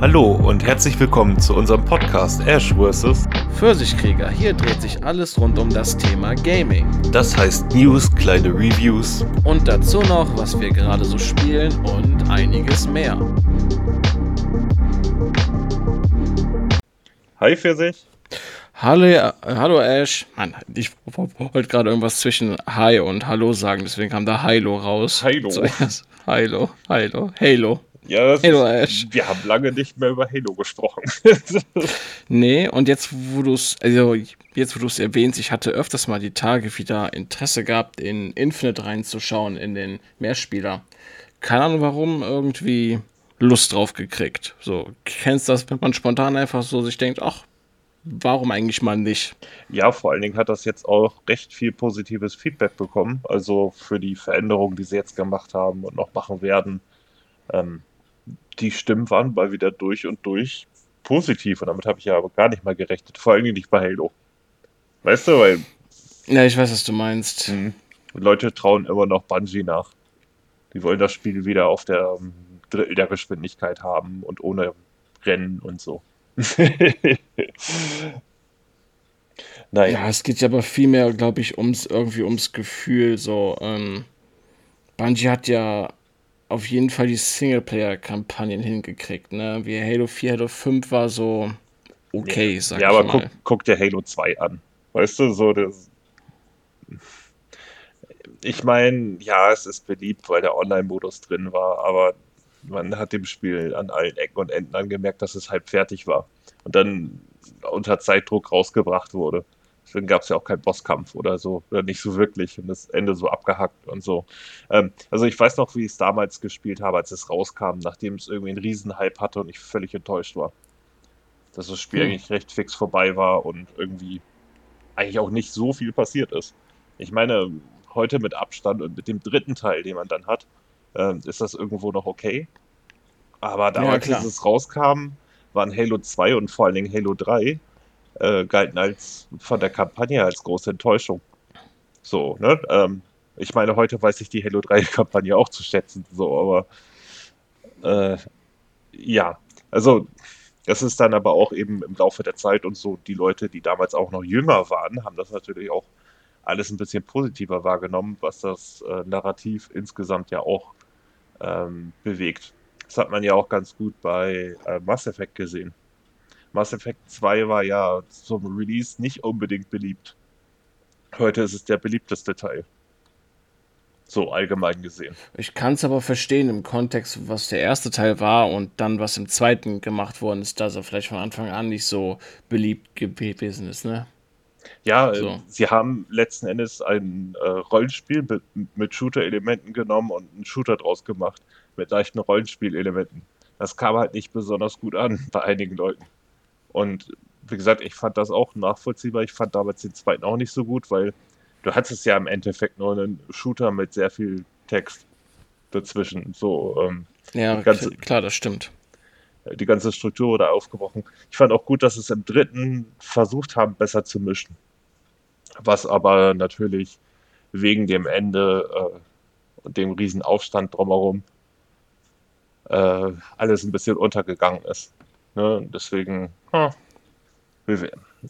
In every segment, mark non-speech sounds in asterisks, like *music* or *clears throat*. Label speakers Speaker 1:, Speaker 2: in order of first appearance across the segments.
Speaker 1: Hallo und herzlich willkommen zu unserem Podcast Ash vs.
Speaker 2: Pfirsichkrieger. Hier dreht sich alles rund um das Thema Gaming.
Speaker 1: Das heißt News, kleine Reviews
Speaker 2: Und dazu noch, was wir gerade so spielen und einiges mehr.
Speaker 3: Hi Pfirsich.
Speaker 2: Hallo, äh, hallo Ash. Mann, ich wollte gerade irgendwas zwischen Hi und Hallo sagen, deswegen kam da Hilo raus.
Speaker 3: Hilo.
Speaker 2: Zuerst. Hilo, Hilo, Halo.
Speaker 3: Ja, das
Speaker 2: Halo
Speaker 3: ist,
Speaker 2: Ash.
Speaker 3: wir haben lange nicht mehr über Halo gesprochen. *laughs*
Speaker 2: Nee, und jetzt, wo du es, also jetzt, wo du es erwähnst, ich hatte öfters mal die Tage wieder Interesse gehabt, in Infinite reinzuschauen, in den Mehrspieler. Keine Ahnung warum, irgendwie Lust drauf gekriegt. So, kennst du das, wenn man spontan einfach so sich denkt, ach, warum eigentlich mal nicht?
Speaker 3: ja, vor allen Dingen hat das jetzt auch recht viel positives Feedback bekommen. Also für die Veränderungen, die sie jetzt gemacht haben und noch machen werden. Ähm, die Stimmen waren mal wieder durch und durch positiv. Und damit habe ich ja aber gar nicht mal gerechnet. Vor allen Dingen nicht bei Halo. Weißt du, weil
Speaker 2: Ja, ich weiß, was du meinst.
Speaker 3: Leute trauen immer noch Bungie nach. Die wollen das Spiel wieder auf der ähm, Drittel der Geschwindigkeit haben und ohne Rennen und so. *laughs* naja.
Speaker 2: Ja, es geht ja aber viel mehr, glaube ich, ums irgendwie ums Gefühl. So, ähm, Bungie hat ja auf jeden Fall die Singleplayer-Kampagnen hingekriegt, ne? Wie Halo 4, Halo 5 war so okay, sag
Speaker 3: Ja,
Speaker 2: ich
Speaker 3: aber
Speaker 2: mal.
Speaker 3: guck, guck dir Halo 2 an. Weißt du, so das. Ich meine, ja, es ist beliebt, weil der Online-Modus drin war, aber man hat dem Spiel an allen Ecken und Enden angemerkt, dass es halb fertig war und dann unter Zeitdruck rausgebracht wurde. Deswegen gab es ja auch keinen Bosskampf oder so, oder nicht so wirklich und das Ende so abgehackt und so. Ähm, also ich weiß noch, wie ich es damals gespielt habe, als es rauskam, nachdem es irgendwie einen Riesenhype hatte und ich völlig enttäuscht war dass das Spiel
Speaker 2: Hm.
Speaker 3: eigentlich recht fix vorbei war und irgendwie eigentlich auch nicht so viel passiert ist. Ich meine, heute mit Abstand und mit dem dritten Teil, den man dann hat, ähm, ist das irgendwo noch okay. Aber damals,
Speaker 2: klar.
Speaker 3: als es rauskam, waren Halo 2 und vor allen Dingen Halo 3 äh, galten als von der Kampagne als große Enttäuschung. So, ne? Ähm, ich meine, heute weiß ich die Halo 3-Kampagne auch zu schätzen, so, aber äh, ja, also das ist dann aber auch eben im Laufe der Zeit und so, die Leute, die damals auch noch jünger waren, haben das natürlich auch alles ein bisschen positiver wahrgenommen, was das äh, Narrativ insgesamt ja auch ähm, bewegt. Das hat man ja auch ganz gut bei äh, Mass Effect gesehen. Mass Effect 2 war ja zum Release nicht unbedingt beliebt. Heute ist es der beliebteste Teil. So allgemein gesehen.
Speaker 2: Ich kann es aber verstehen im Kontext, was der erste Teil war und dann, was im zweiten gemacht worden ist, dass er vielleicht von Anfang an nicht so beliebt gewesen ist, ne?
Speaker 3: Ja, äh,
Speaker 2: So.
Speaker 3: sie haben letzten Endes ein äh, Rollenspiel mit, mit Shooter-Elementen genommen und einen Shooter draus gemacht, mit leichten Rollenspielelementen. Das kam halt nicht besonders gut an bei einigen Leuten. Und wie gesagt, ich fand das auch nachvollziehbar. Ich fand damals den zweiten auch nicht so gut, weil du hattest ja im Endeffekt nur einen Shooter mit sehr viel Text dazwischen. So, ähm,
Speaker 2: Ja,
Speaker 3: ganze-
Speaker 2: klar, das stimmt.
Speaker 3: die ganze Struktur wurde aufgebrochen. Ich fand auch gut, dass es im dritten versucht haben, besser zu mischen. Was aber natürlich wegen dem Ende äh, und dem riesen Aufstand drumherum äh, alles ein bisschen untergegangen ist. Ne? Deswegen, hm,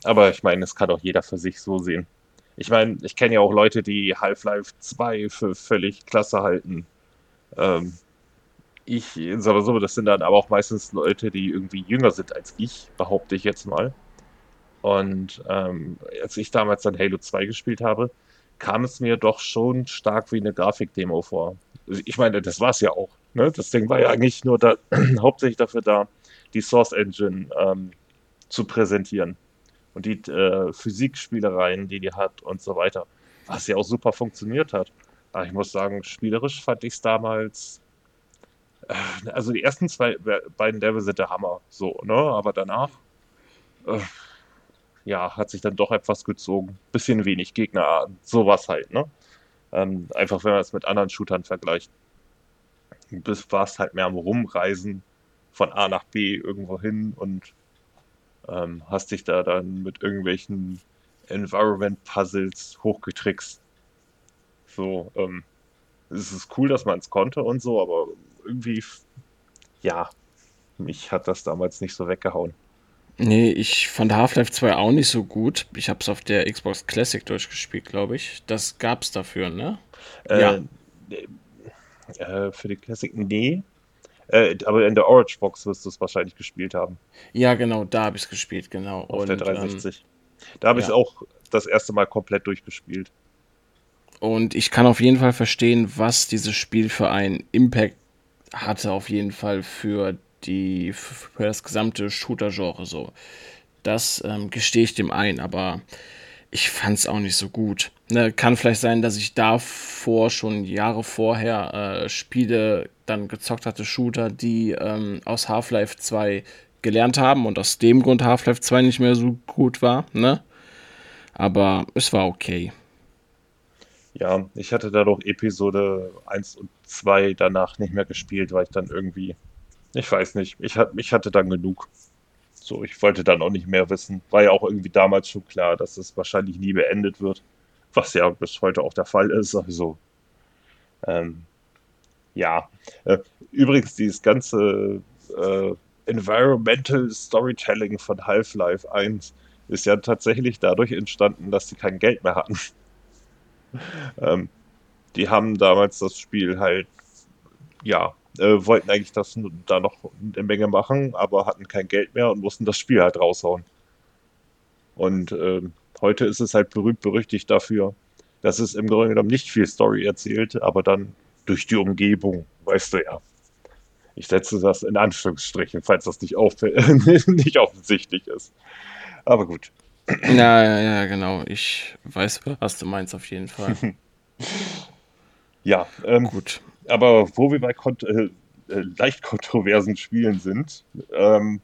Speaker 3: aber ich meine, es kann auch jeder für sich so sehen. Ich meine, ich kenne ja auch Leute, die Half-Life 2 für völlig klasse halten. Ähm, ich sage so, das sind dann aber auch meistens Leute, die irgendwie jünger sind als ich, behaupte ich jetzt mal. Und ähm, als ich damals dann Halo 2 gespielt habe, kam es mir doch schon stark wie eine Grafikdemo vor. Ich meine, das war es ja auch. Ne? Das Ding war ja eigentlich nur da, *clears throat* hauptsächlich dafür da, die Source Engine ähm, zu präsentieren. Und die äh, Physikspielereien, die die hat und so weiter. Was ja auch super funktioniert hat. Aber ich muss sagen, spielerisch fand ich es damals äh, also die ersten zwei be- beiden Level sind der Hammer, so, ne? Aber danach, äh, ja, hat sich dann doch etwas gezogen. Bisschen wenig Gegner, sowas halt, ne? Ähm, einfach wenn man es mit anderen Shootern vergleicht. Du bist, warst halt mehr am Rumreisen von A nach B irgendwo hin und ähm, hast dich da dann mit irgendwelchen Environment-Puzzles hochgetrickst. So, ähm, es ist cool, dass man es konnte und so, aber irgendwie, ja, mich hat das damals nicht so weggehauen.
Speaker 2: Nee, ich fand Half-Life 2 auch nicht so gut. Ich habe es auf der Xbox Classic durchgespielt, glaube ich. Das gab es dafür, ne?
Speaker 3: Äh,
Speaker 2: Ja.
Speaker 3: äh, für die Classic, nee. Äh, aber in der Orange Box wirst du es wahrscheinlich gespielt haben.
Speaker 2: Ja, genau, da habe ich es gespielt, genau.
Speaker 3: Auf
Speaker 2: Und,
Speaker 3: der
Speaker 2: ähm,
Speaker 3: 360. da habe ich es auch das erste Mal komplett durchgespielt.
Speaker 2: Und ich kann auf jeden Fall verstehen, was dieses Spiel für einen Impact hatte, auf jeden Fall für die für das gesamte Shooter-Genre so. Das ähm, gestehe ich dem ein, aber ich fand es auch nicht so gut. Ne, kann vielleicht sein, dass ich davor schon Jahre vorher äh, Spiele dann gezockt hatte, Shooter, die ähm, aus Half-Life 2 gelernt haben und aus dem Grund Half-Life 2 nicht mehr so gut war, ne? Aber es war okay.
Speaker 3: Ja, ich hatte da doch Episode 1 und 2 danach nicht mehr gespielt, weil ich dann irgendwie, ich weiß nicht, ich, ich hatte dann genug. So, ich wollte dann auch nicht mehr wissen. War ja auch irgendwie damals schon klar, dass es wahrscheinlich nie beendet wird. Was ja bis heute auch der Fall ist. Also, ähm, ja. Äh, übrigens, dieses ganze äh, Environmental Storytelling von Half-Life 1 ist ja tatsächlich dadurch entstanden, dass sie kein Geld mehr hatten. *laughs* Ähm, die haben damals das Spiel halt, ja, äh, wollten eigentlich das da noch eine Menge machen, aber hatten kein Geld mehr und mussten das Spiel halt raushauen. Und ähm, heute ist es halt berühmt berüchtigt dafür, dass es im Grunde genommen nicht viel Story erzählt, aber dann durch die Umgebung, weißt du ja. Ich setze das in Anführungsstrichen, falls das nicht, auf, *laughs* nicht offensichtlich ist. Aber gut.
Speaker 2: Ja, ja, ja, genau. Ich weiß, was du meinst, auf jeden Fall. *laughs*
Speaker 3: Ja, ähm,
Speaker 2: Gut.
Speaker 3: Aber wo wir bei kont äh, äh, leicht kontroversen Spielen sind, ähm,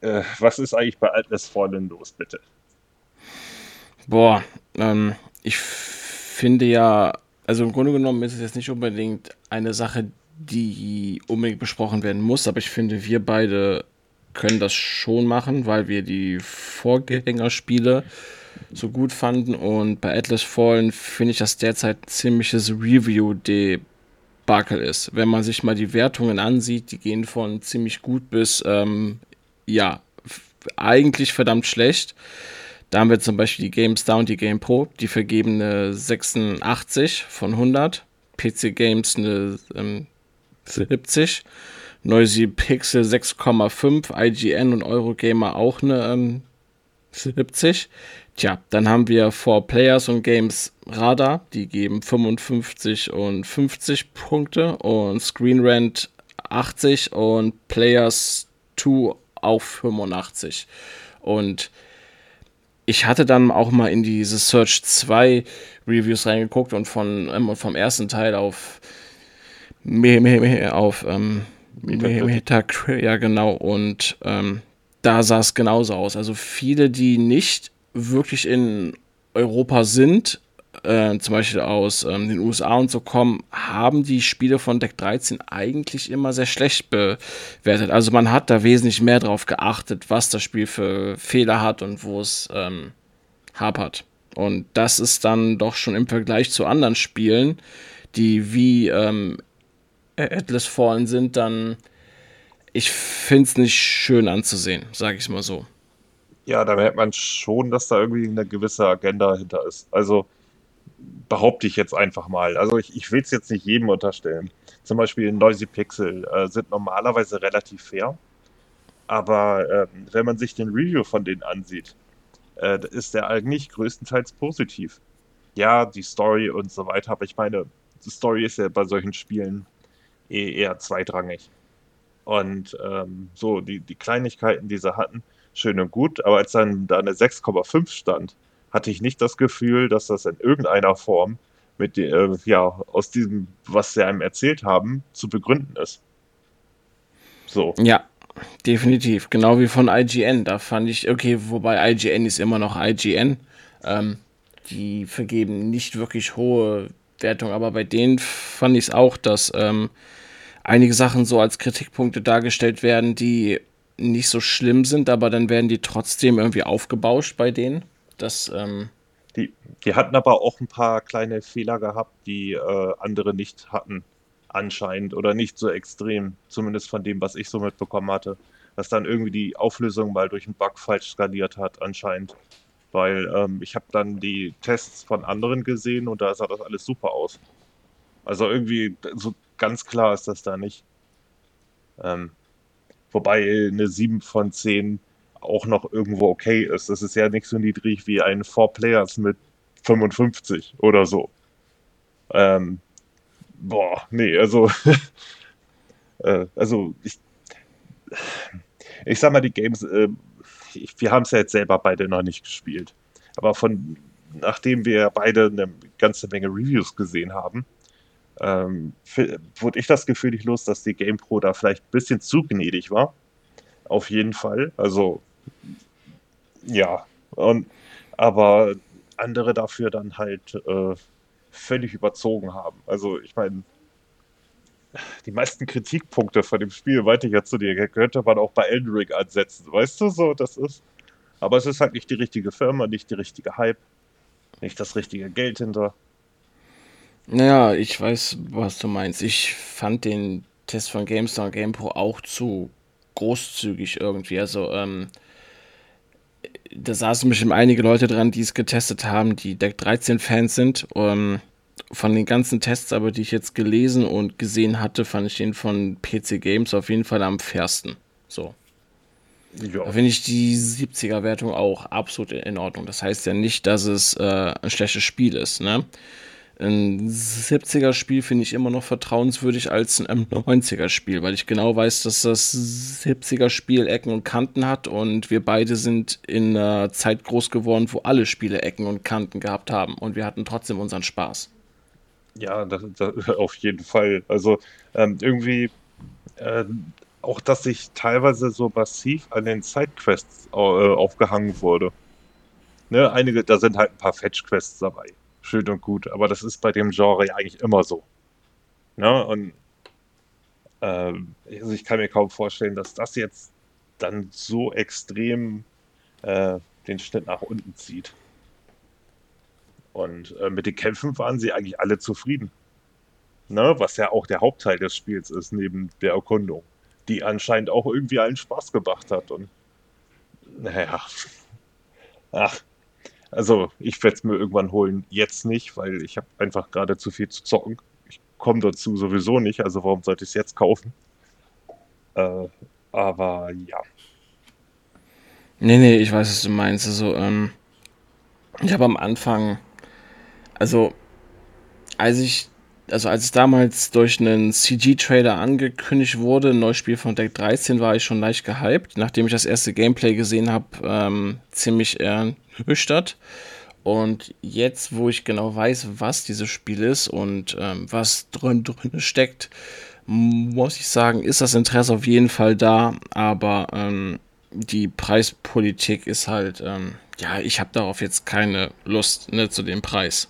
Speaker 3: äh, was ist eigentlich bei Atlas Fallen los, bitte?
Speaker 2: Boah, ähm, ich finde ja, also im Grunde genommen ist es jetzt nicht unbedingt eine Sache, die unbedingt besprochen werden muss, aber ich finde, wir beide können das schon machen, weil wir die Vorgängerspiele so gut fanden und bei Atlas Fallen finde ich das derzeit ein ziemliches Review-Debakel ist. Wenn man sich mal die Wertungen ansieht, die gehen von ziemlich gut bis, ähm, ja, eigentlich verdammt schlecht. Da haben wir zum Beispiel die GameStar und die GamePro, die vergeben eine 86 von 100, PC Games eine ähm, 70, Noisy Pixel 6,5, IGN und Eurogamer auch eine ähm, 70. Tja, dann haben wir 4Players und Games Radar, die geben 55 und 50 Punkte und Screen Rant 80 und Players 2 auf 85. Und ich hatte dann auch mal in diese Search 2 Reviews reingeguckt und von ähm, vom ersten Teil auf me- me- me- auf ähm.
Speaker 3: Metacritic,
Speaker 2: ja genau und ähm, da sah es genauso aus. Also viele, die nicht wirklich in Europa sind, äh, zum Beispiel aus ähm, den USA und so kommen, haben die Spiele von Deck 13 eigentlich immer sehr schlecht bewertet. Also man hat da wesentlich mehr drauf geachtet, was das Spiel für Fehler hat und wo es ähm, hapert. Und das ist dann doch schon im Vergleich zu anderen Spielen, die wie ähm, Atlas Fallen sind, dann ich finde es nicht schön anzusehen, sage ich mal so.
Speaker 3: Ja, da merkt man schon, dass da irgendwie eine gewisse Agenda hinter ist. Also behaupte ich jetzt einfach mal. Also ich, ich will es jetzt nicht jedem unterstellen. Zum Beispiel Noisy Pixel äh, sind normalerweise relativ fair. Aber ähm, wenn man sich den Review von denen ansieht, äh, ist der eigentlich größtenteils positiv. Ja, die Story und so weiter, aber ich meine, die Story ist ja bei solchen Spielen eh eher zweitrangig. Und ähm, so, die, die Kleinigkeiten, die sie hatten, schön und gut, aber als dann da eine 6,5 stand, hatte ich nicht das Gefühl, dass das in irgendeiner Form mit äh, ja, aus diesem, was sie einem erzählt haben, zu begründen ist. So.
Speaker 2: Ja, definitiv. Genau wie von IGN. Da fand ich, okay, wobei IGN ist immer noch IGN. Ähm, die vergeben nicht wirklich hohe Wertungen, aber bei denen fand ich es auch, dass ähm, einige Sachen so als Kritikpunkte dargestellt werden, die nicht so schlimm sind, aber dann werden die trotzdem irgendwie aufgebauscht bei denen. Das, ähm,
Speaker 3: Die, die hatten aber auch ein paar kleine Fehler gehabt, die äh, andere nicht hatten. anscheinend oder nicht so extrem, zumindest von dem, was ich so mitbekommen hatte, dass dann irgendwie die Auflösung mal durch einen Bug falsch skaliert hat anscheinend. Weil ähm, ich habe dann die Tests von anderen gesehen und da sah das alles super aus. Also irgendwie so ganz klar ist das da nicht. Ähm, wobei eine 7 von 10 auch noch irgendwo okay ist. Das ist ja nicht so niedrig wie ein Four Players mit 55 oder so. Ähm, boah, nee, also, *laughs* äh, also ich, ich sag mal, die Games, äh, wir haben es ja jetzt selber beide noch nicht gespielt. Aber von, nachdem wir beide eine ganze Menge Reviews gesehen haben, ähm, wurde ich das Gefühl nicht los, dass die GamePro da vielleicht ein bisschen zu gnädig war. Auf jeden Fall. Also, ja. Und, aber andere dafür dann halt äh, völlig überzogen haben. Also, ich meine, die meisten Kritikpunkte von dem Spiel, weiter ich ja zu dir, könnte man auch bei Elden Ring ansetzen. Weißt du so, das ist. Aber es ist halt nicht die richtige Firma, nicht die richtige Hype, nicht das richtige Geld hinter.
Speaker 2: Naja, ich weiß, was du meinst. Ich fand den Test von GameStar und GamePro auch zu großzügig irgendwie. Also, ähm, da saßen bestimmt einige Leute dran, die es getestet haben, die Deck 13 Fans sind. Um, von den ganzen Tests aber, die ich jetzt gelesen und gesehen hatte, fand ich den von PC Games auf jeden Fall am fairsten. So. Ja. Da finde ich die 70er-Wertung auch absolut in Ordnung. Das heißt ja nicht, dass es äh, ein schlechtes Spiel ist. Ne? Ein 70er-Spiel finde ich immer noch vertrauenswürdig als ein 90er-Spiel, weil ich genau weiß, dass das 70er-Spiel Ecken und Kanten hat und wir beide sind in einer Zeit groß geworden, wo alle Spiele Ecken und Kanten gehabt haben und wir hatten trotzdem unseren Spaß.
Speaker 3: Ja, das, das *laughs* auf jeden Fall. Also ähm, irgendwie äh, auch, dass ich teilweise so massiv an den Sidequests äh, aufgehangen wurde. Ne, einige, da sind halt ein paar Fetch-Quests dabei. Schön und gut, aber das ist bei dem Genre ja eigentlich immer so. Ne, und äh, also ich kann mir kaum vorstellen, dass das jetzt dann so extrem äh, den Schnitt nach unten zieht. Und äh, mit den Kämpfen waren sie eigentlich alle zufrieden. Ne? Was ja auch der Hauptteil des Spiels ist, neben der Erkundung. Die anscheinend auch irgendwie allen Spaß gemacht hat. Und naja. Ach. Also, ich werde es mir irgendwann holen. Jetzt nicht, weil ich habe einfach gerade zu viel zu zocken. Ich komme dazu sowieso nicht, also warum sollte ich es jetzt kaufen? Äh, aber ja.
Speaker 2: Nee, nee, ich weiß, was du meinst. Also, ähm, ich habe am Anfang also, als ich, also als es damals durch einen CG-Trailer angekündigt wurde, ein neues Spiel von Deck 13, war ich schon leicht gehypt. Nachdem ich das erste Gameplay gesehen habe, ähm, ziemlich ernüchtert. Und jetzt, wo ich genau weiß, was dieses Spiel ist und ähm, was drin, drin steckt, muss ich sagen, ist das Interesse auf jeden Fall da, aber ähm, die Preispolitik ist halt, ähm, ja, ich habe darauf jetzt keine Lust ne, zu dem Preis.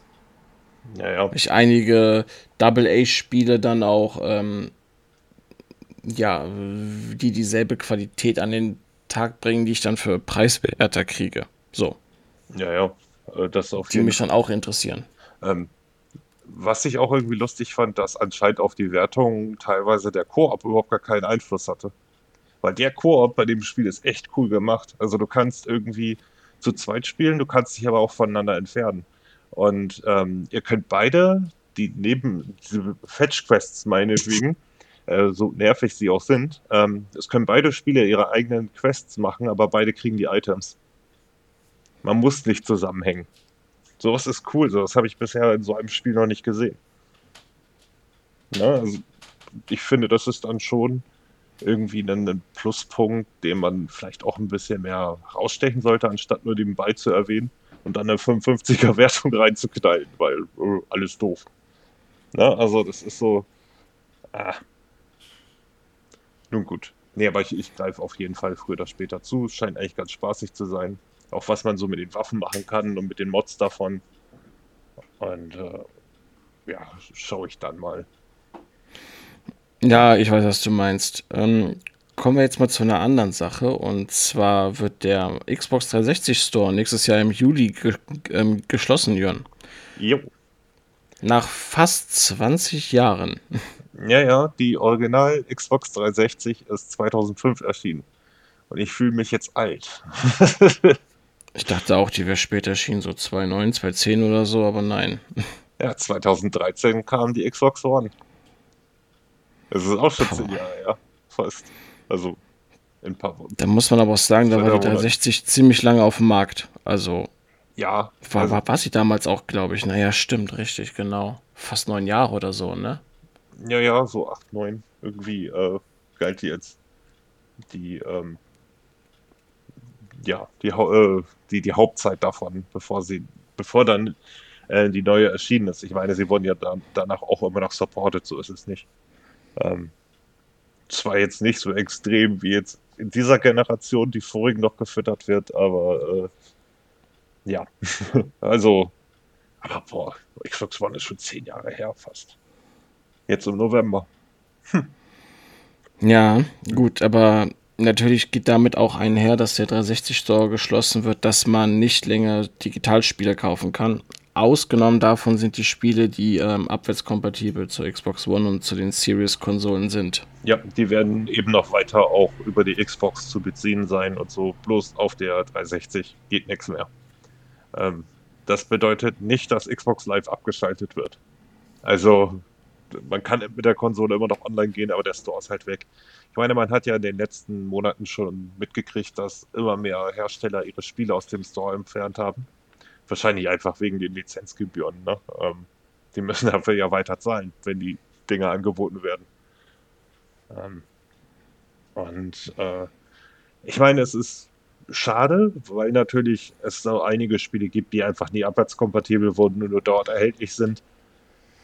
Speaker 2: Ja, ja. Ich einige Double-A-Spiele dann auch, ähm, ja, die dieselbe Qualität an den Tag bringen, die ich dann für preiswerter kriege. So.
Speaker 3: Ja, ja. Äh, das auf
Speaker 2: die mich dann auch interessieren.
Speaker 3: Ähm, was ich auch irgendwie lustig fand, dass anscheinend auf die Wertung teilweise der Koop überhaupt gar keinen Einfluss hatte. Weil der Koop bei dem Spiel ist echt cool gemacht. Also du kannst irgendwie zu zweit spielen, du kannst dich aber auch voneinander entfernen. Und ähm, ihr könnt beide, die neben diese Fetch-Quests meinetwegen, äh, so nervig sie auch sind, ähm, es können beide Spieler ihre eigenen Quests machen, aber beide kriegen die Items. Man muss nicht zusammenhängen. Sowas ist cool, sowas habe ich bisher in so einem Spiel noch nicht gesehen. Na, also ich finde, das ist dann schon irgendwie ein Pluspunkt, den man vielleicht auch ein bisschen mehr rausstechen sollte, anstatt nur nebenbei zu erwähnen und dann eine 55er Wertung *laughs* reinzuknallen, weil äh, alles doof. Na, also das ist so. Ah. Nun gut. Nee, aber ich, ich greife auf jeden Fall früher oder später zu. Scheint eigentlich ganz spaßig zu sein. Auch was man so mit den Waffen machen kann und mit den Mods davon. Und äh, ja, schaue ich dann mal.
Speaker 2: Ja, ich weiß, was du meinst. Ähm, kommen wir jetzt mal zu einer anderen Sache. Und zwar wird der Xbox 360 Store nächstes Jahr im Juli ge ähm, geschlossen, Jörn. Jo. Nach fast 20 Jahren.
Speaker 3: Ja, ja, die Original Xbox 360 ist 2005 erschienen. Und ich fühle mich jetzt alt. *laughs*
Speaker 2: ich dachte auch, die wäre später erschienen, so 2009, 2010 oder so, aber nein. *laughs*
Speaker 3: Ja, 2013 kam die Xbox One. Das ist auch schon zehn Jahre, ja. Fast. Also in ein paar Wochen.
Speaker 2: Da muss man aber auch sagen, da war die 360 ziemlich lange auf dem Markt. Also.
Speaker 3: Ja.
Speaker 2: War, also, war, war sie damals auch, glaube ich. Naja, stimmt, richtig, genau. Fast neun Jahre oder so, ne?
Speaker 3: Ja, ja, so acht, neun. Irgendwie äh, galt die jetzt die, ähm, ja, die, äh, die, die Hauptzeit davon, bevor sie, bevor dann äh, die neue erschienen ist. Ich meine, sie wurden ja dann, danach auch immer noch supported, so ist es nicht. Ähm, zwar jetzt nicht so extrem wie jetzt in dieser Generation, die vorigen noch gefüttert wird, aber äh, ja, *laughs* also, aber boah, Xbox One ist schon zehn Jahre her fast. Jetzt im November. Hm.
Speaker 2: Ja, gut, aber natürlich geht damit auch einher, dass der 360 Store geschlossen wird, dass man nicht länger Digitalspiele kaufen kann. Ausgenommen davon sind die Spiele, die ähm, abwärtskompatibel zur Xbox One und zu den Series-Konsolen sind.
Speaker 3: Ja, die werden eben noch weiter auch über die Xbox zu beziehen sein und so. Bloß auf der 360 geht nichts mehr. Ähm, das bedeutet nicht, dass Xbox Live abgeschaltet wird. Also, man kann mit der Konsole immer noch online gehen, aber der Store ist halt weg. Ich meine, man hat ja in den letzten Monaten schon mitgekriegt, dass immer mehr Hersteller ihre Spiele aus dem Store entfernt haben. Wahrscheinlich einfach wegen den Lizenzgebühren. Ne? Ähm, die müssen dafür ja weiter zahlen, wenn die Dinge angeboten werden. Ähm, und äh, ich meine, es ist schade, weil natürlich es so einige Spiele gibt, die einfach nie abwärtskompatibel wurden und nur dort erhältlich sind.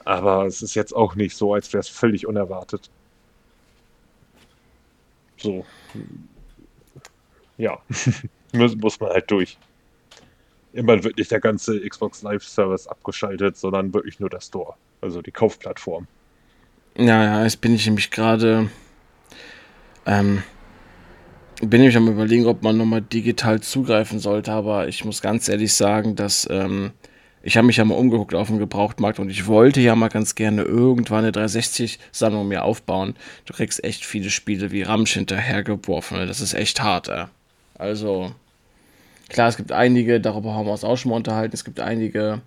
Speaker 3: Aber es ist jetzt auch nicht so, als wäre es völlig unerwartet. So. Ja. *laughs* muss, muss man halt durch immer wird nicht der ganze Xbox Live Service abgeschaltet, sondern wirklich nur der Store, also die Kaufplattform.
Speaker 2: Ja, ja, jetzt bin ich nämlich gerade, ähm, bin ich am überlegen, ob man nochmal digital zugreifen sollte, aber ich muss ganz ehrlich sagen, dass, ähm, ich habe mich ja mal umgeguckt auf dem Gebrauchtmarkt und ich wollte ja mal ganz gerne irgendwann eine 360-Sammlung mir aufbauen. Du kriegst echt viele Spiele wie Ramsch hinterhergeworfen. Das ist echt hart, ey. Also, Klar, es gibt einige, darüber haben wir uns auch schon mal unterhalten, es gibt einige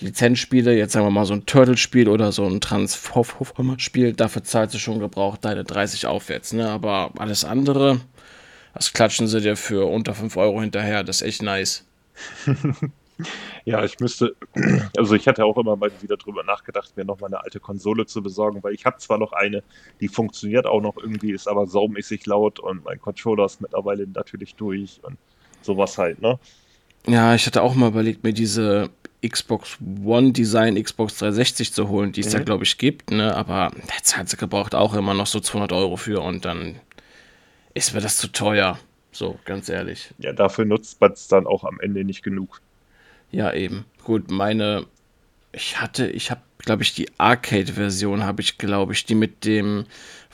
Speaker 2: Lizenzspiele, jetzt sagen wir mal so ein Turtle-Spiel oder so ein Transformer-Spiel, dafür zahlst du schon gebraucht deine 30 aufwärts, ne? Aber alles andere, das klatschen sie dir für unter 5 Euro hinterher, das ist echt nice. *laughs*
Speaker 3: ja, ich müsste, *clears throat* also ich hatte auch immer mal wieder drüber nachgedacht, mir nochmal eine alte Konsole zu besorgen, weil ich habe zwar noch eine, die funktioniert auch noch irgendwie, ist aber saumäßig laut und mein Controller ist mittlerweile natürlich durch und sowas halt, ne?
Speaker 2: Ja, ich hatte auch mal überlegt, mir diese Xbox One Design Xbox 360 zu holen, die es mhm. da, glaube ich, gibt, ne? Aber der zahlt sie gebraucht auch immer noch so 200 Euro für und dann ist mir das zu teuer. So, ganz ehrlich.
Speaker 3: Ja, dafür nutzt man es dann auch am Ende nicht genug.
Speaker 2: Ja, eben. Gut, meine, ich hatte, ich habe, glaube ich, die Arcade-Version habe ich, glaube ich, die mit dem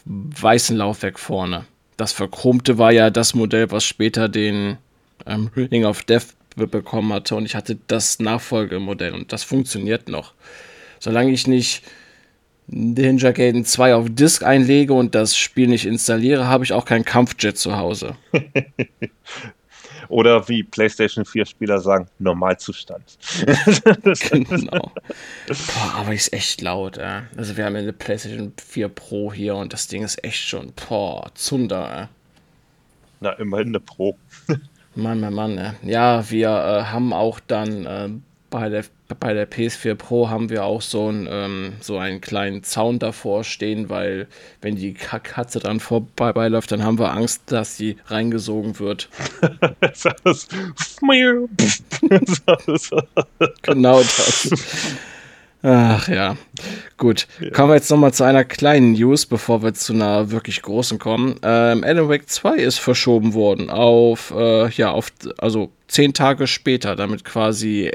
Speaker 2: weißen Laufwerk vorne. Das verchromte war ja das Modell, was später den ähm, Ring of Death bekommen hatte und ich hatte das Nachfolgemodell und das funktioniert noch. Solange ich nicht Ninja Gaiden 2 auf Disk einlege und das Spiel nicht installiere, habe ich auch keinen Kampfjet zu Hause. *laughs*
Speaker 3: Oder wie PlayStation 4 Spieler sagen, Normalzustand. *laughs*
Speaker 2: genau. Boah, aber ist echt laut, ey. Also wir haben eine PlayStation 4 Pro hier und das Ding ist echt schon, boah, Zunder, ey.
Speaker 3: Na, immerhin eine Pro. *laughs*
Speaker 2: Mann, Mann, Mann. Ja, wir äh, haben auch dann äh, bei, der, bei der PS4 Pro haben wir auch so, ein, ähm, so einen kleinen Zaun davor stehen, weil wenn die Katze dann vorbeiläuft, dann haben wir Angst, dass sie reingesogen wird. *laughs* genau das. Ach ja, gut. Ja. Kommen wir jetzt nochmal zu einer kleinen News, bevor wir zu einer wirklich großen kommen. Ähm, Alan Wake 2 ist verschoben worden auf, äh, ja, auf, also zehn Tage später, damit quasi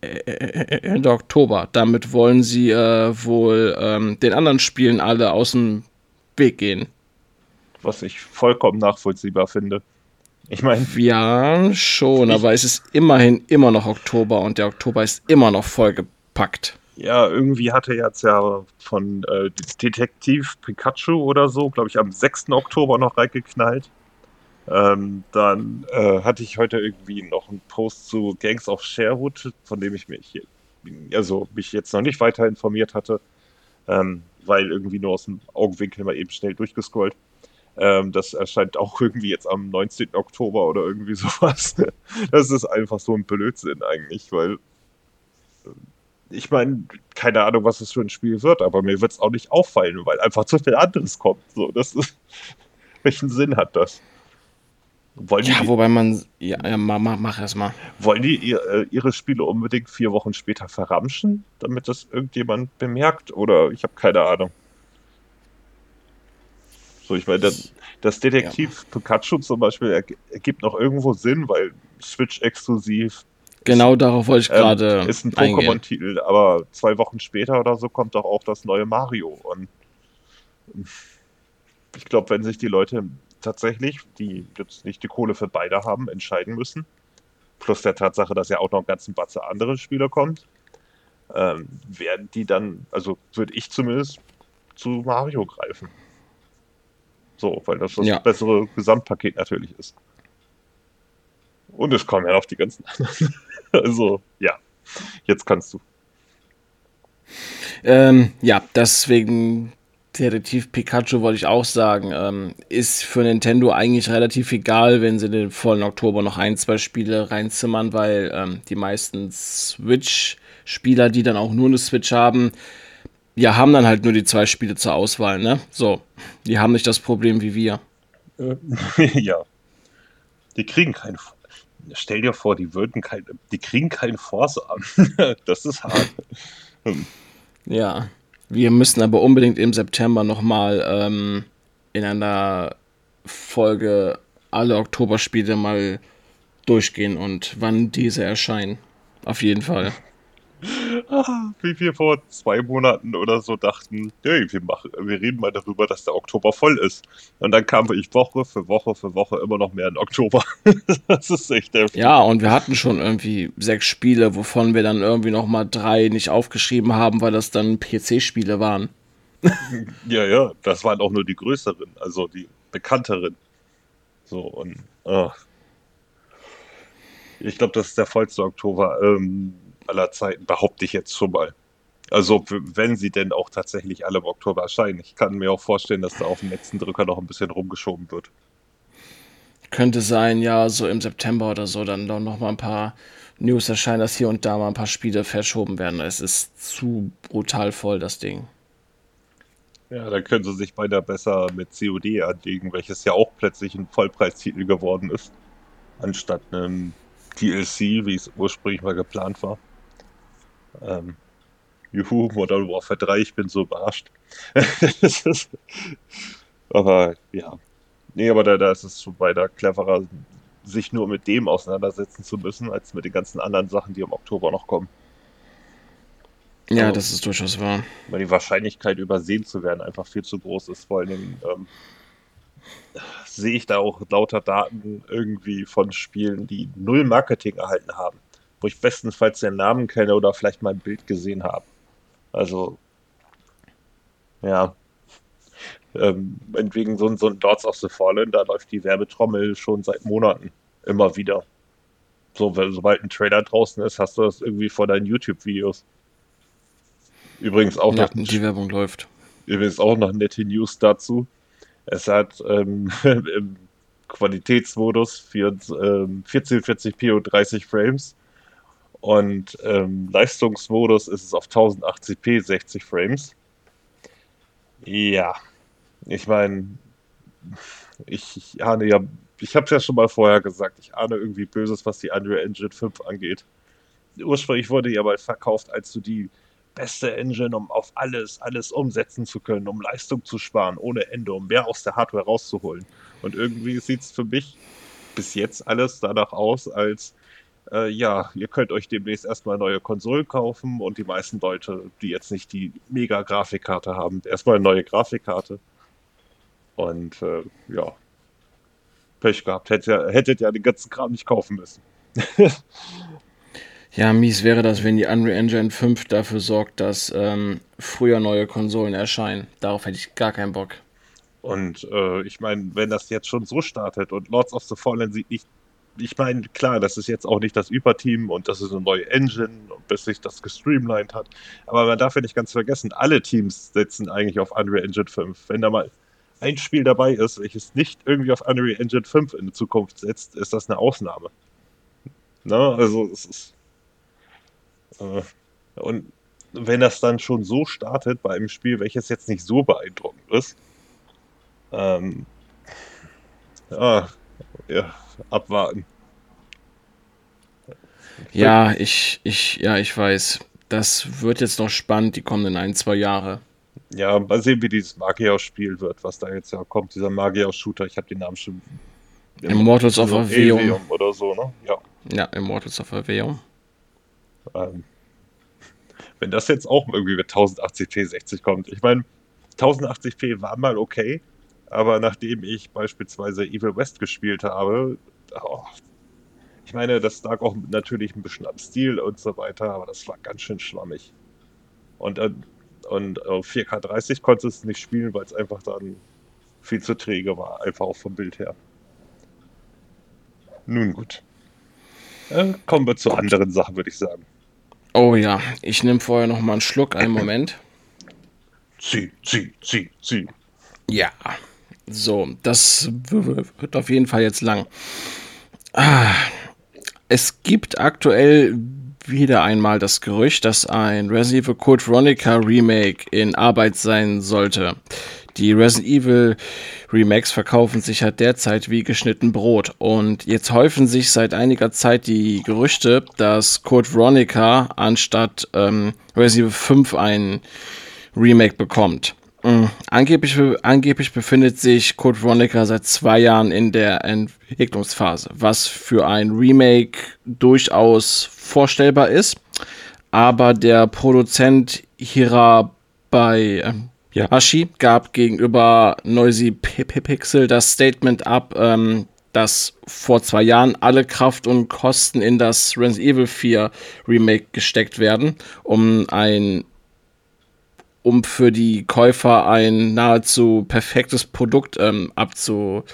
Speaker 2: Ende Oktober. Damit wollen sie äh, wohl ähm, den anderen Spielen alle aus dem Weg gehen.
Speaker 3: Was ich vollkommen nachvollziehbar finde. Ich meine.
Speaker 2: Ja, schon, aber es ist immerhin immer noch Oktober und der Oktober ist immer noch vollgepackt
Speaker 3: Ja, irgendwie hatte jetzt ja von äh, Detektiv Pikachu oder so, glaube ich, am 6. Oktober noch reingeknallt. Ähm, dann äh, hatte ich heute irgendwie noch einen Post zu Gangs of Sherwood, von dem ich mich, also mich jetzt noch nicht weiter informiert hatte, ähm, weil irgendwie nur aus dem Augenwinkel mal eben schnell durchgescrollt. Ähm, das erscheint auch irgendwie jetzt am 19. Oktober oder irgendwie *laughs* sowas. Das ist einfach so ein Blödsinn eigentlich, weil äh, ich meine, keine Ahnung, was es für ein Spiel wird, aber mir wird es auch nicht auffallen, weil einfach zu viel anderes kommt. So, das ist, *laughs* welchen Sinn hat das?
Speaker 2: Wollen ja, die, wobei man, ja, ja mach, mach erst mal.
Speaker 3: Wollen die ihr, äh, ihre Spiele unbedingt vier Wochen später verramschen, damit das irgendjemand bemerkt? Oder ich habe keine Ahnung. So, ich meine, das, das Detektiv ja. Pikachu zum Beispiel ergibt noch irgendwo Sinn, weil Switch exklusiv.
Speaker 2: Genau ist, darauf wollte ich gerade.
Speaker 3: Ähm, ist ein Pokémon-Titel, aber zwei Wochen später oder so kommt doch auch das neue Mario. Und ich glaube, wenn sich die Leute tatsächlich, die jetzt nicht die Kohle für beide haben, entscheiden müssen, plus der Tatsache, dass ja auch noch ein ganzen Batze andere Spieler kommt, ähm, werden die dann, also würde ich zumindest zu Mario greifen. So, weil das das ja. bessere Gesamtpaket natürlich ist. Und es kommen ja noch die ganzen anderen. *laughs* also, ja, jetzt kannst du.
Speaker 2: Ähm, ja, deswegen Detektiv Pikachu wollte ich auch sagen, ähm, ist für Nintendo eigentlich relativ egal, wenn sie den vollen Oktober noch ein, zwei Spiele reinzimmern, weil ähm, die meisten Switch-Spieler, die dann auch nur eine Switch haben, ja, haben dann halt nur die zwei Spiele zur Auswahl, ne? So, die haben nicht das Problem wie wir. *laughs*
Speaker 3: ja. Die kriegen keinen. Stell dir vor, die würden kein, die kriegen keinen Force an. *laughs* das ist hart. *laughs*
Speaker 2: Ja. Wir müssen aber unbedingt im September nochmal ähm, in einer Folge alle Oktoberspiele mal durchgehen und wann diese erscheinen. Auf jeden Fall.
Speaker 3: Wie wir vor zwei Monaten oder so dachten, hey, wir, machen, wir reden mal darüber, dass der Oktober voll ist. Und dann kam ich Woche für Woche für Woche immer noch mehr in Oktober. *laughs*
Speaker 2: das ist echt heftig. Ja, und wir hatten schon irgendwie sechs Spiele, wovon wir dann irgendwie noch mal drei nicht aufgeschrieben haben, weil das dann PC-Spiele waren. *laughs*
Speaker 3: ja, ja, das waren auch nur die größeren, also die bekannteren. So, und oh. ich glaube, das ist der vollste Oktober. Ähm, aller Zeiten, behaupte ich jetzt schon mal. Also, wenn sie denn auch tatsächlich alle im Oktober erscheinen. Ich kann mir auch vorstellen, dass da auf dem letzten Drücker noch ein bisschen rumgeschoben wird.
Speaker 2: Könnte sein, ja, so im September oder so, dann doch noch mal ein paar News erscheinen, dass hier und da mal ein paar Spiele verschoben werden. Es ist zu brutal voll, das Ding.
Speaker 3: Ja, dann können sie sich beinahe besser mit COD anlegen, welches ja auch plötzlich ein Vollpreistitel geworden ist, anstatt einem DLC, wie es ursprünglich mal geplant war. Ähm, juhu, Modern Warfare 3, ich bin so überrascht. *laughs* aber ja. Nee, aber da, da ist es schon weiter cleverer, sich nur mit dem auseinandersetzen zu müssen, als mit den ganzen anderen Sachen, die im Oktober noch kommen.
Speaker 2: Ja, also, das ist durchaus wahr.
Speaker 3: Weil die Wahrscheinlichkeit, übersehen zu werden, einfach viel zu groß ist. Vor allem ähm, sehe ich da auch lauter Daten irgendwie von Spielen, die null Marketing erhalten haben wo ich bestenfalls den Namen kenne oder vielleicht mal ein Bild gesehen habe. Also, ja. Ähm, entwegen so, so ein Dots of the Fallen, da läuft die Werbetrommel schon seit Monaten immer wieder. So, weil, sobald ein Trailer draußen ist, hast du das irgendwie vor deinen YouTube-Videos. Übrigens auch
Speaker 2: ja, noch. Die Werbung läuft.
Speaker 3: Übrigens auch noch nette News dazu. Es hat ähm, *laughs* im Qualitätsmodus für ähm, 1440p und 30 Frames und ähm, Leistungsmodus ist es auf 1080p 60 Frames. Ja, ich meine, ich, ich ahne ja, ich habe es ja schon mal vorher gesagt, ich ahne irgendwie Böses, was die Unreal Engine 5 angeht. Ursprünglich wurde ja mal verkauft als so die beste Engine, um auf alles, alles umsetzen zu können, um Leistung zu sparen, ohne Ende, um mehr aus der Hardware rauszuholen. Und irgendwie sieht es für mich bis jetzt alles danach aus, als äh, ja, ihr könnt euch demnächst erstmal neue Konsolen kaufen und die meisten Leute, die jetzt nicht die Mega-Grafikkarte haben, erstmal eine neue Grafikkarte. Und äh, ja, Pech gehabt. Hättet ja, hättet ja den ganzen Kram nicht kaufen müssen.
Speaker 2: Ja, mies wäre das, wenn die Unreal Engine 5 dafür sorgt, dass ähm, früher neue Konsolen erscheinen. Darauf hätte ich gar keinen Bock.
Speaker 3: Und äh, ich meine, wenn das jetzt schon so startet und Lords of the Fallen sieht nicht, ich meine, klar, das ist jetzt auch nicht das Überteam und das ist eine neue Engine, bis sich das gestreamlined hat. Aber man darf ja nicht ganz vergessen, alle Teams setzen eigentlich auf Unreal Engine 5. Wenn da mal ein Spiel dabei ist, welches nicht irgendwie auf Unreal Engine 5 in Zukunft setzt, ist das eine Ausnahme. Na, also es ist. Äh, und wenn das dann schon so startet bei einem Spiel, welches jetzt nicht so beeindruckend ist, ähm, ja, ja, abwarten.
Speaker 2: Ja, ich, ich, ja, ich weiß. Das wird jetzt noch spannend, die kommenden ein, zwei Jahre.
Speaker 3: Ja, mal sehen, wie dieses Magier-Spiel wird, was da jetzt ja kommt, dieser Magier-Shooter. Ich habe den Namen schon.
Speaker 2: Immortals of Aveum.
Speaker 3: oder so, ne? Ja.
Speaker 2: Ja, Immortals of Aveum.
Speaker 3: Ähm, wenn das jetzt auch irgendwie mit 1080p 60 kommt. Ich meine, 1080p war mal okay, aber nachdem ich beispielsweise Evil West gespielt habe, oh, ich meine, das lag auch natürlich ein bisschen am Stil und so weiter, aber das war ganz schön schwammig. Und, äh, und auf 4K30 konntest du nicht spielen, weil es einfach dann viel zu träge war, einfach auch vom Bild her. Nun gut. Äh, kommen wir zu anderen Sachen, würde ich sagen.
Speaker 2: Oh ja, ich nehme vorher noch mal einen Schluck, einen Moment.
Speaker 3: Zieh, zieh, zieh, zieh.
Speaker 2: Ja, so, das wird auf jeden Fall jetzt lang. Ah, es gibt aktuell wieder einmal das Gerücht, dass ein Resident Evil Code Veronica Remake in Arbeit sein sollte. Die Resident Evil Remakes verkaufen sich halt derzeit wie geschnitten Brot. Und jetzt häufen sich seit einiger Zeit die Gerüchte, dass Code Veronica anstatt ähm, Resident Evil 5 ein Remake bekommt. Mhm. Angeblich, angeblich befindet sich Code Veronica seit zwei Jahren in der Entwicklungsphase, was für ein Remake durchaus vorstellbar ist. Aber der Produzent Hira bei ähm, ja. Ashi gab gegenüber Noisy Pixel das Statement ab, ähm, dass vor zwei Jahren alle Kraft und Kosten in das Resident Evil 4 Remake gesteckt werden, um ein um für die Käufer ein nahezu perfektes Produkt ähm, abzu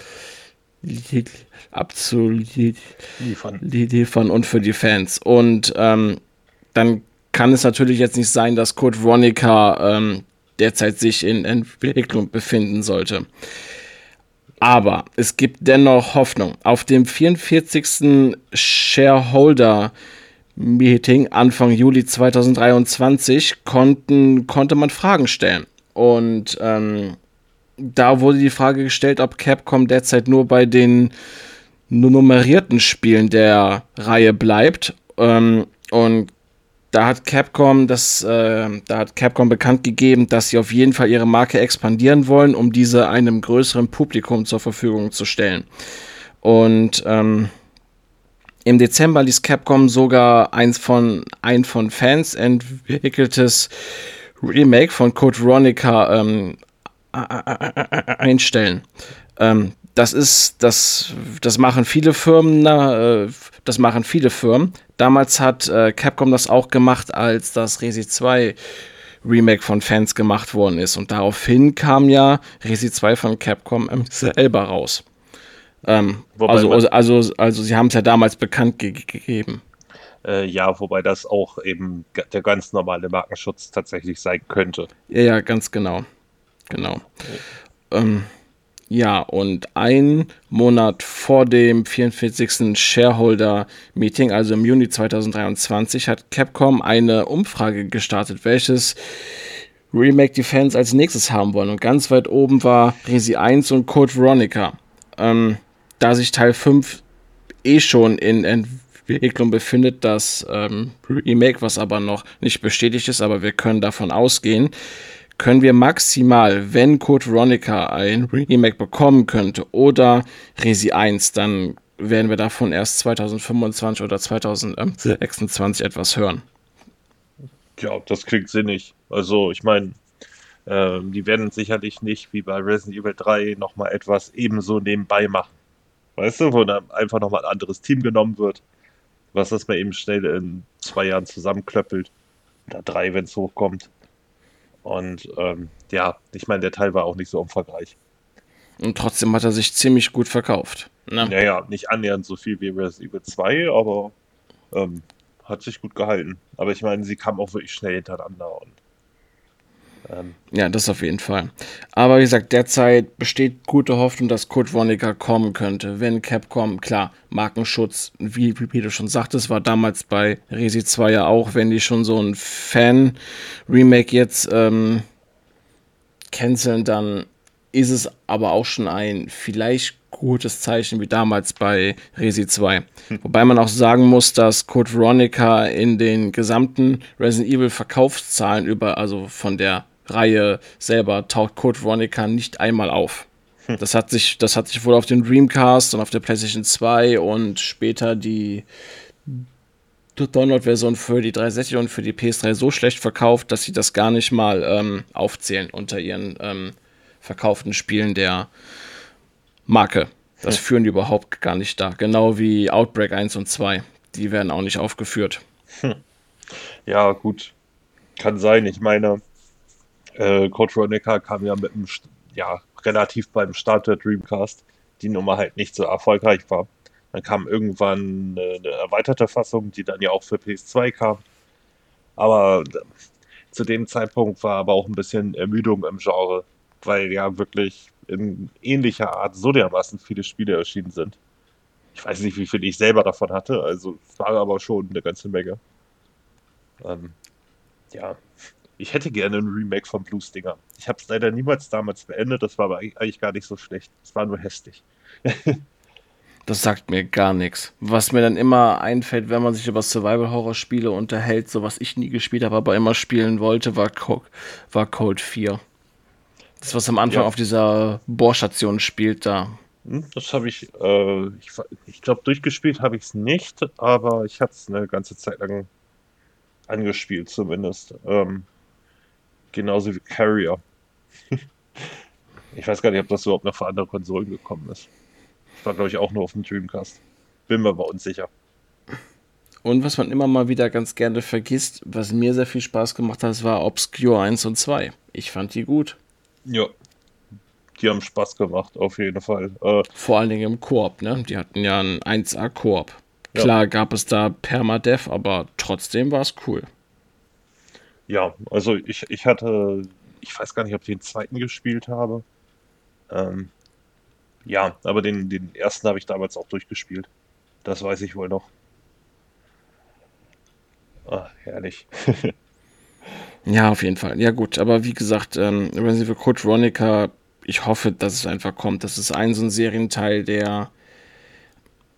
Speaker 2: abzuliefern liefern und für die Fans. Und ähm, dann kann es natürlich jetzt nicht sein, dass Code Veronica ähm, derzeit sich in Entwicklung befinden sollte. Aber es gibt dennoch Hoffnung. Auf dem 44. Shareholder Meeting Anfang Juli 2023 konnten, konnte man Fragen stellen. Und ähm, da wurde die Frage gestellt, ob Capcom derzeit nur bei den nummerierten Spielen der Reihe bleibt. Ähm, und da hat Capcom das, äh, da hat Capcom bekannt gegeben, dass sie auf jeden Fall ihre Marke expandieren wollen, um diese einem größeren Publikum zur Verfügung zu stellen. Und ähm, im Dezember ließ Capcom sogar eins von, ein von Fans entwickeltes Remake von Code Veronica ähm, einstellen. Ähm, das ist, das, das machen viele Firmen, na, äh, das machen viele Firmen. Damals hat äh, Capcom das auch gemacht, als das Resi 2 Remake von Fans gemacht worden ist. Und daraufhin kam ja Resi 2 von Capcom selber raus. Ähm, also, also, also, also, sie haben es ja damals bekannt ge gegeben.
Speaker 3: Äh, ja, wobei das auch eben der ganz normale Markenschutz tatsächlich sein könnte.
Speaker 2: Ja, ja, ganz genau. Genau. Ja. Ähm, ja, und ein Monat vor dem 44. Shareholder-Meeting, also im Juni 2023, hat Capcom eine Umfrage gestartet, welches Remake die Fans als nächstes haben wollen. Und ganz weit oben war Resi 1 und Code Veronica. Ähm, da sich Teil 5 eh schon in Entwicklung befindet, das ähm, Remake, was aber noch nicht bestätigt ist, aber wir können davon ausgehen, können wir maximal, wenn Code Veronica ein Remake bekommen könnte oder Resi 1, dann werden wir davon erst 2025 oder 2026 etwas hören.
Speaker 3: Ja, das klingt sinnig. Also ich meine, äh, die werden sicherlich nicht wie bei Resident Evil 3 nochmal etwas ebenso nebenbei machen. Weißt du, wo dann einfach nochmal ein anderes Team genommen wird, was das mal eben schnell in zwei Jahren zusammenklöppelt. Oder drei, wenn es hochkommt. Und ähm, ja, ich meine, der Teil war auch nicht so umfangreich.
Speaker 2: Und trotzdem hat er sich ziemlich gut verkauft.
Speaker 3: Ne? Naja, nicht annähernd so viel wie Resident Evil 2, aber ähm, hat sich gut gehalten. Aber ich meine, sie kam auch wirklich schnell hintereinander und
Speaker 2: ähm, ja, das auf jeden Fall. Aber wie gesagt, derzeit besteht gute Hoffnung, dass Code Veronica kommen könnte. Wenn Capcom, klar, Markenschutz, wie, wie du schon sagtest, war damals bei Resi 2 ja auch, wenn die schon so ein Fan-Remake jetzt ähm, canceln, dann ist es aber auch schon ein vielleicht gutes Zeichen wie damals bei Resi 2. Hm. Wobei man auch sagen muss, dass Code Veronica in den gesamten Resident Evil Verkaufszahlen über, also von der Reihe selber taucht Code Veronica nicht einmal auf. Hm. Das hat sich, das hat sich wohl auf dem Dreamcast und auf der PlayStation 2 und später die Download-Version für die 360 und für die PS3 so schlecht verkauft, dass sie das gar nicht mal ähm, aufzählen unter ihren ähm, verkauften Spielen der Marke. Das hm. führen die überhaupt gar nicht da. Genau wie Outbreak 1 und 2. Die werden auch nicht aufgeführt. Hm.
Speaker 3: Ja, gut. Kann sein. Ich meine, äh, Code Veronica kam ja mit einem, ja, relativ beim Start der Dreamcast, die Nummer halt nicht so erfolgreich war. Dann kam irgendwann eine, eine erweiterte Fassung, die dann ja auch für PS2 kam. Aber äh, zu dem Zeitpunkt war aber auch ein bisschen Ermüdung im Genre, weil ja wirklich in ähnlicher Art so dermaßen viele Spiele erschienen sind. Ich weiß nicht, wie viel ich selber davon hatte, also es war aber schon eine ganze Menge. Ähm, ja, ich hätte gerne ein Remake von Blue Stinger. Ich habe es leider niemals damals beendet, das war aber eigentlich gar nicht so schlecht. Es war nur hässlich. *laughs*
Speaker 2: das sagt mir gar nichts. Was mir dann immer einfällt, wenn man sich über Survival-Horror-Spiele unterhält, so was ich nie gespielt habe, aber immer spielen wollte, war, Co war Code 4. Das, was am Anfang ja. auf dieser Bohrstation spielt, da.
Speaker 3: Hm, das habe ich, äh, ich, ich glaube, durchgespielt habe ich es nicht, aber ich habe es eine ganze Zeit lang angespielt zumindest. Ähm, genauso wie Carrier. ich weiß gar nicht, ob das überhaupt noch für andere Konsolen gekommen ist. Das war, glaube ich, auch nur auf dem Dreamcast. Bin mir aber unsicher.
Speaker 2: Und was man immer mal wieder ganz gerne vergisst, was mir sehr viel Spaß gemacht hat, war Obscure 1 und 2. Ich fand die gut.
Speaker 3: Ja. Die haben Spaß gemacht, auf jeden Fall.
Speaker 2: Äh, Vor allen Dingen im Koop, ne? Die hatten ja einen 1A-Koop. Klar ja. gab es da Permadeath, aber trotzdem war es cool.
Speaker 3: Ja, also ich, ich hatte, ich weiß gar nicht, ob ich den zweiten gespielt habe. Ähm, ja, aber den, den ersten habe ich damals auch durchgespielt. Das weiß ich wohl noch. Ach, herrlich. *laughs*
Speaker 2: ja, auf jeden Fall. Ja, gut, aber wie gesagt, ähm, Resident Evil Code Veronica, ich hoffe, dass es einfach kommt. Das ist ein so ein Serienteil, der,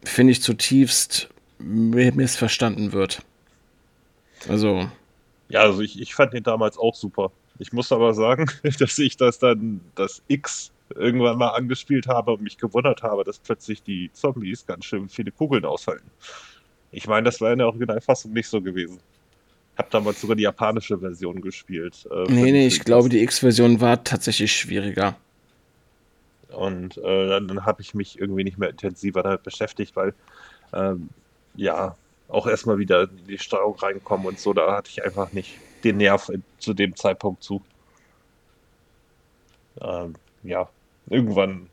Speaker 2: finde ich, zutiefst missverstanden wird. Also,
Speaker 3: ja, also ich, ich fand den damals auch super. Ich muss aber sagen, *laughs* dass ich das dann, das X irgendwann mal angespielt habe und mich gewundert habe, dass plötzlich die Zombies ganz schön viele Kugeln aushalten. Ich meine, das war in der Originalfassung nicht so gewesen. Ich habe damals sogar die japanische Version gespielt.
Speaker 2: Äh, nee, nee, ich glaube, die X-Version war tatsächlich schwieriger.
Speaker 3: Und äh, dann, dann habe ich mich irgendwie nicht mehr intensiver damit beschäftigt, weil, ähm, ja, auch erstmal wieder in die Steuerung reinkommen und so. Da hatte ich einfach nicht den Nerv zu dem Zeitpunkt zu. Ähm, ja, irgendwann.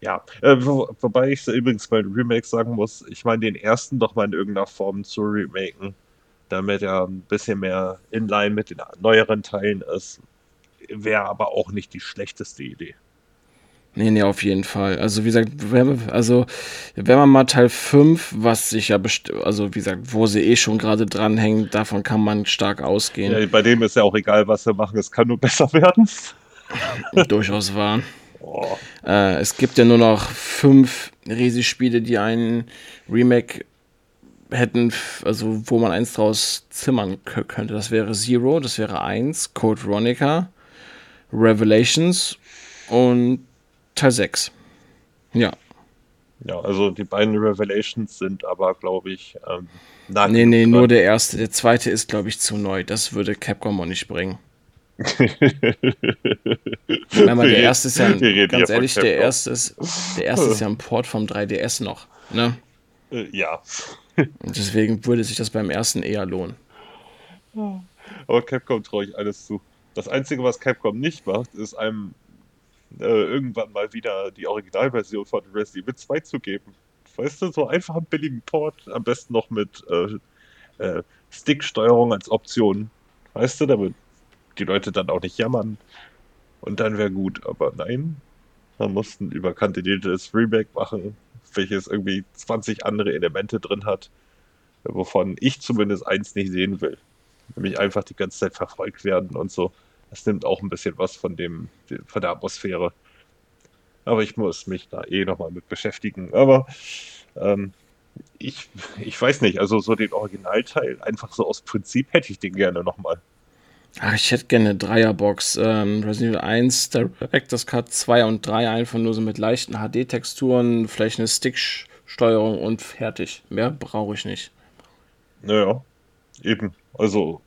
Speaker 3: Ja, äh, wo, wobei ich übrigens bei Remake sagen muss, ich meine, den ersten doch mal in irgendeiner Form zu remaken, damit er ein bisschen mehr in line mit den neueren Teilen ist, wäre aber auch nicht die schlechteste Idee.
Speaker 2: Nee, nee, auf jeden Fall. Also, wie gesagt, wenn, also, wenn man mal Teil 5, was sich ja, also, wie gesagt, wo sie eh schon gerade dranhängen, davon kann man stark ausgehen.
Speaker 3: Ja, bei dem ist ja auch egal, was wir machen, es kann nur *laughs* besser werden.
Speaker 2: Durchaus wahr. Oh. Äh, es gibt ja nur noch fünf Resi-Spiele, die einen Remake hätten, also wo man eins draus zimmern könnte. Das wäre Zero, das wäre eins, Code Veronica, Revelations und Teil 6. Ja.
Speaker 3: Ja, also die beiden Revelations sind aber, glaube ich, ähm,
Speaker 2: Nee, nee, nur der erste. Der zweite ist, glaube ich, zu neu. Das würde Capcom auch nicht bringen. *laughs* mal, der erste ist ja, ein, ganz ehrlich, der erste ist, der erste ist ja ein Port vom 3DS noch. Ne?
Speaker 3: Äh, ja. *laughs*
Speaker 2: Deswegen würde sich das beim ersten eher lohnen.
Speaker 3: Aber Capcom traue ich alles zu. Das Einzige, was Capcom nicht macht, ist einem äh, irgendwann mal wieder die Originalversion von Resident Evil 2 zu geben. Weißt du, so einfach einen billigen Port, am besten noch mit äh, äh, Stick-Steuerung als Option. Weißt du, damit die Leute dann auch nicht jammern. Und dann wäre gut. Aber nein, man muss ein überkandidates Remake machen, welches irgendwie 20 andere Elemente drin hat, wovon ich zumindest eins nicht sehen will. Nämlich einfach die ganze Zeit verfolgt werden und so. Das nimmt auch ein bisschen was von dem, von der Atmosphäre. Aber ich muss mich da eh nochmal mit beschäftigen. Aber ähm, ich, ich weiß nicht, also so den Originalteil, einfach so aus Prinzip hätte ich den gerne nochmal.
Speaker 2: Ach, ich hätte gerne eine Dreierbox. Ähm, Resident Evil 1, Director's Cut 2 und 3 einfach nur so mit leichten HD-Texturen, vielleicht eine Stick-Steuerung und fertig. Mehr brauche ich nicht.
Speaker 3: Naja, eben. Also,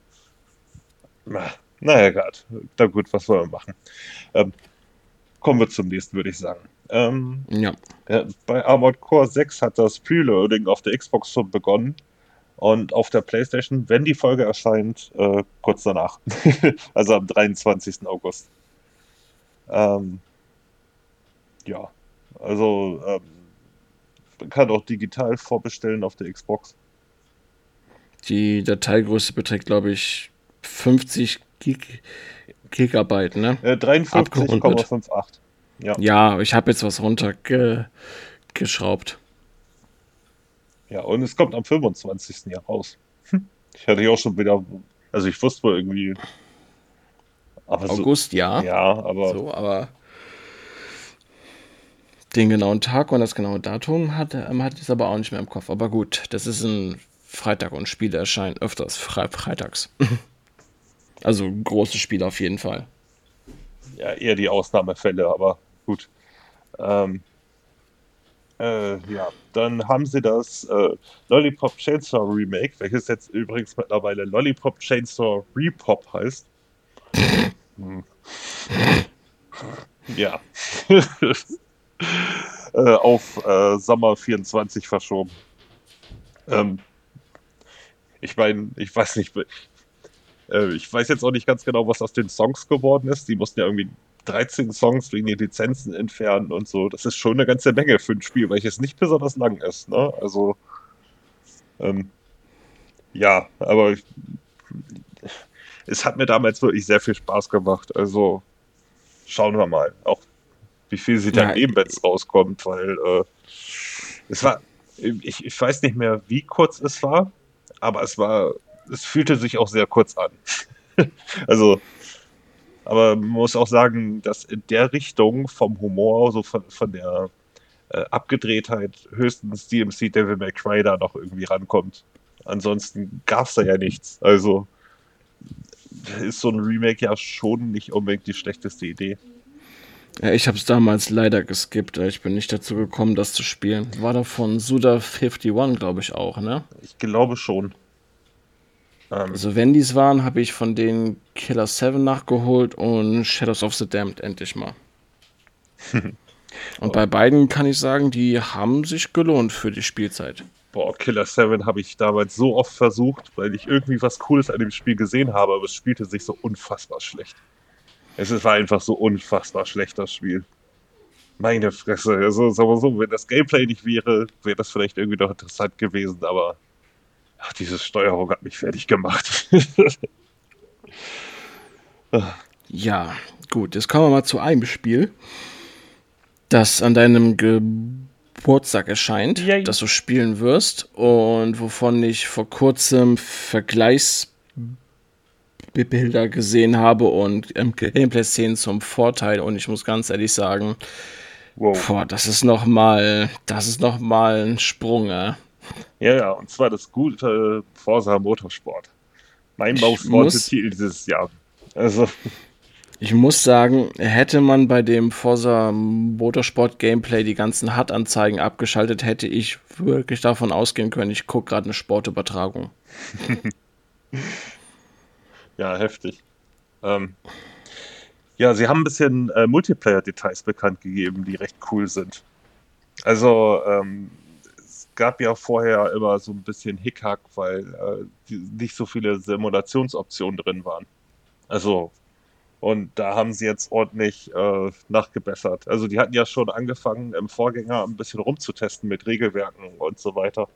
Speaker 3: naja, gerade. Na gut, was wollen wir machen? Ähm, kommen wir zum nächsten, würde ich sagen. Ähm,
Speaker 2: Ja.
Speaker 3: ja, bei Armored Core 6 hat das Preloading auf der Xbox schon begonnen und auf der PlayStation, wenn die Folge erscheint, äh, kurz danach. *laughs* also am 23. August. Ähm, ja, also ähm, man kann auch digital vorbestellen auf der Xbox.
Speaker 2: Die Dateigröße beträgt, glaube ich, 50 Gig Gigabyte, ne?
Speaker 3: Äh, 53,58. Ja.
Speaker 2: Ja, ich habe jetzt was runtergeschraubt.
Speaker 3: Ja, und es kommt am 25. Jahr raus. Hm. Ich hatte ja auch schon wieder, also ich wusste wohl irgendwie. Aber so,
Speaker 2: August, ja.
Speaker 3: ja, aber
Speaker 2: So, aber den genauen Tag und das genaue Datum hat, ähm, hat es aber auch nicht mehr im Kopf. Aber gut, das ist ein Freitag und Spiele erscheinen öfters Fre freitags. *laughs* also große Spiele auf jeden Fall.
Speaker 3: ja, eher die Ausnahmefälle, aber gut. Ähm, äh, ja, dann haben sie das äh, Lollipop Chainsaw Remake, welches jetzt übrigens mittlerweile Lollipop Chainsaw Repop heißt. Hm. Ja. *laughs* äh, auf äh, Sommer 24 verschoben. Ähm, ich meine, ich weiß nicht, äh, ich weiß jetzt auch nicht ganz genau, was aus den Songs geworden ist. Die mussten ja irgendwie 13 Songs wegen den Lizenzen entfernen und so. Das ist schon eine ganze Menge für ein Spiel, welches nicht besonders lang ist. Ne? Also, ähm, ja, aber ich, es hat mir damals wirklich sehr viel Spaß gemacht. Also, schauen wir mal, auch wie viel sie dann
Speaker 2: Ja,
Speaker 3: wenn es rauskommt, weil äh, es war, ich, ich weiß nicht mehr, wie kurz es war, aber es war, es fühlte sich auch sehr kurz an. *laughs* also, aber man muss auch sagen, dass in der Richtung vom Humor, so von, von der äh, Abgedrehtheit, höchstens DMC Devil May Cry da noch irgendwie rankommt. Ansonsten gab es da ja nichts. Also ist so ein Remake ja schon nicht unbedingt die schlechteste Idee.
Speaker 2: Ja, ich habe es damals leider geskippt. Ich bin nicht dazu gekommen, das zu spielen. War da von Suda51, glaube ich, auch, ne?
Speaker 3: Ich glaube schon.
Speaker 2: Also wenn dies waren, habe ich von denen Killer 7 nachgeholt und Shadows of the Damned endlich mal. *laughs* und bei beiden kann ich sagen, die haben sich gelohnt für die Spielzeit.
Speaker 3: boah, Killer 7 habe ich damals so oft versucht, weil ich irgendwie was Cooles an dem Spiel gesehen habe, aber es spielte sich so unfassbar schlecht. Es war einfach so unfassbar schlecht, das Spiel. Meine Fresse. Also, sagen wir so, wenn das Gameplay nicht wäre, wäre das vielleicht irgendwie noch interessant gewesen, aber ach, diese Steuerung hat mich fertig gemacht. *laughs*
Speaker 2: Ja, gut, jetzt kommen wir mal zu einem Spiel, das an deinem Geburtstag erscheint,
Speaker 3: Yay.
Speaker 2: das du spielen wirst und wovon ich vor kurzem Vergleichsbilder gesehen habe und ähm, Gameplay-Szenen zum Vorteil und ich muss ganz ehrlich sagen,
Speaker 3: wow.
Speaker 2: boah, das ist noch mal, das ist noch mal ein Sprung, äh.
Speaker 3: Ja, ja, und zwar das gute Forza Motorsport. Mein
Speaker 2: Ich
Speaker 3: Most
Speaker 2: muss-
Speaker 3: Wanted Titel dieses Jahr. Also,
Speaker 2: Ich muss sagen, hätte man bei dem Forza Motorsport Gameplay die ganzen HUD-Anzeigen abgeschaltet, hätte ich wirklich davon ausgehen können, ich gucke gerade eine Sportübertragung. *laughs*
Speaker 3: ja, heftig. Ähm, ja, sie haben ein bisschen äh, Multiplayer-Details bekannt gegeben, die recht cool sind. Also, ähm, gab ja vorher immer so ein bisschen Hickhack, weil äh, die, nicht so viele Simulationsoptionen drin waren. Also, und da haben sie jetzt ordentlich äh, nachgebessert. Also, die hatten ja schon angefangen, im Vorgänger ein bisschen rumzutesten mit Regelwerken und so weiter.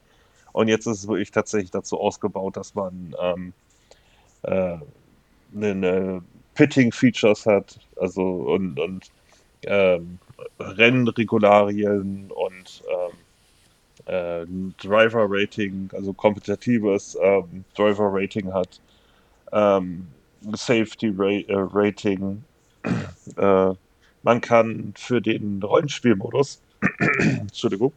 Speaker 3: Und jetzt ist es wirklich tatsächlich dazu ausgebaut, dass man ähm, äh, eine, Pitting-Features hat, also und, und ähm, Rennregularien und ähm, äh, Driver-Rating, also kompetitives ähm, Driver-Rating hat, ähm, Safety-Rating. *clears throat* Äh, man kann für den Rollenspielmodus, *clears throat* Entschuldigung,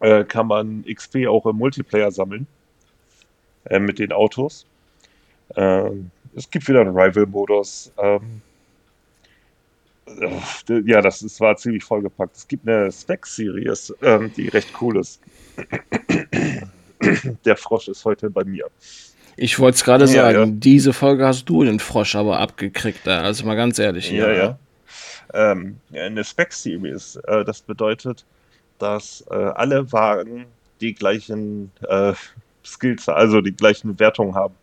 Speaker 3: äh, kann man XP auch im Multiplayer sammeln äh, mit den Autos. Ähm, es gibt wieder einen Rival-Modus. Ähm, äh, ja, das ist, war ziemlich vollgepackt. Es gibt eine Spec-Series, ähm, die recht cool ist. Der Frosch ist heute bei mir.
Speaker 2: Ich wollte es gerade ja, sagen, ja. diese Folge hast du den Frosch aber abgekriegt, also mal ganz ehrlich.
Speaker 3: Ja, ja. Ähm, eine Spec-Series, äh, das bedeutet, dass äh, alle Wagen die gleichen äh, Skills, also die gleichen Wertungen haben.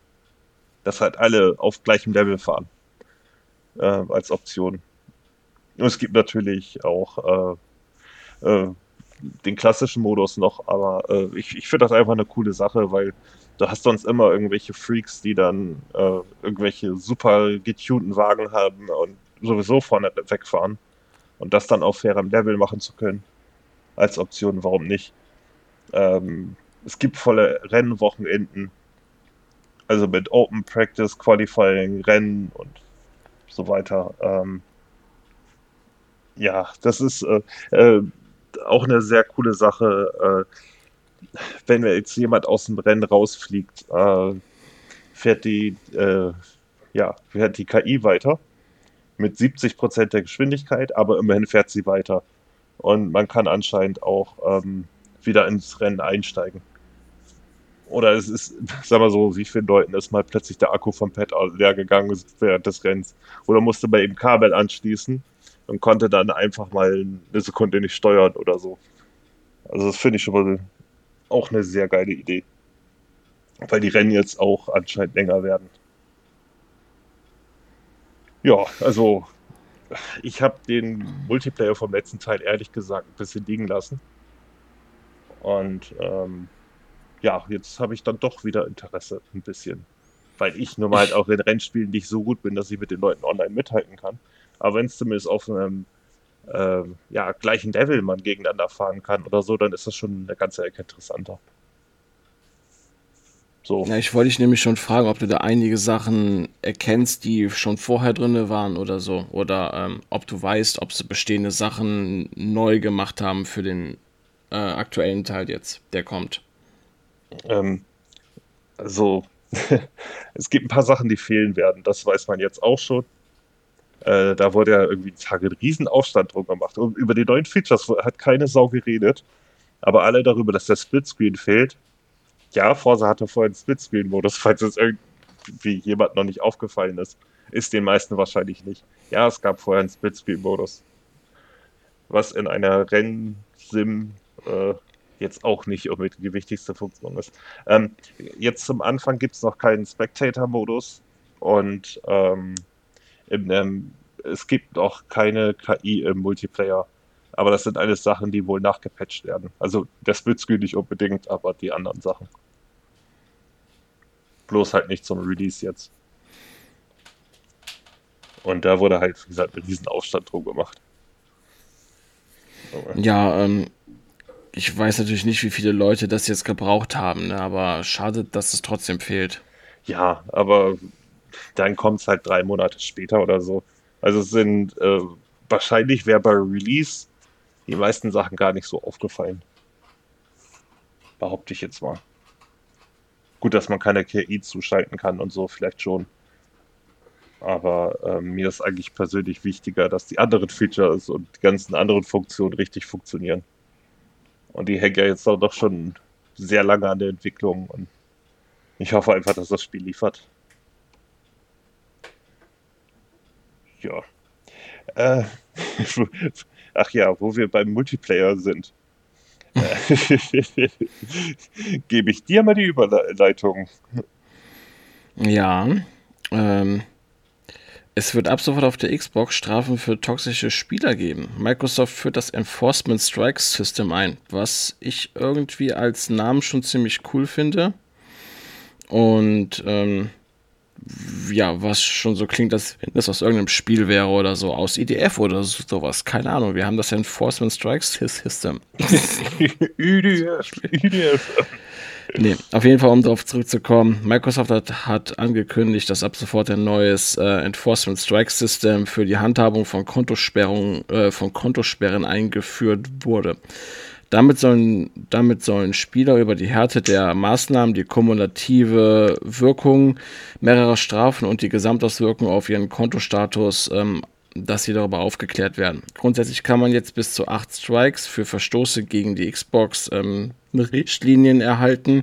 Speaker 3: Dass halt alle auf gleichem Level fahren. Äh, als Option. Und es gibt natürlich auch äh, äh, den klassischen Modus noch, aber äh, ich, ich finde das einfach eine coole Sache, weil du hast sonst immer irgendwelche Freaks, die dann äh, irgendwelche super getunten Wagen haben und sowieso vorne wegfahren. Und das dann auf fairem Level machen zu können, als Option, warum nicht? Ähm, es gibt volle Rennwochenenden, also mit Open Practice, Qualifying, Rennen und so weiter. Ähm, ja, das ist äh, äh, auch eine sehr coole Sache. Äh, wenn jetzt jemand aus dem Rennen rausfliegt, äh, fährt die, äh, ja, fährt die KI weiter mit 70 Prozent der Geschwindigkeit, aber immerhin fährt sie weiter. Und man kann anscheinend auch ähm, wieder ins Rennen einsteigen. Oder es ist, *laughs* sag mal so, wie vielen Leuten ist mal plötzlich der Akku vom Pad leer gegangen während des Rennens. Oder musste bei ihm Kabel anschließen und konnte dann einfach mal eine Sekunde nicht steuern oder so. Also das finde ich schon mal auch eine sehr geile Idee. Weil die Rennen jetzt auch anscheinend länger werden. Ja, also ich habe den Multiplayer vom letzten Teil ehrlich gesagt ein bisschen liegen lassen. Und ähm, ja, jetzt habe ich dann doch wieder Interesse ein bisschen. Weil ich nun mal halt auch in Rennspielen nicht so gut bin, dass ich mit den Leuten online mithalten kann. Aber wenn es zumindest auf einem äh, ja, gleichen Level man gegeneinander fahren kann oder so, dann ist das schon eine ganze Ecke interessanter.
Speaker 2: So. Ja, ich wollte dich nämlich schon fragen, ob du da einige Sachen erkennst, die schon vorher drin waren oder so. Oder ähm, ob du weißt, ob sie bestehende Sachen neu gemacht haben für den äh, aktuellen Teil jetzt, der kommt.
Speaker 3: Ähm, also, *laughs* es gibt ein paar Sachen, die fehlen werden. Das weiß man jetzt auch schon. Äh, da wurde ja irgendwie Tage ein Riesenaufstand drum gemacht. Und über die neuen Features hat keine Sau geredet. Aber alle darüber, dass der Splitscreen fehlt. Ja, Forza hatte vorher einen Splitscreen-Modus, *laughs* falls es irgendwie jemand noch nicht aufgefallen ist. Ist den meisten wahrscheinlich nicht. Ja, es gab vorher einen Splitscreen-Modus. Was in einer Rennsim äh, jetzt auch nicht unbedingt die wichtigste Funktion ist. Ähm, jetzt zum Anfang gibt es noch keinen Spectator-Modus und ähm, im, ähm, es gibt auch keine KI im Multiplayer. Aber das sind alles Sachen, die wohl nachgepatcht werden. Also der Splitscreen nicht unbedingt, aber die anderen Sachen. Bloß halt nicht zum Release jetzt. Und da wurde halt, wie gesagt, ein Riesenaufstand drum gemacht.
Speaker 2: Ja, ähm, ich weiß natürlich nicht, wie viele Leute das jetzt gebraucht haben, ne? aber schade, dass es trotzdem fehlt.
Speaker 3: Ja, aber dann kommt es halt drei Monate später oder so. Also es sind äh, wahrscheinlich wäre bei Release die meisten Sachen gar nicht so aufgefallen. Behaupte ich jetzt mal. Gut, dass man keine KI zuschalten kann und so, vielleicht schon. Aber äh, mir ist eigentlich persönlich wichtiger, dass die anderen Features und die ganzen anderen Funktionen richtig funktionieren. Und die hängen ja jetzt doch schon sehr lange an der Entwicklung und ich hoffe einfach, dass das Spiel liefert. Ja. Äh, *laughs* ach ja, wo wir beim Multiplayer sind. *laughs* Gebe ich dir mal die Überleitung.
Speaker 2: Ja, ähm, es wird ab sofort auf der Xbox Strafen für toxische Spieler geben. Microsoft führt das Enforcement Strike System ein, was ich irgendwie als Namen schon ziemlich cool finde. Und ähm, ja, was schon so klingt, als wenn das aus irgendeinem Spiel wäre oder so, aus IDF oder sowas. Keine Ahnung. Wir haben das Enforcement Strike System. *laughs* IDF, IDF. Nee, auf jeden Fall, um darauf zurückzukommen, Microsoft hat, hat angekündigt, dass ab sofort ein neues äh, Enforcement Strike System für die Handhabung von Kontosperrungen, äh, von Kontosperren eingeführt wurde. Damit sollen, damit sollen Spieler über die Härte der Maßnahmen, die kumulative Wirkung mehrerer Strafen und die Gesamtauswirkung auf ihren Kontostatus ähm, dass sie darüber aufgeklärt werden. Grundsätzlich kann man jetzt bis zu acht Strikes für Verstoße gegen die Xbox ähm, Richtlinien erhalten.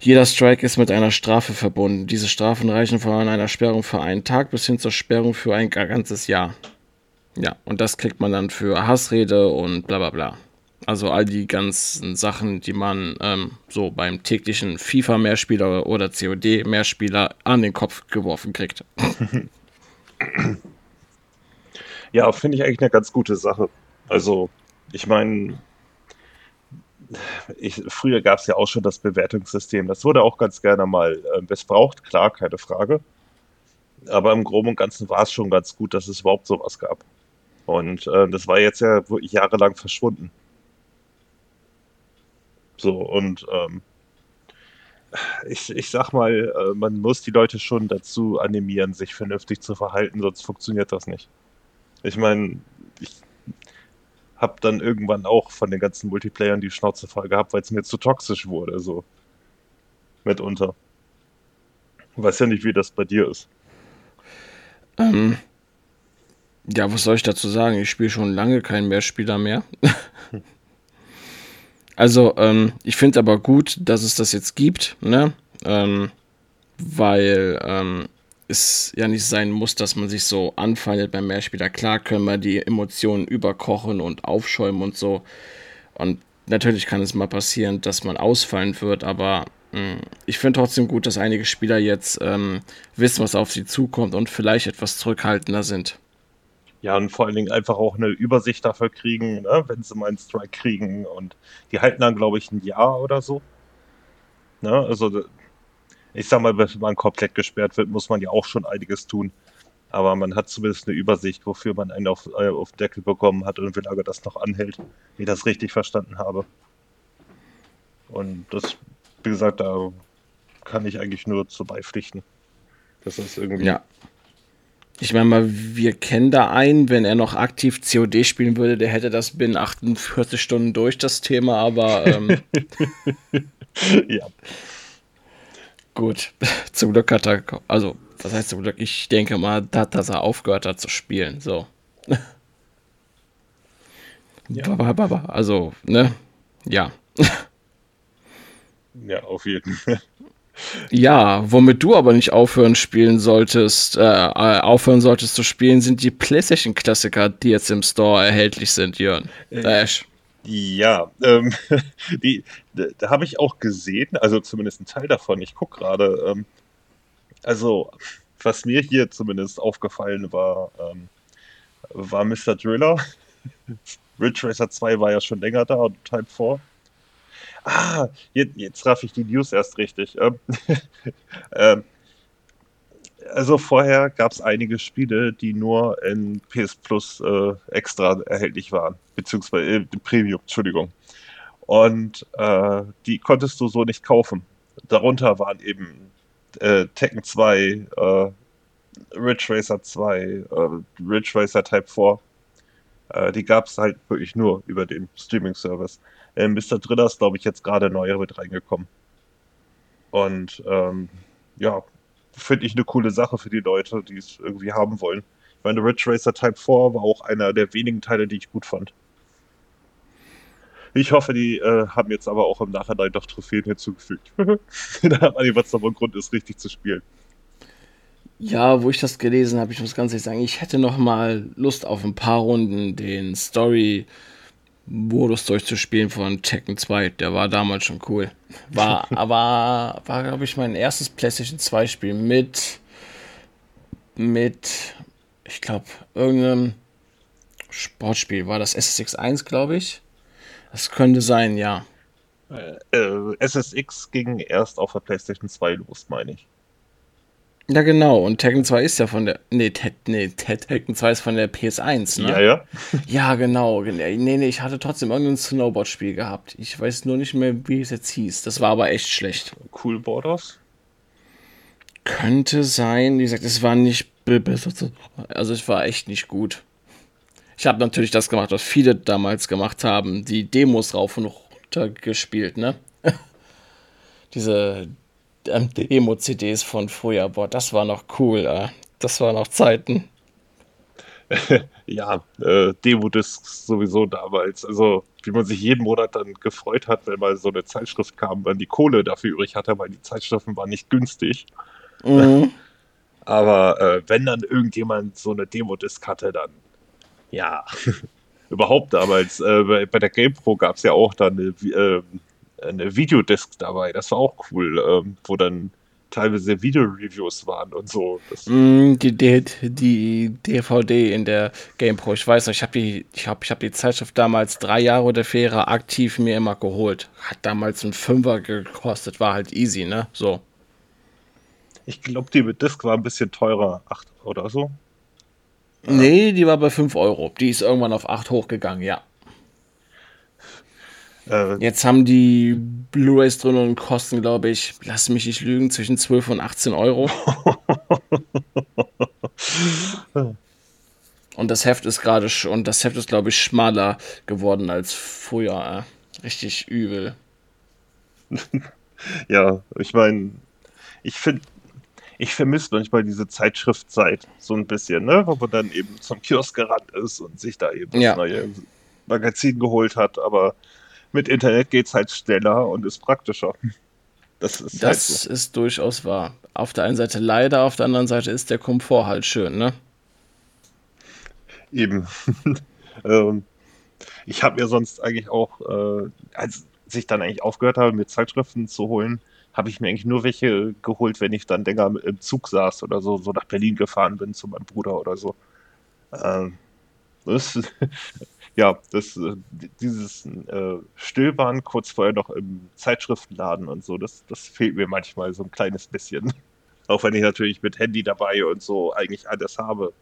Speaker 2: Jeder Strike ist mit einer Strafe verbunden. Diese Strafen reichen von einer Sperrung für einen Tag bis hin zur Sperrung für ein ganzes Jahr. Ja, und das kriegt man dann für Hassrede und bla bla bla. Also all die ganzen Sachen, die man ähm, so beim täglichen FIFA-Mehrspieler oder COD-Mehrspieler an den Kopf geworfen kriegt. *laughs*
Speaker 3: Ja, finde ich eigentlich eine ganz gute Sache. Also, ich meine, früher gab es ja auch schon das Bewertungssystem. Das wurde auch ganz gerne mal äh, missbraucht, klar, keine Frage. Aber im Groben und Ganzen war es schon ganz gut, dass es überhaupt sowas gab. Und äh, das war jetzt ja jahrelang verschwunden. So, und ähm, ich, ich sag mal, äh, man muss die Leute schon dazu animieren, sich vernünftig zu verhalten, sonst funktioniert das nicht. Ich meine, ich habe dann irgendwann auch von den ganzen Multiplayern die Schnauze voll gehabt, weil es mir zu toxisch wurde, so mitunter. Ich weiß ja nicht, wie das bei dir ist.
Speaker 2: Ähm, ja, was soll ich dazu sagen? Ich spiele schon lange keinen Mehrspieler mehr. *laughs* also, ähm, ich finde aber gut, dass es das jetzt gibt, ne? Ähm, weil ähm, es ja nicht sein muss, dass man sich so anfeindet beim Mehrspieler. Klar können wir die Emotionen überkochen und aufschäumen und so. Und natürlich kann es mal passieren, dass man ausfallen wird, aber mh, hm, ich finde trotzdem gut, dass einige Spieler jetzt ähm, wissen, was auf sie zukommt und vielleicht etwas zurückhaltender sind.
Speaker 3: Ja, und vor allen Dingen einfach auch eine Übersicht dafür kriegen, ne, wenn sie mal einen Strike kriegen. Und die halten dann, glaube ich, ein Jahr oder so. Ne, also ich sag mal, wenn man komplett gesperrt wird, muss man ja auch schon einiges tun. Aber man hat zumindest eine Übersicht, wofür man einen auf, äh, auf Deckel bekommen hat und wie lange das noch anhält, wie ich das richtig verstanden habe. Und das, wie gesagt, da kann ich eigentlich nur zu beipflichten. Das ist irgendwie.
Speaker 2: Ja. Ich meine mal, wir kennen da einen, wenn er noch aktiv COD spielen würde, der hätte das binnen 48 Stunden durch, das Thema, aber. Ähm, *laughs* ja. Gut, *laughs* zum Glück hat er, also, das heißt zum Glück, ich denke mal, dass er aufgehört hat zu spielen, so. Ja. Also, ne? Ja. *laughs*
Speaker 3: Ja, auf jeden Fall.
Speaker 2: Ja, womit du aber nicht aufhören spielen solltest, äh, äh, aufhören solltest zu spielen, sind die PlayStation-Klassiker, die jetzt im Store erhältlich sind, Jörn. Äh, Ash.
Speaker 3: Ja, ähm, *laughs* die, da habe ich auch gesehen, also zumindest ein Teil davon. Ich gucke gerade. Ähm, also, was mir hier zumindest aufgefallen war, ähm, war Mr. Driller. *laughs* Ridge Racer 2 war ja schon länger da und Type 4. Ah, jetzt, jetzt raff ich die News erst richtig. Ähm, *laughs* ähm, also vorher gab es einige Spiele, die nur in PS Plus äh, extra erhältlich waren, beziehungsweise äh, Premium, Entschuldigung. Und äh, die konntest du so nicht kaufen. Darunter waren eben äh, Tekken 2, äh, Ridge Racer 2, äh, Ridge Racer Type 4. Äh, die gab es halt wirklich nur über den Streaming-Service. Äh, Mr. Driller ist, glaube ich, jetzt gerade neu mit reingekommen. Und ähm, ja, finde ich eine coole Sache für die Leute, die es irgendwie haben wollen. Ich meine, Ridge Racer Type 4 war auch einer der wenigen Teile, die ich gut fand. Ich hoffe, die äh, haben jetzt aber auch im Nachhinein doch Trophäen hinzugefügt. *laughs* da hat man was nochmal Grund ist, richtig zu spielen.
Speaker 2: Ja, wo ich das gelesen habe, ich muss ganz ehrlich sagen, ich hätte noch mal Lust auf ein paar Runden den Story Modus durchzuspielen von Tekken 2. Der war damals schon cool. War *laughs* aber, war, glaube ich, mein erstes PlayStation 2 Spiel mit, mit, ich glaube, irgendeinem Sportspiel. War das SSX1, glaube ich? Das könnte sein, ja.
Speaker 3: Äh, SSX ging erst auf der PlayStation 2 los, meine ich.
Speaker 2: Ja, genau. Und Tekken 2 ist ja von der. Nee, Te nee Tekken 2 ist von der PS1, ne?
Speaker 3: Ja, ja.
Speaker 2: Ja, genau. Nee, nee, ich hatte trotzdem irgendein Snowboard-Spiel gehabt. Ich weiß nur nicht mehr, wie es jetzt hieß. Das war aber echt schlecht.
Speaker 3: Cool Borders?
Speaker 2: Könnte sein. Wie gesagt, es war nicht. Also, es war echt nicht gut. Ich habe natürlich das gemacht, was viele damals gemacht haben: die Demos rauf und runter gespielt, ne? *laughs* Diese ähm, Demo-CDs von früher. Boah, das war noch cool. Äh. Das war noch Zeiten. *laughs*
Speaker 3: ja, äh, Demo-Discs sowieso damals. Also, wie man sich jeden Monat dann gefreut hat, wenn mal so eine Zeitschrift kam, dann die Kohle dafür übrig hatte, weil die Zeitschriften waren nicht günstig. Mhm. *laughs* Aber äh, wenn dann irgendjemand so eine Demo-Disc hatte, dann ja. *laughs* Überhaupt damals, äh, bei, bei, der GamePro gab es ja auch dann eine, äh, eine Videodisc dabei. Das war auch cool, ähm, wo dann teilweise Video-Reviews waren und so.
Speaker 2: Mm, die, die, die, DVD in der GamePro, ich weiß noch, ich habe die, ich hab, ich hab die Zeitschrift damals drei Jahre oder Fähre aktiv mir immer geholt. Hat damals ein Fünfer gekostet, war halt easy, ne? So.
Speaker 3: Ich glaube, die mit Disc war ein bisschen teurer, acht oder so.
Speaker 2: Nee, die war bei 5 Euro. Die ist irgendwann auf 8 hochgegangen, ja. Äh, Jetzt haben die Blu-rays drin und kosten, glaube ich, lass mich nicht lügen, zwischen 12 und 18 Euro. *laughs* und das Heft ist gerade und das Heft ist, glaube ich, schmaler geworden als früher. Richtig übel. *laughs*
Speaker 3: ja, ich meine, ich finde, ich vermisse manchmal diese Zeitschriftzeit so ein bisschen, ne? Wo man dann eben zum Kiosk gerannt ist und sich da eben ja. das neue Magazin geholt hat, aber mit Internet geht es halt schneller und ist praktischer.
Speaker 2: Das, ist, das halt so. ist durchaus wahr. Auf der einen Seite leider, auf der anderen Seite ist der Komfort halt schön, ne?
Speaker 3: Eben. *laughs* ähm, ich habe mir sonst eigentlich auch, äh, als ich dann eigentlich aufgehört habe, mir Zeitschriften zu holen, habe ich mir eigentlich nur welche geholt, wenn ich dann länger im Zug saß oder so, so nach Berlin gefahren bin zu meinem Bruder oder so. Ähm, *laughs* das, ja, das, äh, dieses äh, Stillbahn kurz vorher noch im Zeitschriftenladen und so, das, das fehlt mir manchmal so ein kleines bisschen. *laughs* Auch wenn ich natürlich mit Handy dabei und so eigentlich alles habe.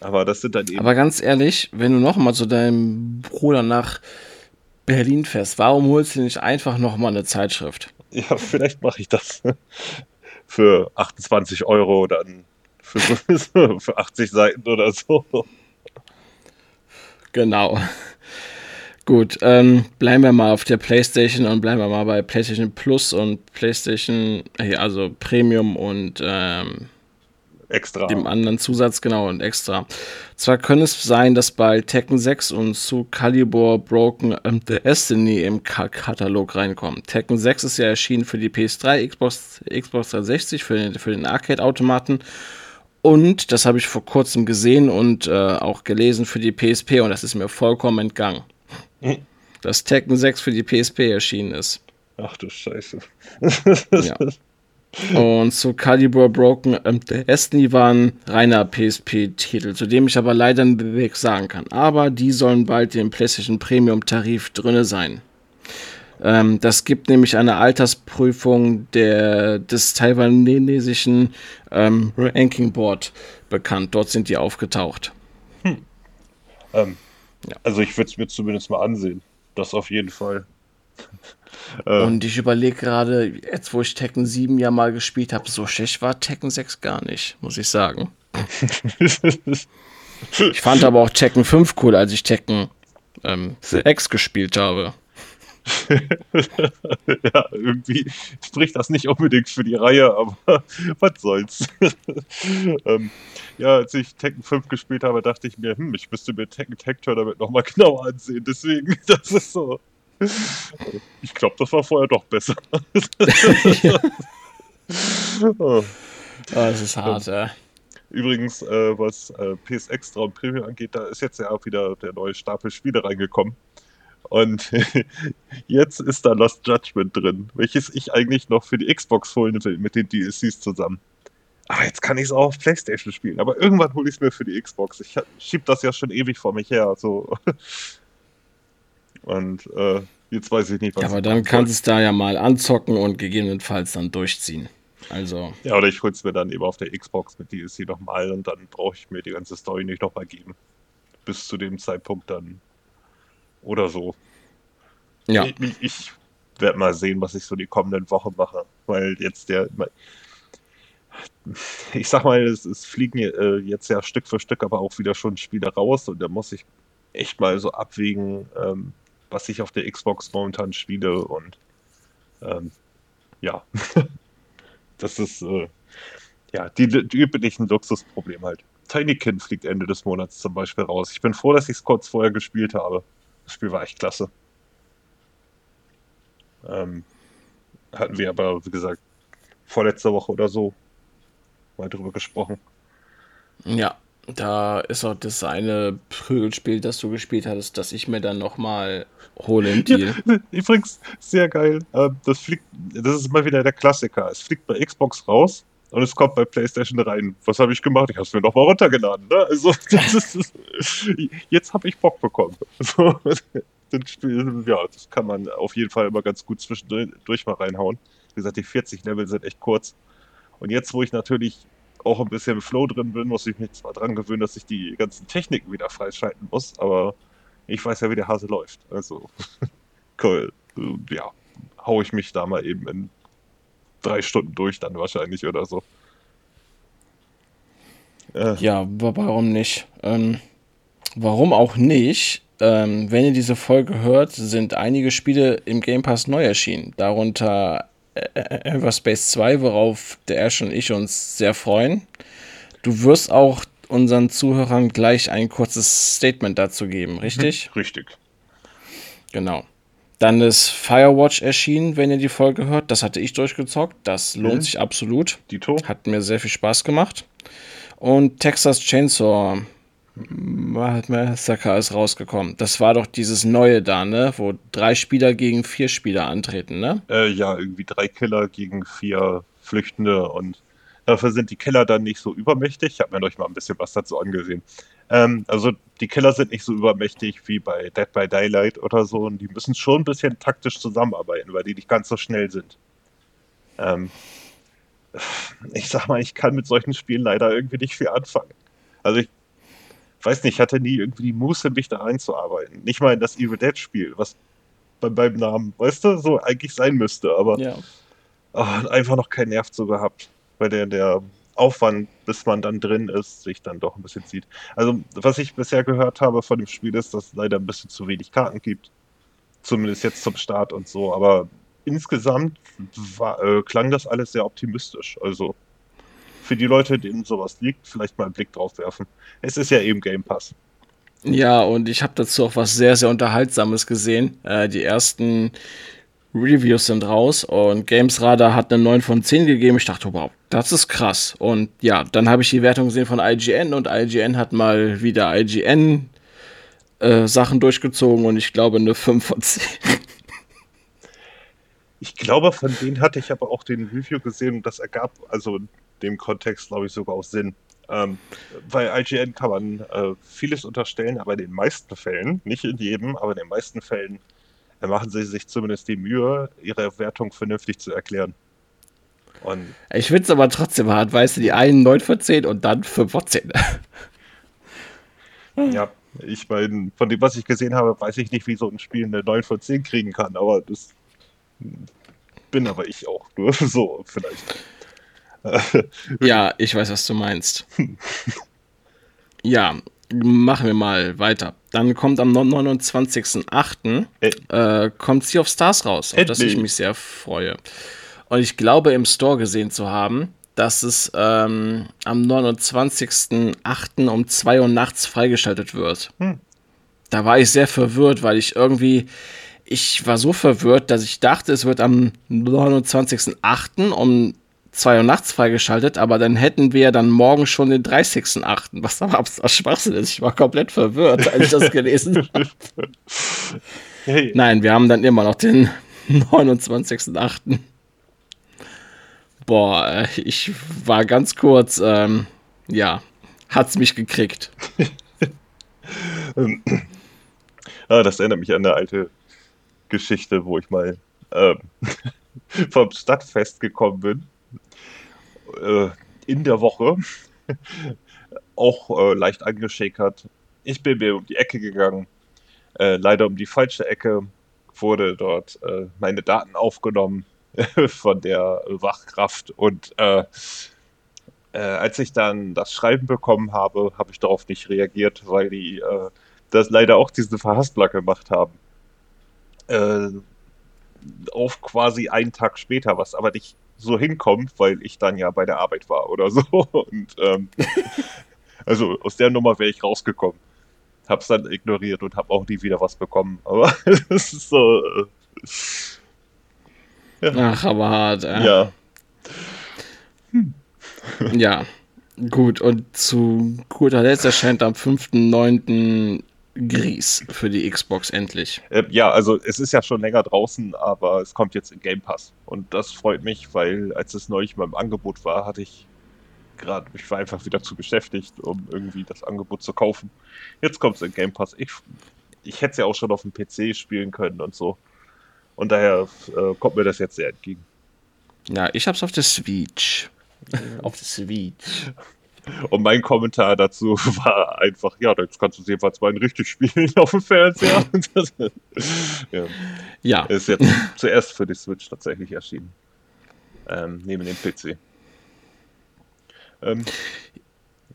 Speaker 3: Aber das sind dann eben.
Speaker 2: Aber ganz ehrlich, wenn du nochmal zu deinem Bruder nach Berlin fährst, warum holst du nicht einfach nochmal eine Zeitschrift?
Speaker 3: Ja, *laughs* vielleicht mache ich das. Für 28 Euro dann für, *laughs* für 80 Seiten oder so.
Speaker 2: Genau. Gut, ähm, bleiben wir mal auf der PlayStation und bleiben wir mal bei PlayStation Plus und PlayStation, also Premium und ähm,
Speaker 3: extra.
Speaker 2: dem anderen Zusatz, genau, und extra. Zwar könnte es sein, dass bei Tekken 6 und zu Calibur Broken ähm, The Destiny im Ka Katalog reinkommen. Tekken 6 ist ja erschienen für die PS3, Xbox, Xbox 360, für den, für den Arcade-Automaten und das habe ich vor kurzem gesehen und äh, auch gelesen für die PSP und das ist mir vollkommen entgangen. Hm. *laughs* Dass Tekken 6 für die PSP erschienen ist.
Speaker 3: Ach du Scheiße.
Speaker 2: ja. Und zu Calibur Broken ähm, Destiny war ein reiner PSP-Titel, zu dem ich aber leider nichts sagen kann. Aber die sollen bald im PlayStation Premium-Tarif drinne sein. Ähm, das gibt nämlich eine Altersprüfung der, des taiwanesischen ähm, Ranking Board bekannt. Dort sind die aufgetaucht. Hm.
Speaker 3: Ähm, ja. Also ich würde es mir zumindest mal ansehen. Das auf jeden Fall. *laughs*
Speaker 2: Äh. Und ich überlege gerade, jetzt wo ich Tekken 7 ja mal gespielt habe, so schlecht war Tekken 6 gar nicht, muss ich sagen. *laughs* ich fand aber auch Tekken 5 cool, als ich Tekken ähm, 6 gespielt habe. *laughs*
Speaker 3: ja, irgendwie spricht das nicht unbedingt für die Reihe, aber *laughs* was soll's. *laughs* ähm, ja, als ich Tekken 5 gespielt habe, dachte ich mir, hm, ich müsste mir Tekken Tag Tournament nochmal genauer ansehen. Deswegen, das ist so. Ich glaube, das war vorher doch besser.
Speaker 2: oh. oh, das ist hart, ähm, ja.
Speaker 3: Übrigens, äh, was äh, PS Extra und Premium angeht, da ist jetzt ja auch wieder der neue Stapel Spiele reingekommen. Und *laughs* jetzt ist da Lost Judgment drin, welches ich eigentlich noch für die Xbox holen will mit den DLCs zusammen. Aber jetzt kann ich es auch auf PlayStation spielen. Aber irgendwann hole ich es mir für die Xbox. Ich schieb das ja schon ewig vor mich her. So. *laughs* Und äh, jetzt weiß ich nicht,
Speaker 2: was. Ja, aber dann kannst du es da ja mal anzocken und gegebenenfalls dann durchziehen. Also.
Speaker 3: Ja, oder ich hole es mir dann eben auf der Xbox mit DLC nochmal und dann brauche ich mir die ganze Story nicht nochmal geben. Bis zu dem Zeitpunkt dann. Oder so. Ja. Ich, ich werde mal sehen, was ich so die kommenden Wochen mache. Weil jetzt der. Ich sag mal, es, es fliegen äh, jetzt ja Stück für Stück aber auch wieder schon Spiele raus und da muss ich echt mal so abwägen, ähm, was ich auf der Xbox momentan spiele und ähm, ja. *laughs* das ist äh, ja die, die üblichen Luxusprobleme halt. Tinykin fliegt Ende des Monats zum Beispiel raus. Ich bin froh, dass ich es kurz vorher gespielt habe. Das Spiel war echt klasse. Ähm, hatten wir aber, wie gesagt, vorletzte Woche oder so mal drüber gesprochen.
Speaker 2: Ja, da ist auch das eine Prügelspiel, das du gespielt hattest, das ich mir dann nochmal hole im Deal.
Speaker 3: Ja, *laughs* übrigens, sehr geil. Ähm, das fliegt, das ist mal wieder der Klassiker. Es fliegt bei Xbox raus und es kommt bei PlayStation rein. Was habe ich gemacht? Ich habe es mir nochmal runtergeladen. Ne? Also, *laughs* ist, jetzt habe ich Bock bekommen. So, *laughs* das Spiel, ja, das kann man auf jeden Fall immer ganz gut zwischendurch mal reinhauen. Wie gesagt, die 40 Level sind echt kurz. Und jetzt, wo ich natürlich auch ein bisschen im Flow drin bin, muss ich mich zwar dran gewöhnen, dass ich die ganzen Techniken wieder freischalten muss, aber ich weiß ja, wie der Hase läuft. Also, *laughs* cool. Ja, hau ich mich da mal eben in drei Stunden durch dann wahrscheinlich oder so.
Speaker 2: Äh. Ja, warum nicht? Ähm, warum auch nicht? Ähm, wenn ihr diese Folge hört, sind einige Spiele im Game Pass neu erschienen. Darunter Everspace 2, worauf der Ash und ich uns sehr freuen. Du wirst auch unseren Zuhörern gleich ein kurzes Statement dazu geben, richtig?
Speaker 3: Mhm, richtig.
Speaker 2: Genau. Dann ist Firewatch erschienen, wenn ihr die Folge hört. Das hatte ich durchgezockt. Das lohnt mhm. sich absolut.
Speaker 3: Dito.
Speaker 2: Hat mir sehr viel Spaß gemacht. Und Texas Chainsaw Massacre ist rausgekommen. Das war doch dieses neue da, ne? Wo drei Spieler gegen vier Spieler antreten, ne?
Speaker 3: Äh, ja, irgendwie drei Killer gegen vier Flüchtende und dafür sind die Killer dann nicht so übermächtig. Ich habe mir euch mal ein bisschen was dazu angesehen. Ähm, also die Killer sind nicht so übermächtig wie bei Dead by Daylight oder so und die müssen schon ein bisschen taktisch zusammenarbeiten, weil die nicht ganz so schnell sind. Ähm, ich sag mal, ich kann mit solchen Spielen leider irgendwie nicht viel anfangen. Also ich weiß nicht, ich hatte nie irgendwie die Muße, mich da einzuarbeiten. Nicht mal in das Evil Dead Spiel, was bei meinem Namen, weißt du, so eigentlich sein müsste, aber ja. oh, einfach noch keinen Nerv zu gehabt, weil der, der Aufwand, bis man dann drin ist, sich dann doch ein bisschen zieht. Also, was ich bisher gehört habe von dem Spiel ist, dass es leider ein bisschen zu wenig Karten gibt. Zumindest jetzt zum Start und so, aber insgesamt war, äh, klang das alles sehr optimistisch. Also, für die Leute, denen sowas liegt, vielleicht mal einen Blick drauf werfen. Es ist ja eben Game Pass.
Speaker 2: Ja, und ich habe dazu auch was sehr, sehr Unterhaltsames gesehen. Äh, die ersten Reviews sind raus und GamesRadar hat eine 9 von 10 gegeben. Ich dachte, wow, das ist krass. Und ja, dann habe ich die Wertung gesehen von IGN und IGN hat mal wieder IGN äh, Sachen durchgezogen und ich glaube eine 5 von 10. *laughs*
Speaker 3: Ich glaube, von denen hatte ich aber auch den Review gesehen und das ergab, also dem Kontext, glaube ich, sogar auch Sinn. Ähm, bei IGN kann man äh, vieles unterstellen, aber in den meisten Fällen, nicht in jedem, aber in den meisten Fällen äh, machen sie sich zumindest die Mühe, ihre Wertung vernünftig zu erklären.
Speaker 2: Und ich finde es aber trotzdem hart, weißt du, die einen 9 von 10 und dann 5 von 10.
Speaker 3: ja, ich meine, von dem, was ich gesehen habe, weiß ich nicht, wie so ein Spiel eine 9 von 10 kriegen kann, aber das bin aber ich auch *laughs* nur so vielleicht.
Speaker 2: ja, ich weiß, was du meinst. *laughs* ja, machen wir mal weiter. Dann kommt am 29.08. Äh, kommt Sea of Stars raus, auf das ich mich sehr freue. Und ich glaube, im Store gesehen zu haben, dass es ähm, am 29.08. um 2 Uhr nachts freigeschaltet wird. Hm. Da war ich sehr verwirrt, weil ich irgendwie, ich war so verwirrt, dass ich dachte, es wird am 29.08. um 2 Uhr nachts freigeschaltet, aber dann hätten wir dann morgen schon den 30.8., was aber absoluter Schwachsinn ist. Ich war komplett verwirrt, als ich das *laughs* gelesen habe. Hey. Nein, wir haben dann immer noch den 29.08. Boah, äh, ich war ganz kurz, ähm, ja, hat's mich gekriegt. *laughs*
Speaker 3: ah, das erinnert mich an eine alte Geschichte, wo ich mal ähm, *laughs* vom Stadtfest gekommen bin. Äh, in der Woche. *laughs* Auch äh, leicht angeschäkert. Ich bin mir um die Ecke gegangen. Äh, leider um die falsche Ecke wurde dort äh, meine Daten aufgenommen *laughs* von der Wachkraft und äh, äh, als ich dann das Schreiben bekommen habe, habe ich darauf nicht reagiert, weil die das leider auch diese Verhaspler gemacht haben. Äh, auf quasi einen Tag später, was aber nicht so hinkommt, weil ich dann ja bei der Arbeit war oder so. *laughs* Und ähm, *laughs* also aus der Nummer wäre ich rausgekommen. Hab's dann ignoriert und hab auch nie wieder was bekommen. Aber *laughs* das ist so. Äh,
Speaker 2: ja. Ach, aber hart,
Speaker 3: äh. Ja.
Speaker 2: Hm. ja, gut. Und zu guter Letzt erscheint am 5.9. Gries für die Xbox endlich.
Speaker 3: Äh, ja, also es ist ja schon länger draußen, aber es kommt jetzt in Game Pass. Und das freut mich, weil als es neulich mal im Angebot war, hatte ich gerade, ich war einfach wieder zu beschäftigt, um irgendwie das Angebot zu kaufen. Jetzt kommt es in Game Pass. Ich, ich hätte es ja auch schon auf dem PC spielen können und so. Und daher äh, kommt mir das jetzt sehr entgegen.
Speaker 2: Ja, ich hab's auf der Switch. auf der Switch.
Speaker 3: Und mein Kommentar dazu *laughs* war einfach, ja, jetzt kannst du es jedenfalls mal richtig spielen auf dem Fernseher. *laughs* ja. ja. Ist jetzt zuerst für die Switch tatsächlich erschienen. Ähm, neben dem PC.
Speaker 2: Ähm.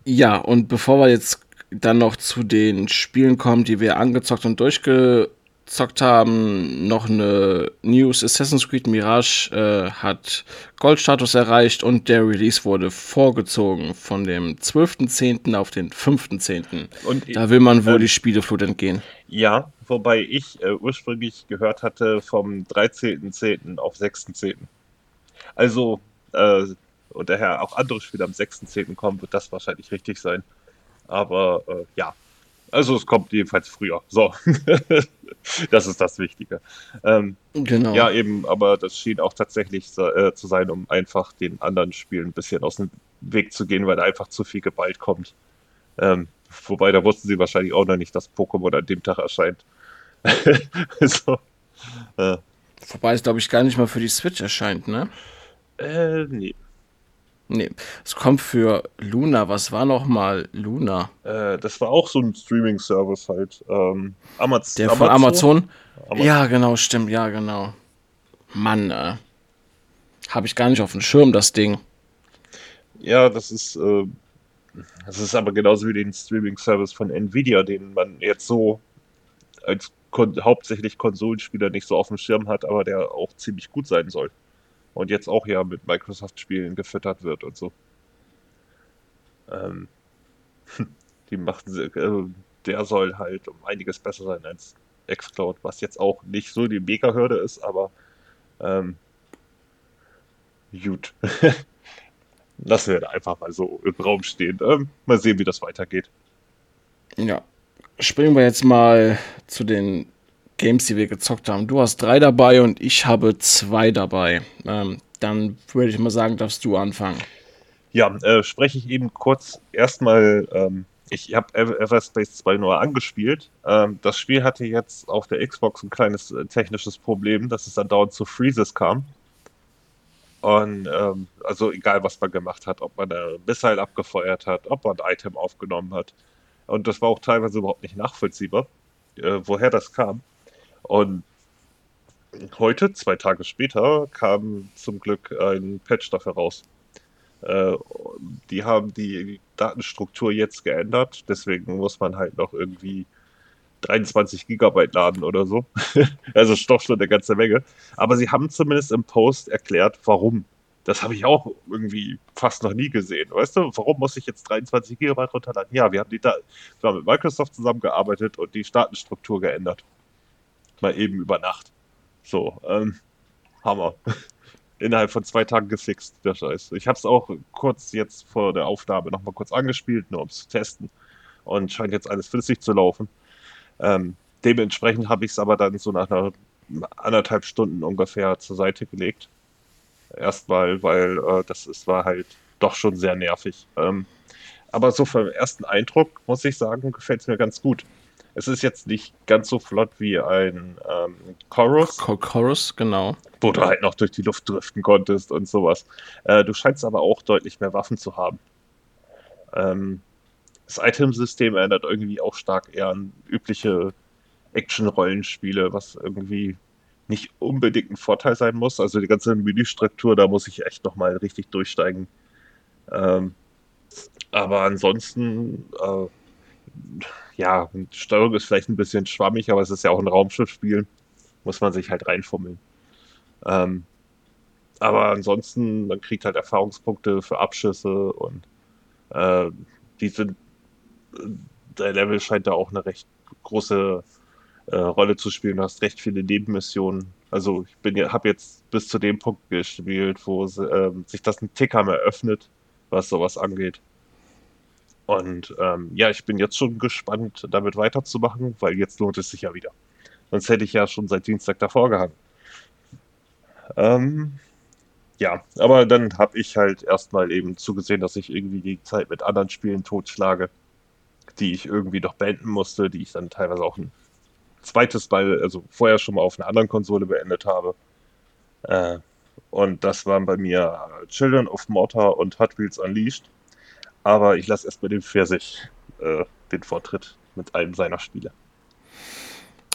Speaker 2: Ja, und bevor wir jetzt dann noch zu den Spielen kommen, die wir angezockt und durchge gezockt haben, noch eine News. Assassin's Creed Mirage äh, hat Goldstatus erreicht und der Release wurde vorgezogen von dem 12.10. auf den 5.10. Und da will man wohl äh, die Spieleflut entgehen.
Speaker 3: Ja, wobei ich äh, ursprünglich gehört hatte vom 13.10. auf 6.10. Also, äh, und daher auch andere Spiele am 6.10. kommen, wird das wahrscheinlich richtig sein. Aber äh, ja, also es kommt jedenfalls früher. So. *laughs* das ist das Wichtige. Ähm, genau. Ja, eben, aber das schien auch tatsächlich äh, zu sein, um einfach den anderen Spielen ein bisschen aus dem Weg zu gehen, weil da einfach zu viel geballt kommt. Ähm, wobei, da wussten sie wahrscheinlich auch noch nicht, dass Pokémon an dem Tag erscheint. *laughs*
Speaker 2: so. Äh. Wobei es, glaube ich, gar nicht mal für die Switch erscheint, ne?
Speaker 3: Äh, nee.
Speaker 2: Nee, es kommt für Luna. Was war nochmal Luna?
Speaker 3: Äh, das war auch so ein Streaming-Service halt. Ähm,
Speaker 2: Amaz Der von Amazon? Amazon? Ja, genau, stimmt, ja, genau. Mann, äh, habe ich gar nicht auf dem Schirm, das Ding.
Speaker 3: Ja, das ist, äh, das ist aber genauso wie den Streaming-Service von Nvidia, den man jetzt so als kon hauptsächlich Konsolenspieler nicht so auf dem Schirm hat, aber der auch ziemlich gut sein soll und jetzt auch ja mit Microsoft-Spielen gefüttert wird und so. Ähm, *laughs* die machten, äh, der soll halt um einiges besser sein als xCloud, was jetzt auch nicht so die Mega-Hürde ist, aber ähm, gut. *laughs* Lassen wir da einfach mal so im Raum stehen. Ähm, mal sehen, wie das weitergeht.
Speaker 2: Ja. Springen wir jetzt mal zu den Games, die wir gezockt haben. Du hast drei dabei und ich habe zwei dabei. Ähm, dann würde ich mal sagen, darfst du anfangen.
Speaker 3: Ja, äh, spreche ich eben kurz erstmal. Ähm, ich habe Everspace 2 nur angespielt. Ähm, das Spiel hatte jetzt auf der Xbox ein kleines äh, technisches Problem, dass es dann dauernd zu Freezes kam. Und ähm, also egal, was man gemacht hat, ob man ein Missile abgefeuert hat, ob man ein Item aufgenommen hat. Und das war auch teilweise überhaupt nicht nachvollziehbar, äh, woher das kam. Und heute, zwei Tage später, kam zum Glück ein Patch dafür raus. Äh, die haben die Datenstruktur jetzt geändert, deswegen muss man halt noch irgendwie 23 Gigabyte laden oder so. *laughs* also doch schon eine ganze Menge. Aber sie haben zumindest im Post erklärt, warum. Das habe ich auch irgendwie fast noch nie gesehen. Weißt du, warum muss ich jetzt 23 Gigabyte runterladen? Ja, wir haben, die da wir haben mit Microsoft zusammengearbeitet und die Datenstruktur geändert mal eben über Nacht. So, ähm, Hammer. *laughs* Innerhalb von zwei Tagen gefixt, der Scheiß. Ich habe es auch kurz jetzt vor der Aufnahme nochmal kurz angespielt, nur um es zu testen. Und scheint jetzt alles flüssig zu laufen. Ähm, dementsprechend habe ich es aber dann so nach einer anderthalb Stunden ungefähr zur Seite gelegt. Erstmal, weil äh, das ist, war halt doch schon sehr nervig. Ähm, aber so vom ersten Eindruck, muss ich sagen, gefällt es mir ganz gut. Es ist jetzt nicht ganz so flott wie ein ähm, Chorus.
Speaker 2: Chorus, genau.
Speaker 3: Wo du halt noch durch die Luft driften konntest und sowas. Äh, du scheinst aber auch deutlich mehr Waffen zu haben. Ähm, das Item-System erinnert irgendwie auch stark eher an übliche Action-Rollenspiele, was irgendwie nicht unbedingt ein Vorteil sein muss. Also die ganze Menüstruktur, da muss ich echt nochmal richtig durchsteigen. Ähm, aber ansonsten, äh, ja, Steuerung ist vielleicht ein bisschen schwammig, aber es ist ja auch ein Raumschiffspiel. Muss man sich halt reinfummeln. Ähm, aber ansonsten, man kriegt halt Erfahrungspunkte für Abschüsse und äh, die sind, der Level scheint da auch eine recht große äh, Rolle zu spielen. Du hast recht viele Nebenmissionen. Also ich bin habe jetzt bis zu dem Punkt gespielt, wo äh, sich das ein Ticker mehr öffnet, was sowas angeht. Und ähm, ja, ich bin jetzt schon gespannt, damit weiterzumachen, weil jetzt lohnt es sich ja wieder. Sonst hätte ich ja schon seit Dienstag davor gehangen. Ähm, ja, aber dann habe ich halt erstmal eben zugesehen, dass ich irgendwie die Zeit mit anderen Spielen totschlage, die ich irgendwie noch beenden musste, die ich dann teilweise auch ein zweites Mal, also vorher schon mal auf einer anderen Konsole beendet habe. Äh, und das waren bei mir Children of Mortar und Hot Wheels Unleashed. Aber ich lasse erstmal den Pfirsich äh, den Vortritt mit einem seiner Spiele.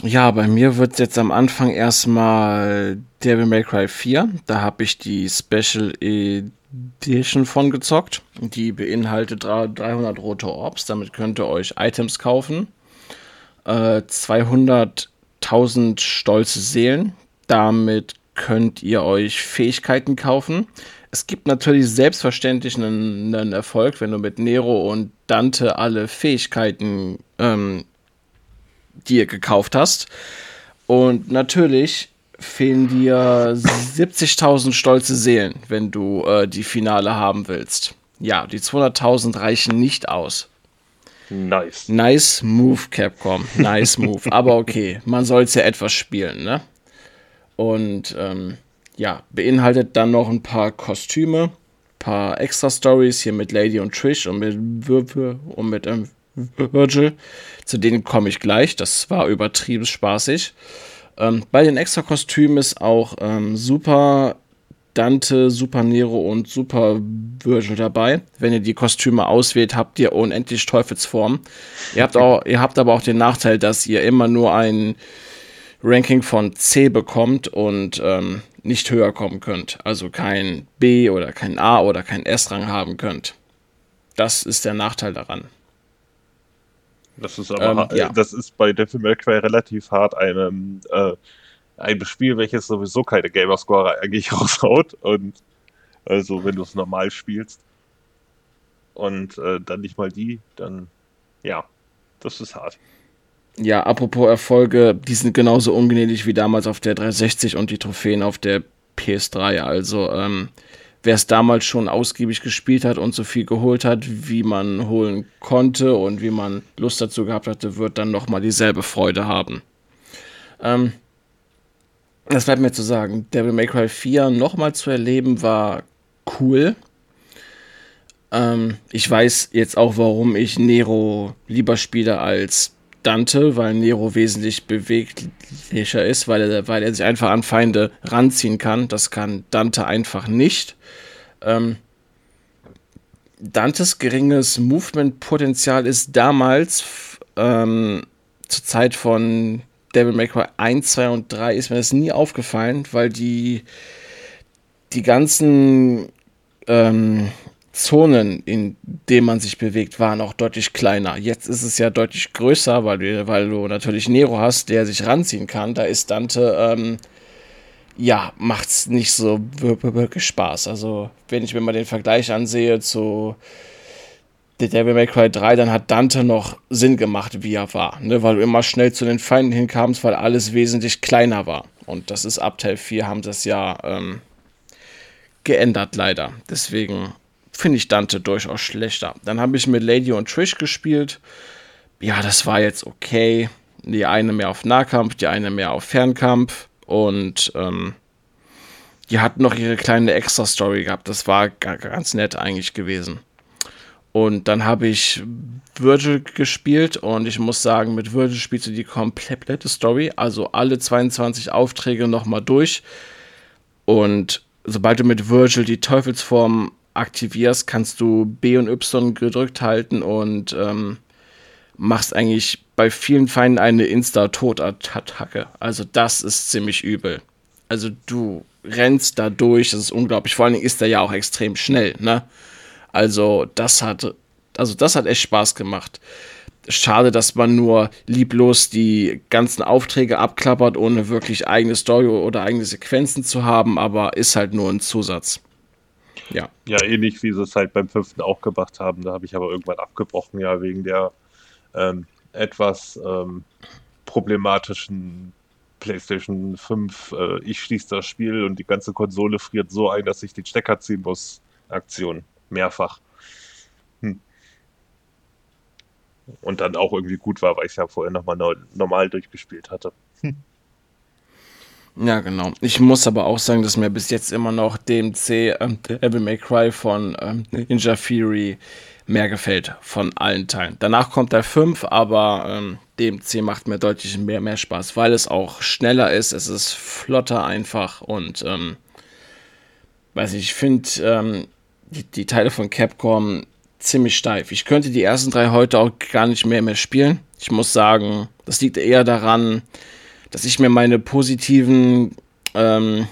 Speaker 2: Ja, bei mir wird jetzt am Anfang erstmal Devil May Cry 4. Da habe ich die Special Edition von gezockt. Die beinhaltet 300 rote Orbs. Damit könnt ihr euch Items kaufen. Äh, 200.000 stolze Seelen. Damit könnt ihr euch Fähigkeiten kaufen. Es gibt natürlich selbstverständlich einen, einen Erfolg, wenn du mit Nero und Dante alle Fähigkeiten ähm, dir gekauft hast. Und natürlich fehlen dir 70.000 stolze Seelen, wenn du äh, die Finale haben willst. Ja, die 200.000 reichen nicht aus.
Speaker 3: Nice.
Speaker 2: Nice Move, Capcom. Nice Move. *laughs* Aber okay, man soll es ja etwas spielen, ne? Und ähm, ja, beinhaltet dann noch ein paar Kostüme, paar extra Stories hier mit Lady und Trish und mit Würfel und mit ähm, Virgil. Zu denen komme ich gleich. Das war übertrieben spaßig. Ähm, bei den extra Kostümen ist auch ähm, Super Dante, Super Nero und Super Virgil dabei. Wenn ihr die Kostüme auswählt, habt ihr unendlich Teufelsform. Ihr habt, auch, ihr habt aber auch den Nachteil, dass ihr immer nur ein Ranking von C bekommt und ähm, nicht höher kommen könnt. Also kein B oder kein A oder kein S-Rang haben könnt. Das ist der Nachteil daran.
Speaker 3: Das ist aber ähm, ja. das ist bei Devil May Cry relativ hart, einem äh, ein Spiel, welches sowieso keine Gamerscore eigentlich *laughs* raushaut. Und also wenn du es normal spielst und äh, dann nicht mal die, dann ja, das ist hart.
Speaker 2: Ja, apropos Erfolge, die sind genauso ungnädig wie damals auf der 360 und die Trophäen auf der PS3. Also, ähm, wer es damals schon ausgiebig gespielt hat und so viel geholt hat, wie man holen konnte und wie man Lust dazu gehabt hatte, wird dann nochmal dieselbe Freude haben. Ähm, das bleibt mir zu sagen. Devil May Cry 4 nochmal zu erleben war cool. Ähm, ich weiß jetzt auch, warum ich Nero lieber spiele als Dante, weil Nero wesentlich beweglicher ist, weil er, weil er sich einfach an Feinde ranziehen kann. Das kann Dante einfach nicht. Ähm, Dantes geringes Movement-Potenzial ist damals ähm, zur Zeit von Devil May Cry 1, 2 und 3 ist mir das nie aufgefallen, weil die, die ganzen ähm, Zonen, in denen man sich bewegt, waren auch deutlich kleiner. Jetzt ist es ja deutlich größer, weil du, weil du natürlich Nero hast, der sich ranziehen kann. Da ist Dante, ähm, ja, macht's nicht so wirklich Spaß. Also, wenn ich mir mal den Vergleich ansehe zu The Devil May Cry 3, dann hat Dante noch Sinn gemacht, wie er war. Ne? Weil du immer schnell zu den Feinden hinkamst, weil alles wesentlich kleiner war. Und das ist ab Teil 4 haben das ja ähm, geändert, leider. Deswegen finde ich Dante durchaus schlechter. Dann habe ich mit Lady und Trish gespielt. Ja, das war jetzt okay. Die eine mehr auf Nahkampf, die eine mehr auf Fernkampf und ähm, die hatten noch ihre kleine Extra-Story gehabt. Das war ganz nett eigentlich gewesen. Und dann habe ich Virgil gespielt und ich muss sagen, mit Virgil spielst du die komplette Story, also alle 22 Aufträge nochmal durch. Und sobald du mit Virgil die Teufelsform aktivierst, kannst du B und Y gedrückt halten und ähm, machst eigentlich bei vielen Feinden eine Insta-Totattacke. Also das ist ziemlich übel. Also du rennst da durch, das ist unglaublich. Vor allen Dingen ist er ja auch extrem schnell, ne? Also das hat, also das hat echt Spaß gemacht. Schade, dass man nur lieblos die ganzen Aufträge abklappert, ohne wirklich eigene Story oder eigene Sequenzen zu haben, aber ist halt nur ein Zusatz.
Speaker 3: Ja. Ja, ähnlich wie sie es halt beim fünften auch gemacht haben. Da habe ich aber irgendwann abgebrochen, ja, wegen der ähm, etwas ähm, problematischen PlayStation 5. Äh, ich schließe das Spiel und die ganze Konsole friert so ein, dass ich den Stecker ziehen muss. Aktion. Mehrfach. Hm. Und dann auch irgendwie gut war, weil ich es ja vorher nochmal normal durchgespielt hatte. Hm.
Speaker 2: Ja, genau. Ich muss aber auch sagen, dass mir bis jetzt immer noch DMC ähm, Devil May Cry von ähm, Ninja Fury mehr gefällt von allen Teilen. Danach kommt der 5, aber ähm, DMC macht mir deutlich mehr, mehr Spaß, weil es auch schneller ist, es ist flotter einfach und ähm, weiß ich, ich finde ähm, die, die Teile von Capcom ziemlich steif. Ich könnte die ersten drei heute auch gar nicht mehr mehr spielen. Ich muss sagen, das liegt eher daran, dass ich mir meine positiven ähm,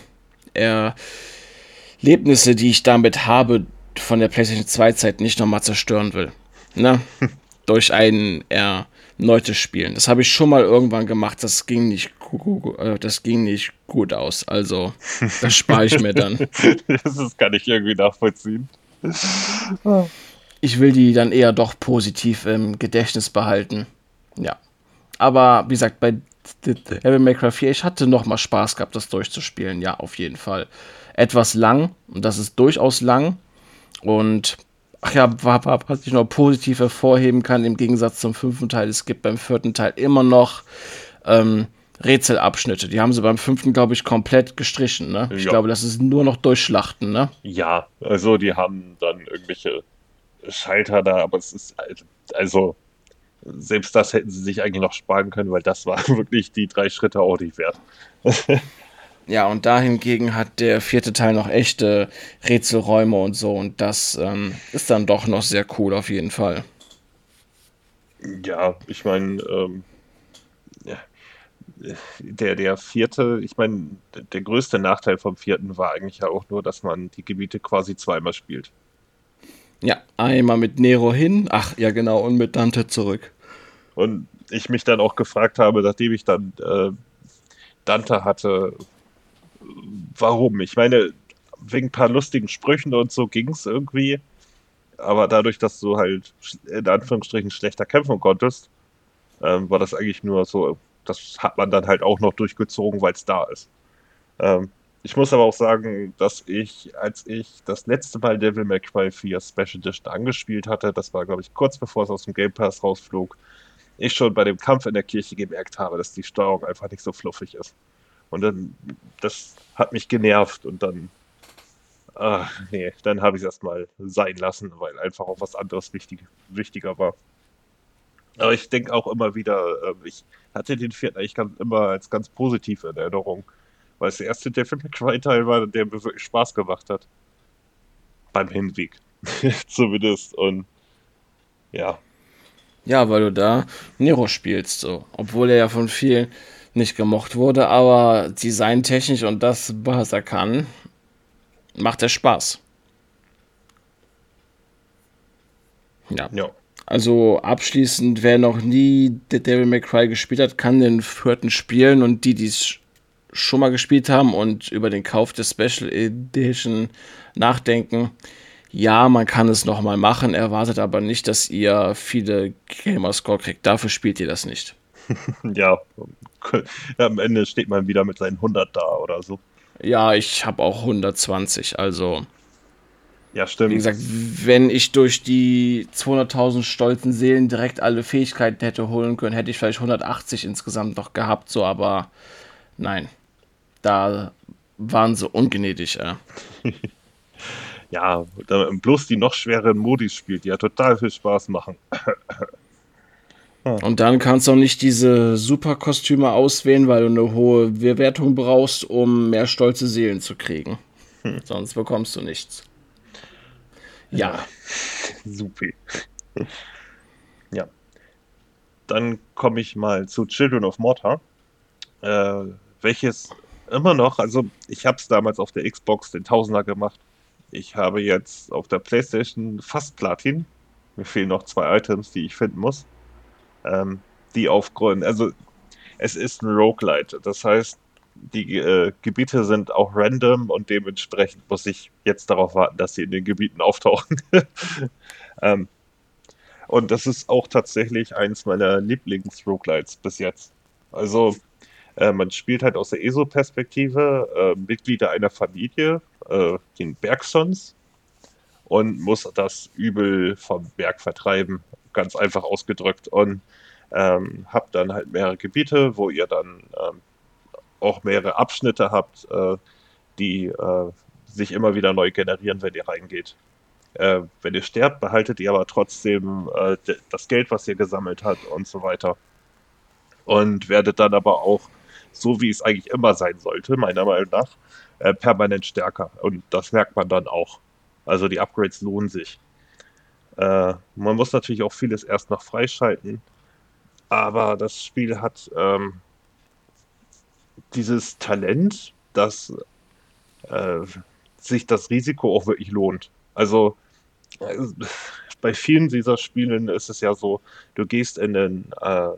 Speaker 2: Erlebnisse, die ich damit habe, von der PlayStation 2 Zeit nicht nochmal zerstören will. Ne? *laughs* Durch ein erneutes Spielen. Das habe ich schon mal irgendwann gemacht. Das ging nicht, äh, das ging nicht gut aus. Also, das spare ich mir dann. *laughs*
Speaker 3: das kann ich irgendwie nachvollziehen.
Speaker 2: Ich will die dann eher doch positiv im Gedächtnis behalten. Ja. Aber wie gesagt, bei *laughs* Devil May Cry 4, ich hatte nochmal Spaß gehabt, das durchzuspielen. Ja, auf jeden Fall. Etwas lang, und das ist durchaus lang. Und ach ja, was ich noch positiv hervorheben kann, im Gegensatz zum fünften Teil, es gibt beim vierten Teil immer noch ähm, Rätselabschnitte. Die haben sie beim fünften, glaube ich, komplett gestrichen. Ne? Ich ja. glaube, das ist nur noch durchschlachten. Ne?
Speaker 3: Ja, also die haben dann irgendwelche Schalter da, aber es ist also selbst das hätten sie sich eigentlich noch sparen können, weil das war *laughs* wirklich die drei Schritte nicht wert. *laughs*
Speaker 2: Ja, und dahingegen hat der vierte Teil noch echte Rätselräume und so. Und das ähm, ist dann doch noch sehr cool auf jeden Fall.
Speaker 3: Ja, ich meine, ähm, ja, der, der vierte, ich meine, der größte Nachteil vom vierten war eigentlich ja auch nur, dass man die Gebiete quasi zweimal spielt.
Speaker 2: Ja, einmal mit Nero hin, ach ja genau, und mit Dante zurück.
Speaker 3: Und ich mich dann auch gefragt habe, nachdem ich dann äh, Dante hatte, warum? Ich meine, wegen ein paar lustigen Sprüchen und so ging es irgendwie. Aber dadurch, dass du halt in Anführungsstrichen schlechter kämpfen konntest, ähm, war das eigentlich nur so, das hat man dann halt auch noch durchgezogen, weil es da ist. Ähm, ich muss aber auch sagen, dass ich, als ich das letzte Mal Devil May Cry 4 Special Edition angespielt hatte, das war, glaube ich, kurz bevor es aus dem Game Pass rausflog, ich schon bei dem Kampf in der Kirche gemerkt habe, dass die Steuerung einfach nicht so fluffig ist. Und dann, das hat mich genervt und dann, ach, nee, dann habe ich es erstmal sein lassen, weil einfach auch was anderes wichtig, wichtiger war. Aber ich denke auch immer wieder, äh, ich hatte den vierten eigentlich ganz, immer als ganz positiv in Erinnerung, weil es der erste Devil May Cry Teil war, der mir wirklich Spaß gemacht hat. Beim Hinweg. *laughs* Zumindest. Und ja.
Speaker 2: Ja, weil du da Nero spielst, so. Obwohl er ja von vielen nicht gemocht wurde, aber designtechnisch und das, was er kann, macht er Spaß. Ja. ja. Also abschließend, wer noch nie The Devil May Cry gespielt hat, kann den vierten spielen und die, die es schon mal gespielt haben und über den Kauf der Special Edition nachdenken. Ja, man kann es nochmal machen, erwartet aber nicht, dass ihr viele Gamerscore kriegt. Dafür spielt ihr das nicht. *laughs*
Speaker 3: ja, am Ende steht man wieder mit seinen 100 da oder so.
Speaker 2: Ja, ich habe auch 120, also.
Speaker 3: Ja, stimmt.
Speaker 2: Wie gesagt, wenn ich durch die 200.000 stolzen Seelen direkt alle Fähigkeiten hätte holen können, hätte ich vielleicht 180 insgesamt noch gehabt, so, aber nein. Da waren sie ungnädig, äh.
Speaker 3: ja, *laughs* bloß die noch schwereren Modis spielt, die ja total viel Spaß machen.
Speaker 2: Und dann kannst du auch nicht diese Superkostüme auswählen, weil du eine hohe Bewertung brauchst, um mehr stolze Seelen zu kriegen. Hm. Sonst bekommst du nichts.
Speaker 3: Ja. *laughs* Super. ja. Dann komme ich mal zu Children of Mortar, äh, welches immer noch, also ich habe es damals auf der Xbox den Tausender gemacht. Ich habe jetzt auf der PlayStation fast Platin. Mir fehlen noch zwei Items, die ich finden muss. Ähm, die aufgrund, also es ist ein Roguelite. Das heißt, die äh, Gebiete sind auch random und dementsprechend muss ich jetzt darauf warten, dass sie in den Gebieten auftauchen. *laughs* ähm, und das ist auch tatsächlich eines meiner Lieblings-Roguelites bis jetzt. Also, äh, man spielt halt aus der ESO-Perspektive äh, Mitglieder einer Familie, äh, den Bergsons, und muss das Übel vom Berg vertreiben, ganz einfach ausgedrückt. Und ähm, habt dann halt mehrere Gebiete, wo ihr dann ähm, auch mehrere Abschnitte habt, äh, die äh, sich immer wieder neu generieren, wenn ihr reingeht. Äh, wenn ihr sterbt, behaltet ihr aber trotzdem äh, das Geld, was ihr gesammelt habt und so weiter. Und werdet dann aber auch, so wie es eigentlich immer sein sollte, meiner Meinung nach, äh, permanent stärker. Und das merkt man dann auch. Also die Upgrades lohnen sich. Äh, man muss natürlich auch vieles erst noch freischalten. Aber das Spiel hat ähm, dieses Talent, dass äh, sich das Risiko auch wirklich lohnt. Also äh, bei vielen dieser Spielen ist es ja so, du gehst in den, äh,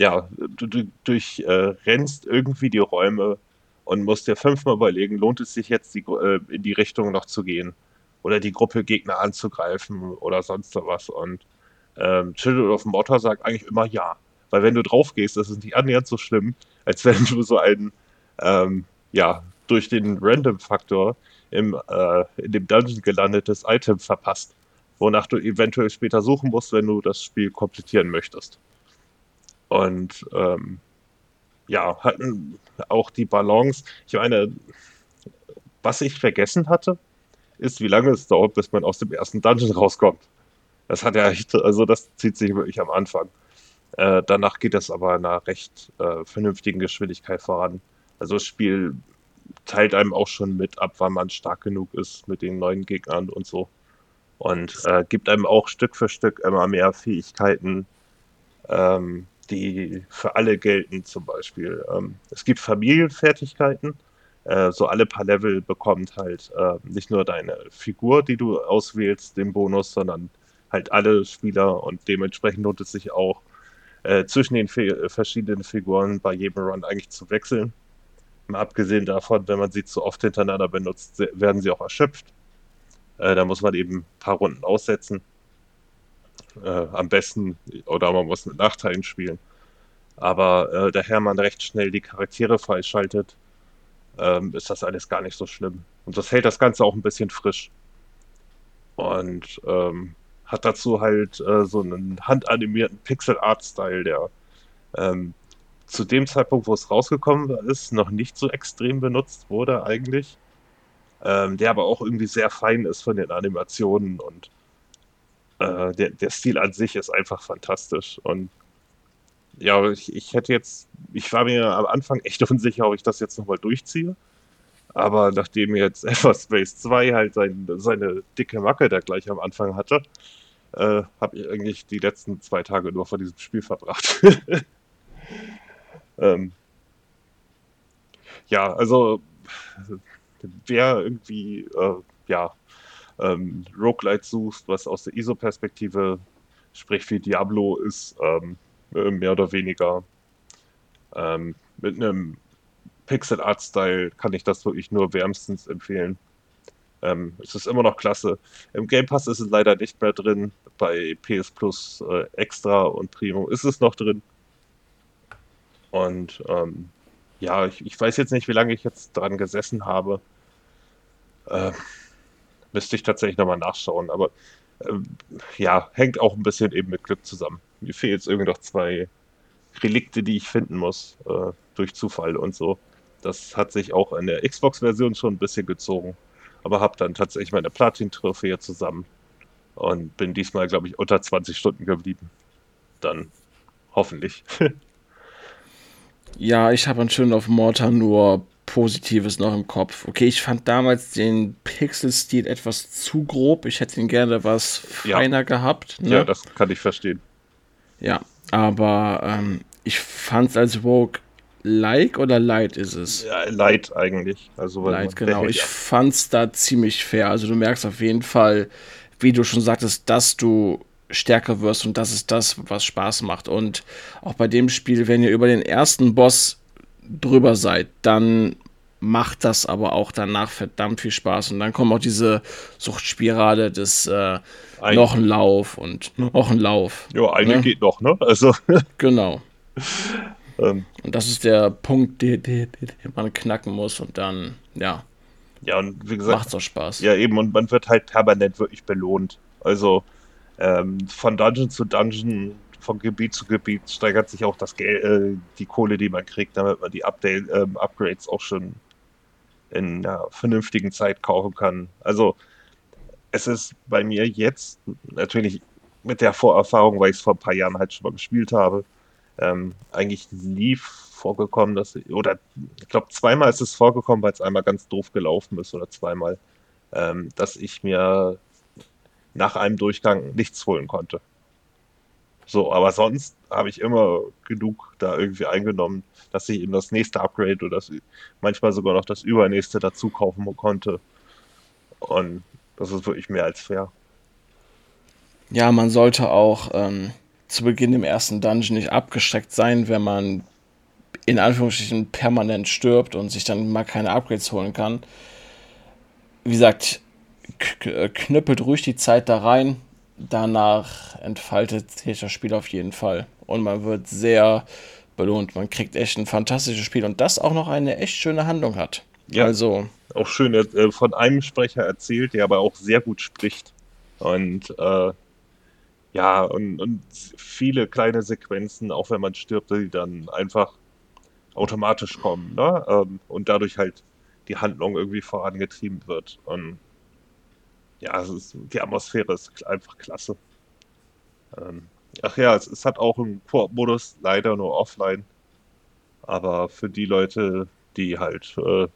Speaker 3: ja, du, du durchrennst äh, irgendwie die Räume und musst dir fünfmal überlegen, lohnt es sich jetzt die, äh, in die Richtung noch zu gehen oder die Gruppe Gegner anzugreifen oder sonst was. Und ähm, Children of Mortar sagt eigentlich immer ja. Weil wenn du drauf gehst, das ist nicht annähernd so schlimm, als wenn du so ein, ähm, ja, durch den Random-Faktor im, äh, in dem Dungeon gelandetes Item verpasst, wonach du eventuell später suchen musst, wenn du das Spiel komplettieren möchtest. Und ähm, ja, hatten auch die Balance. Ich meine, was ich vergessen hatte, ist, wie lange es dauert, bis man aus dem ersten Dungeon rauskommt. Das hat ja echt, also das zieht sich wirklich am Anfang. Äh, danach geht es aber in einer recht äh, vernünftigen Geschwindigkeit voran. Also das Spiel teilt einem auch schon mit ab, wann man stark genug ist mit den neuen Gegnern und so. Und äh, gibt einem auch Stück für Stück immer mehr Fähigkeiten, ähm, die für alle gelten zum Beispiel. Ähm, es gibt Familienfertigkeiten. Äh, so alle paar Level bekommt halt äh, nicht nur deine Figur, die du auswählst, den Bonus, sondern halt alle Spieler und dementsprechend lohnt es sich auch, äh, zwischen den äh, verschiedenen Figuren bei jedem Run eigentlich zu wechseln. Mal abgesehen davon, wenn man sie zu oft hintereinander benutzt, werden sie auch erschöpft. Äh, da muss man eben ein paar Runden aussetzen. Äh, am besten, oder man muss mit Nachteilen spielen. Aber äh, daher man recht schnell die Charaktere freischaltet, ähm, ist das alles gar nicht so schlimm. Und das hält das Ganze auch ein bisschen frisch. Und ähm, hat dazu halt äh, so einen handanimierten Pixel-Art-Style, der ähm, zu dem Zeitpunkt, wo es rausgekommen ist, noch nicht so extrem benutzt wurde eigentlich. Ähm, der aber auch irgendwie sehr fein ist von den Animationen und äh, der, der Stil an sich ist einfach fantastisch. Und ja, ich, ich hätte jetzt, ich war mir am Anfang echt *laughs* unsicher, ob ich das jetzt nochmal durchziehe. Aber nachdem jetzt *laughs* Everspace 2 halt sein, seine dicke Macke da gleich am Anfang hatte, äh, habe ich eigentlich die letzten zwei Tage nur vor diesem Spiel verbracht. *laughs* ähm, ja, also wer irgendwie äh, ja, ähm, Roguelite sucht, was aus der ISO-Perspektive, sprich wie Diablo ist, ähm, äh, mehr oder weniger ähm, mit einem Pixel-Art-Style kann ich das wirklich nur wärmstens empfehlen. Ähm, es ist immer noch klasse. Im Game Pass ist es leider nicht mehr drin. Bei PS Plus äh, Extra und Primo ist es noch drin. Und ähm, ja, ich, ich, weiß jetzt nicht, wie lange ich jetzt dran gesessen habe. Äh, Müsste ich tatsächlich nochmal nachschauen, aber ähm, ja, hängt auch ein bisschen eben mit Glück zusammen. Mir fehlen jetzt irgendwie noch zwei Relikte, die ich finden muss, äh, durch Zufall und so. Das hat sich auch in der Xbox-Version schon ein bisschen gezogen. Aber habe dann tatsächlich meine Platin-Trophäe zusammen und bin diesmal, glaube ich, unter 20 Stunden geblieben. Dann hoffentlich. *laughs*
Speaker 2: ja, ich habe anscheinend auf Mortar nur Positives noch im Kopf. Okay, ich fand damals den Pixel-Stil etwas zu grob. Ich hätte ihn gerne was feiner ja. gehabt.
Speaker 3: Ne? Ja, das kann ich verstehen.
Speaker 2: Ja, aber ähm, ich fand es als Rogue like oder light ist es?
Speaker 3: Ja, light eigentlich. Also,
Speaker 2: light, genau. Ich fand es da ziemlich fair. Also du merkst auf jeden Fall, wie du schon sagtest, dass du stärker wirst und das ist das, was Spaß macht. Und auch bei dem Spiel, wenn ihr über den ersten Boss drüber seid, dann macht das aber auch danach verdammt viel Spaß. Und dann kommt auch diese Suchtspirale des äh, noch ein Lauf und noch ein Lauf.
Speaker 3: Ja, eine ne? geht noch, ne? Also. *laughs*
Speaker 2: genau. ähm. Und das ist der Punkt, den, den, den man knacken muss und dann, ja.
Speaker 3: Ja, und wie gesagt.
Speaker 2: Macht's auch Spaß.
Speaker 3: Ja, eben, und man wird halt permanent wirklich belohnt. Also ähm, von Dungeon zu Dungeon, von Gebiet zu Gebiet steigert sich auch das Geld, äh, die Kohle, die man kriegt, damit man die Update, ähm, Upgrades auch schon in einer vernünftigen Zeit kaufen kann. Also es ist bei mir jetzt natürlich mit der Vorerfahrung, weil ich es vor ein paar Jahren halt schon mal gespielt habe, ähm, eigentlich nie vorgekommen, dass oder ich glaube zweimal ist es vorgekommen, weil es einmal ganz doof gelaufen ist oder zweimal, ähm, dass ich mir nach einem Durchgang nichts holen konnte. So, aber sonst habe ich immer genug da irgendwie eingenommen, dass ich eben das nächste Upgrade oder das, manchmal sogar noch das übernächste dazu kaufen konnte. Und das ist wirklich mehr als fair.
Speaker 2: Ja, man sollte auch ähm, zu Beginn im ersten Dungeon nicht abgeschreckt sein, wenn man in Anführungsstrichen permanent stirbt und sich dann mal keine Upgrades holen kann. Wie gesagt, knüppelt ruhig die Zeit da rein. Danach entfaltet sich das Spiel auf jeden Fall. Und man wird sehr belohnt. Man kriegt echt ein fantastisches Spiel und das auch noch eine echt schöne Handlung hat.
Speaker 3: Ja, also. Auch schön äh, von einem Sprecher erzählt, der aber auch sehr gut spricht. Und äh, ja, und, und viele kleine Sequenzen, auch wenn man stirbt, die dann einfach automatisch kommen. Ne? Ähm, und dadurch halt die Handlung irgendwie vorangetrieben wird. Und ja, ist, die Atmosphäre ist einfach klasse. Ähm, ach ja, es, es, hat auch einen Koop-Modus, leider nur offline. Aber für die Leute, die halt äh,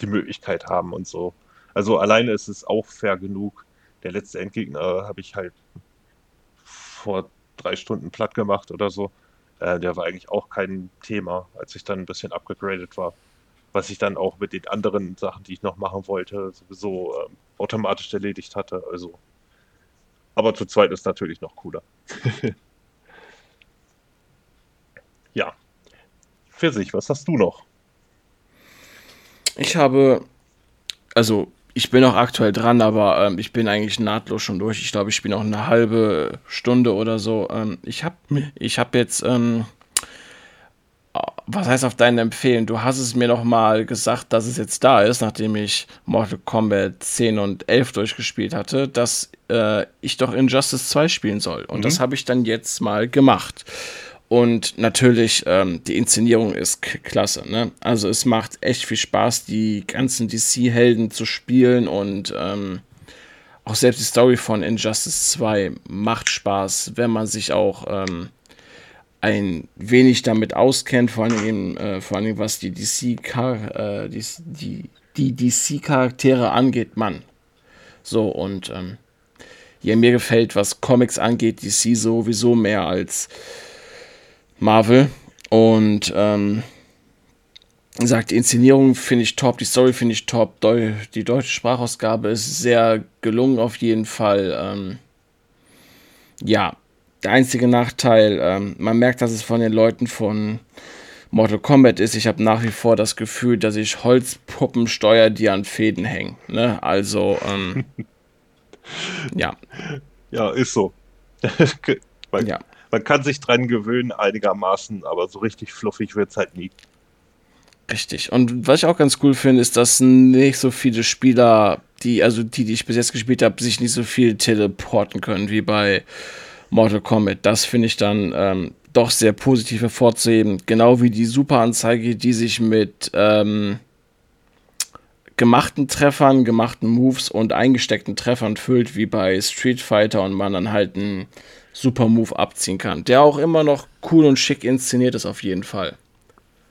Speaker 3: die Möglichkeit haben und so. Also alleine ist es auch fair genug. Der letzte Endgegner habe ich halt vor drei Stunden platt gemacht oder so. Äh, der war eigentlich auch kein Thema, als ich dann ein bisschen abgegradet war was ich dann auch mit den anderen Sachen, die ich noch machen wollte, sowieso ähm, automatisch erledigt hatte. Also, aber zu zweit ist natürlich noch cooler. *laughs* ja. Für sich, was hast du noch?
Speaker 2: Ich habe, also ich bin auch aktuell dran, aber ähm, ich bin eigentlich nahtlos schon durch. Ich glaube, ich spiele noch eine halbe Stunde oder so. Ähm, ich habe ich hab jetzt ähm, was heißt auf deinen Empfehlen? Du hast es mir noch mal gesagt, dass es jetzt da ist, nachdem ich Mortal Kombat 10 und 11 durchgespielt hatte, dass äh, ich doch Injustice 2 spielen soll. Und mhm. das habe ich dann jetzt mal gemacht. Und natürlich, ähm, die Inszenierung ist klasse. Ne? Also es macht echt viel Spaß, die ganzen DC-Helden zu spielen und ähm, auch selbst die Story von Injustice 2 macht Spaß, wenn man sich auch ähm, ein wenig damit auskennt, vor allem, äh, vor allem was die DC äh, die, die, die DC angeht, Mann. So und ähm, ja, mir gefällt, was Comics angeht, DC sowieso mehr als Marvel und ähm, sagt, die Inszenierung finde ich top, die Story finde ich top, Deu die deutsche Sprachausgabe ist sehr gelungen auf jeden Fall. Ähm, ja, der einzige Nachteil, ähm, man merkt, dass es von den Leuten von Mortal Kombat ist. Ich habe nach wie vor das Gefühl, dass ich Holzpuppen steuere, die an Fäden hängen. Ne? Also, ähm, *laughs* ja.
Speaker 3: Ja, ist so. *laughs* man, ja. man kann sich dran gewöhnen, einigermaßen, aber so richtig fluffig wird es halt nie.
Speaker 2: Richtig. Und was ich auch ganz cool finde, ist, dass nicht so viele Spieler die, also die, die ich bis jetzt gespielt habe, sich nicht so viel teleporten können wie bei Mortal Kombat. Das finde ich dann ähm, doch sehr positiv hervorzuheben. Genau wie die Superanzeige, die sich mit ähm, gemachten Treffern, gemachten Moves und eingesteckten Treffern füllt, wie bei Street Fighter und man dann halt einen Super Move abziehen kann. Der auch immer noch cool und schick inszeniert ist, auf jeden Fall.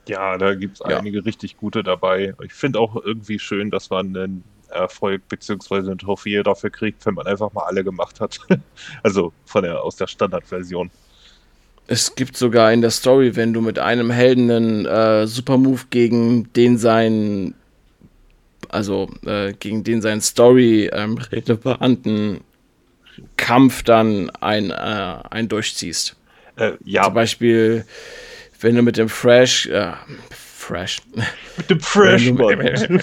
Speaker 3: Ja, da gibt es ja. einige richtig gute dabei. Ich finde auch irgendwie schön, dass man einen Erfolg bzw. eine Trophäe dafür kriegt, wenn man einfach mal alle gemacht hat. *laughs* also von der, aus der Standardversion.
Speaker 2: Es gibt sogar in der Story, wenn du mit einem Helden einen äh, Supermove gegen den seinen, also äh, gegen den seinen Story ähm, *laughs* relevanten Kampf dann ein, äh, ein durchziehst.
Speaker 3: Äh, ja.
Speaker 2: Zum Beispiel, wenn du mit dem Fresh, Fresh.
Speaker 3: Mit dem Fresh, Mann.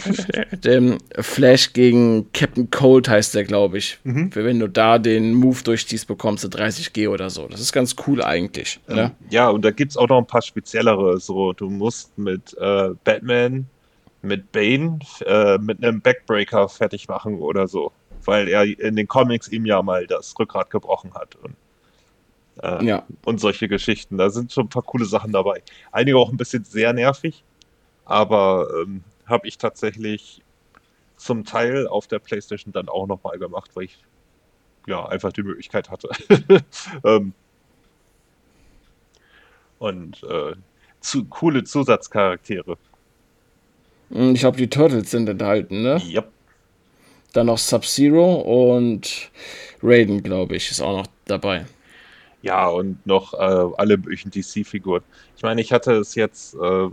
Speaker 2: dem *laughs* Flash gegen Captain Cold heißt der, glaube ich. Mhm. Wenn du da den Move durchziehst, bekommst du 30G oder so. Das ist ganz cool eigentlich. Ähm, ne?
Speaker 3: Ja, und da gibt es auch noch ein paar speziellere. So, du musst mit äh, Batman, mit Bane, äh, mit einem Backbreaker fertig machen oder so. Weil er in den Comics ihm ja mal das Rückgrat gebrochen hat. Und äh, ja. Und solche Geschichten. Da sind schon ein paar coole Sachen dabei. Einige auch ein bisschen sehr nervig aber ähm, habe ich tatsächlich zum Teil auf der PlayStation dann auch nochmal gemacht, weil ich ja einfach die Möglichkeit hatte. *laughs* ähm, und äh, zu, coole Zusatzcharaktere.
Speaker 2: Hm, ich glaube, die Turtles sind enthalten, ne?
Speaker 3: Ja.
Speaker 2: Dann noch Sub-Zero und Raiden, glaube ich, ist auch noch dabei.
Speaker 3: Ja, und noch äh, alle möglichen DC-Figuren. Ich meine, ich hatte es jetzt äh,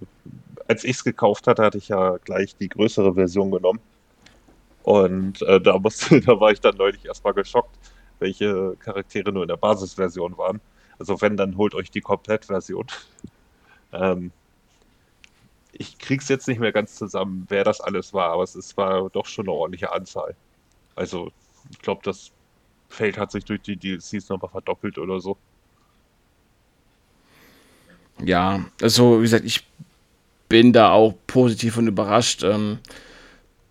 Speaker 3: als ich es gekauft hatte, hatte ich ja gleich die größere Version genommen. Und äh, da, musste, *laughs* da war ich dann neulich erstmal geschockt, welche Charaktere nur in der Basisversion waren. Also wenn, dann holt euch die Komplettversion. *laughs* ähm, ich krieg's jetzt nicht mehr ganz zusammen, wer das alles war, aber es ist, war doch schon eine ordentliche Anzahl. Also ich glaube, das Feld hat sich durch die DLCs nochmal verdoppelt oder so.
Speaker 2: Ja, also wie gesagt, ich bin da auch positiv und überrascht. Ähm,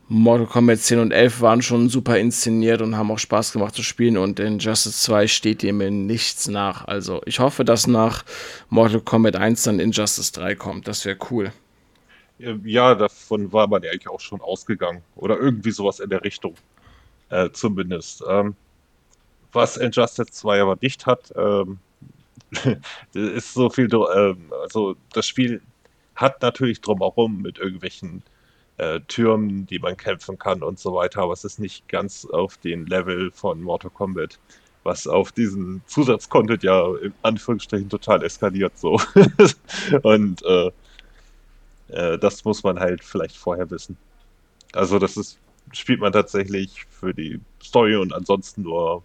Speaker 2: Mortal Kombat 10 und 11 waren schon super inszeniert und haben auch Spaß gemacht zu spielen und in Justice 2 steht dem in nichts nach. Also ich hoffe, dass nach Mortal Kombat 1 dann Injustice 3 kommt. Das wäre cool.
Speaker 3: Ja, davon war man eigentlich auch schon ausgegangen. Oder irgendwie sowas in der Richtung. Äh, zumindest. Ähm, was Injustice 2 aber nicht hat, ähm, *laughs* ist so viel, ähm, also das Spiel hat natürlich drumherum mit irgendwelchen äh, Türmen, die man kämpfen kann und so weiter, aber es ist nicht ganz auf den Level von Mortal Kombat, was auf diesen Zusatzcontent ja in Anführungsstrichen total eskaliert so. *laughs* und äh, äh, das muss man halt vielleicht vorher wissen. Also das ist, spielt man tatsächlich für die Story und ansonsten nur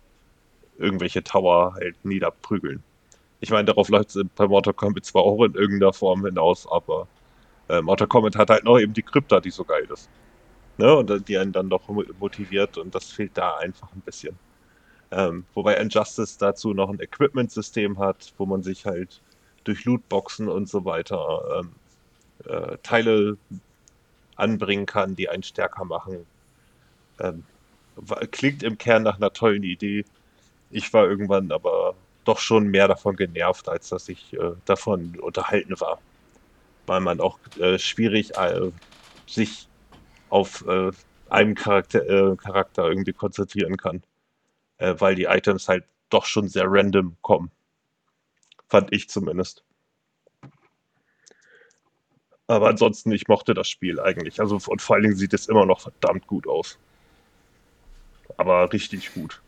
Speaker 3: irgendwelche Tower halt niederprügeln. Ich meine, darauf läuft es bei Mortal Kombat zwar auch in irgendeiner Form hinaus, aber äh, Mortal Kombat hat halt noch eben die Krypta, die so geil ist. Ne? Und die einen dann doch motiviert und das fehlt da einfach ein bisschen. Ähm, wobei Injustice dazu noch ein Equipment-System hat, wo man sich halt durch Lootboxen und so weiter ähm, äh, Teile anbringen kann, die einen stärker machen. Ähm, klingt im Kern nach einer tollen Idee. Ich war irgendwann aber doch schon mehr davon genervt, als dass ich äh, davon unterhalten war. Weil man auch äh, schwierig äh, sich auf äh, einem Charakter, äh, Charakter irgendwie konzentrieren kann. Weil die Items halt doch schon sehr random kommen. Fand ich zumindest. Aber ansonsten, ich mochte das Spiel eigentlich. Also, und vor allen Dingen sieht es immer noch verdammt gut aus. Aber richtig gut.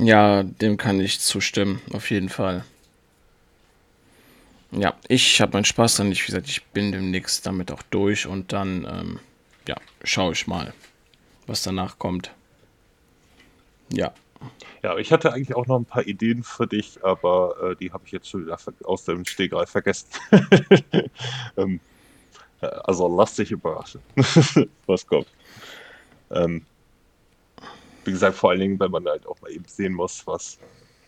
Speaker 2: Ja, dem kann ich zustimmen, auf jeden Fall. Ja, ich habe meinen Spaß dann nicht. Wie gesagt, ich bin demnächst damit auch durch und dann, ähm, ja, schaue ich mal, was danach kommt. Ja.
Speaker 3: Ja, ich hatte eigentlich auch noch ein paar Ideen für dich, aber äh, die habe ich jetzt schon wieder aus dem Stegreif vergessen. *laughs* ähm, äh, also lass dich überraschen, *laughs* was kommt. Ähm, wie gesagt, vor allen Dingen, weil man halt auch mal eben sehen muss, was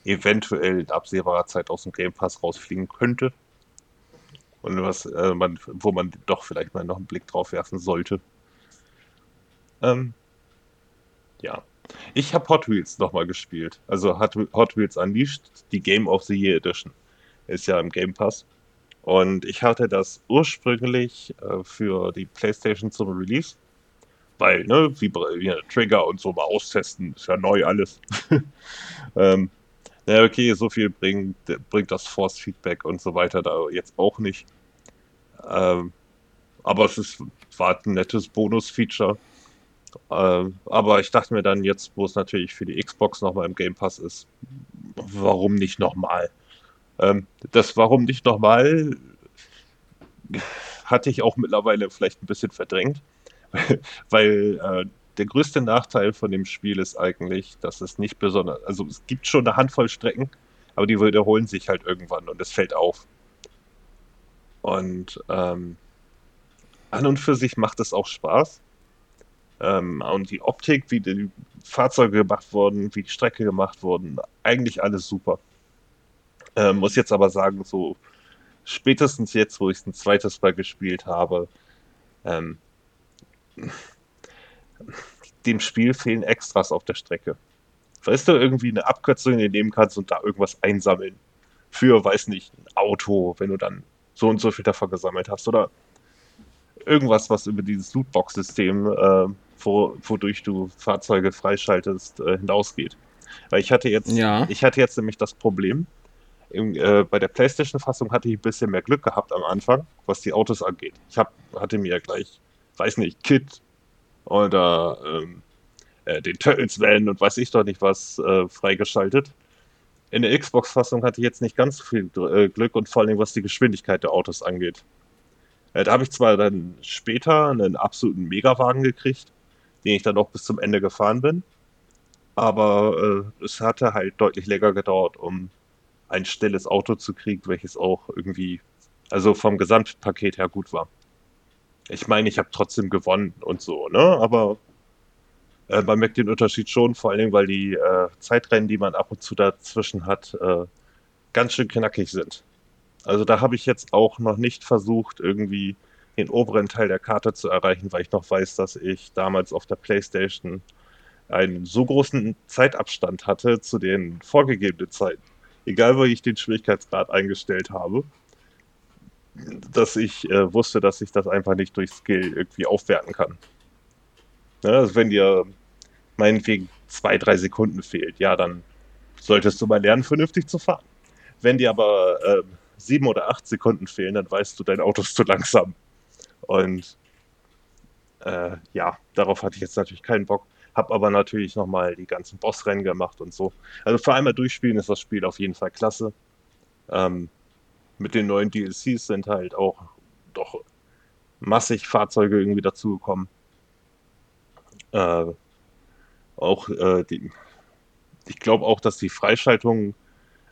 Speaker 3: eventuell in absehbarer Zeit aus dem Game Pass rausfliegen könnte. Und was äh, man, wo man doch vielleicht mal noch einen Blick drauf werfen sollte. Ähm, Ja. Ich habe Hot Wheels nochmal gespielt. Also Hot Wheels Unleashed, die Game of the Year Edition. Ist ja im Game Pass. Und ich hatte das ursprünglich äh, für die PlayStation zum Release. Weil, ne, wie, wie Trigger und so mal austesten, ist ja neu alles. *laughs* ähm, na okay, so viel bringt, bringt das Force Feedback und so weiter da jetzt auch nicht. Ähm, aber es ist, war ein nettes Bonus-Feature. Ähm, aber ich dachte mir dann jetzt, wo es natürlich für die Xbox nochmal im Game Pass ist, warum nicht nochmal? Ähm, das Warum nicht nochmal hatte ich auch mittlerweile vielleicht ein bisschen verdrängt, *laughs* weil äh, der größte Nachteil von dem Spiel ist eigentlich, dass es nicht besonders, also es gibt schon eine Handvoll Strecken, aber die wiederholen sich halt irgendwann und es fällt auf. Und ähm, an und für sich macht es auch Spaß. Ähm, und die Optik, wie die Fahrzeuge gemacht wurden, wie die Strecke gemacht wurden, eigentlich alles super. Ähm, muss jetzt aber sagen, so spätestens jetzt, wo ich es ein zweites Mal gespielt habe, ähm, dem Spiel fehlen Extras auf der Strecke. Weißt du, irgendwie eine Abkürzung, die du nehmen kannst und da irgendwas einsammeln. Für, weiß nicht, ein Auto, wenn du dann so und so viel davon gesammelt hast. Oder irgendwas, was über dieses Lootbox-System, äh, wo, wodurch du Fahrzeuge freischaltest, äh, hinausgeht. Weil ich hatte jetzt, ja. ich hatte jetzt nämlich das Problem, im, äh, bei der PlayStation-Fassung hatte ich ein bisschen mehr Glück gehabt am Anfang, was die Autos angeht. Ich hab, hatte mir gleich, weiß nicht, Kit oder ähm, äh, den Turtles Van und weiß ich doch nicht was äh, freigeschaltet. In der Xbox-Fassung hatte ich jetzt nicht ganz so viel äh, Glück und vor allem was die Geschwindigkeit der Autos angeht. Äh, da habe ich zwar dann später einen absoluten Megawagen gekriegt, den ich dann auch bis zum Ende gefahren bin, aber äh, es hatte halt deutlich länger gedauert, um ein stilles Auto zu kriegen, welches auch irgendwie, also vom Gesamtpaket her gut war. Ich meine, ich habe trotzdem gewonnen und so, ne? Aber äh, man merkt den Unterschied schon, vor allen Dingen, weil die äh, Zeitrennen, die man ab und zu dazwischen hat, äh, ganz schön knackig sind. Also da habe ich jetzt auch noch nicht versucht, irgendwie den oberen Teil der Karte zu erreichen, weil ich noch weiß, dass ich damals auf der PlayStation einen so großen Zeitabstand hatte zu den vorgegebenen Zeiten, egal wo ich den Schwierigkeitsgrad eingestellt habe, dass ich äh, wusste, dass ich das einfach nicht durch Skill irgendwie aufwerten kann. Ja, also wenn dir meinetwegen zwei, drei Sekunden fehlt, ja, dann solltest du mal lernen, vernünftig zu fahren. Wenn dir aber äh, sieben oder acht Sekunden fehlen, dann weißt du, dein Auto ist zu langsam. Und äh, ja, darauf hatte ich jetzt natürlich keinen Bock. Hab aber natürlich nochmal die ganzen Bossrennen gemacht und so. Also für einmal durchspielen ist das Spiel auf jeden Fall klasse. Ähm, mit den neuen DLCs sind halt auch doch massig Fahrzeuge irgendwie dazugekommen. Äh, auch äh, die, ich glaube auch, dass die Freischaltungen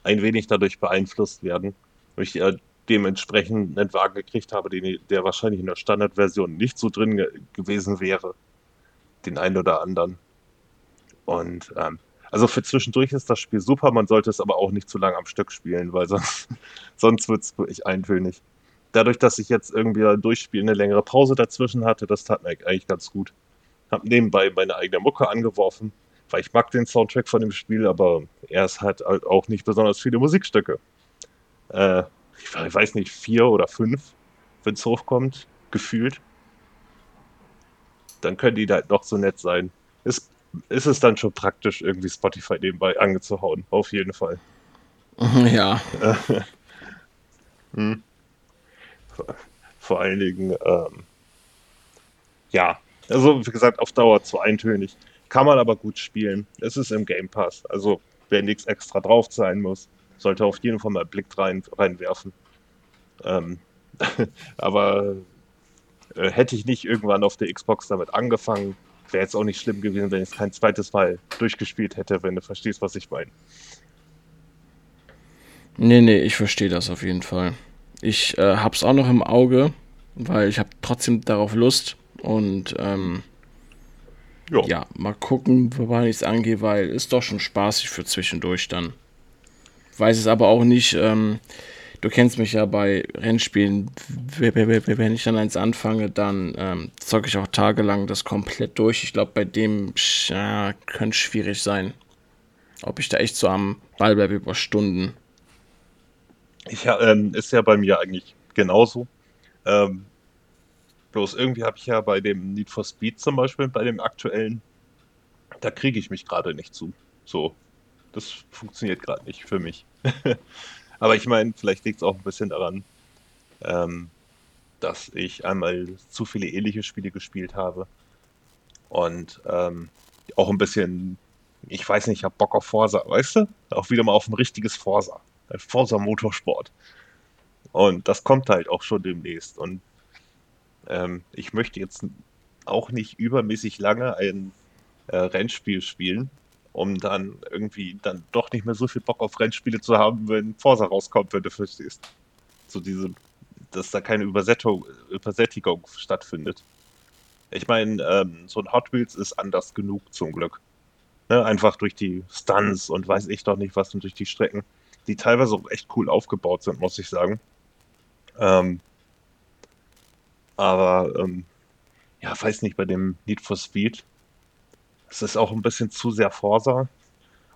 Speaker 3: ein wenig dadurch beeinflusst werden. Und ich äh, dementsprechend einen Wagen gekriegt habe, den, der wahrscheinlich in der Standardversion nicht so drin ge gewesen wäre den einen oder anderen. Und ähm, also für zwischendurch ist das Spiel super, man sollte es aber auch nicht zu lange am Stück spielen, weil sonst, *laughs* sonst wird es wirklich eintönig. Dadurch, dass ich jetzt irgendwie durchspielen eine längere Pause dazwischen hatte, das tat mir eigentlich ganz gut. Hab nebenbei meine eigene Mucke angeworfen, weil ich mag den Soundtrack von dem Spiel, aber er ist halt auch nicht besonders viele Musikstücke. Äh, ich weiß nicht, vier oder fünf, wenn es hochkommt, gefühlt dann können die halt noch so nett sein. Ist, ist es dann schon praktisch, irgendwie Spotify nebenbei angezuhauen, auf jeden Fall. *laughs*
Speaker 2: Ja. *laughs*
Speaker 3: hm. Vor allen Dingen, ähm, ja, also wie gesagt, auf Dauer zu eintönig. Kann man aber gut spielen. Es ist im Game Pass. Also wer nichts extra drauf sein muss, sollte auf jeden Fall mal einen Blick rein, reinwerfen. Ähm, *laughs* aber äh, hätte ich nicht irgendwann auf der Xbox damit angefangen, wäre jetzt auch nicht schlimm gewesen, wenn ich es kein zweites Mal durchgespielt hätte, wenn du verstehst, was ich meine.
Speaker 2: Nee, nee, ich verstehe das auf jeden Fall. Ich äh, hab's auch noch im Auge, weil ich habe trotzdem darauf Lust und ähm, ja, mal gucken, wobei ich es angehe, weil ist doch schon spaßig für zwischendurch dann. Weiß es aber auch nicht, ähm, du kennst mich ja bei Rennspielen. Wenn ich dann eins anfange, dann ähm, zocke ich auch tagelang das komplett durch. Ich glaube, bei dem ja, könnte schwierig sein. Ob ich da echt so am Ball bleibe über Stunden.
Speaker 3: Ja, ähm, ist ja bei mir eigentlich genauso. Ähm, bloß irgendwie habe ich ja bei dem Need for Speed zum Beispiel, bei dem aktuellen, da kriege ich mich gerade nicht zu. So, das funktioniert gerade nicht für mich. *laughs* Aber ich meine, vielleicht liegt es auch ein bisschen daran, ähm, dass ich einmal zu viele ähnliche Spiele gespielt habe und ähm, auch ein bisschen, ich weiß nicht, ich habe Bock auf Forsa, weißt du? Auch wieder mal auf ein richtiges Forsa, ein Forsa Motorsport. Und das kommt halt auch schon demnächst. Und ähm, ich möchte jetzt auch nicht übermäßig lange ein äh, Rennspiel spielen, um dann irgendwie dann doch nicht mehr so viel Bock auf Rennspiele zu haben, wenn Forsa rauskommt, wenn du verstehst. So diese, dass da keine Übersättigung, Übersättigung stattfindet. Ich meine, ähm, so ein Hot Wheels ist anders genug zum Glück. Ne? Einfach durch die Stunts und weiß ich doch nicht was und durch die Strecken, die teilweise auch echt cool aufgebaut sind, muss ich sagen. Ähm, aber ähm, ja, weiß nicht, bei dem Need for Speed, es ist auch ein bisschen zu sehr Forsa.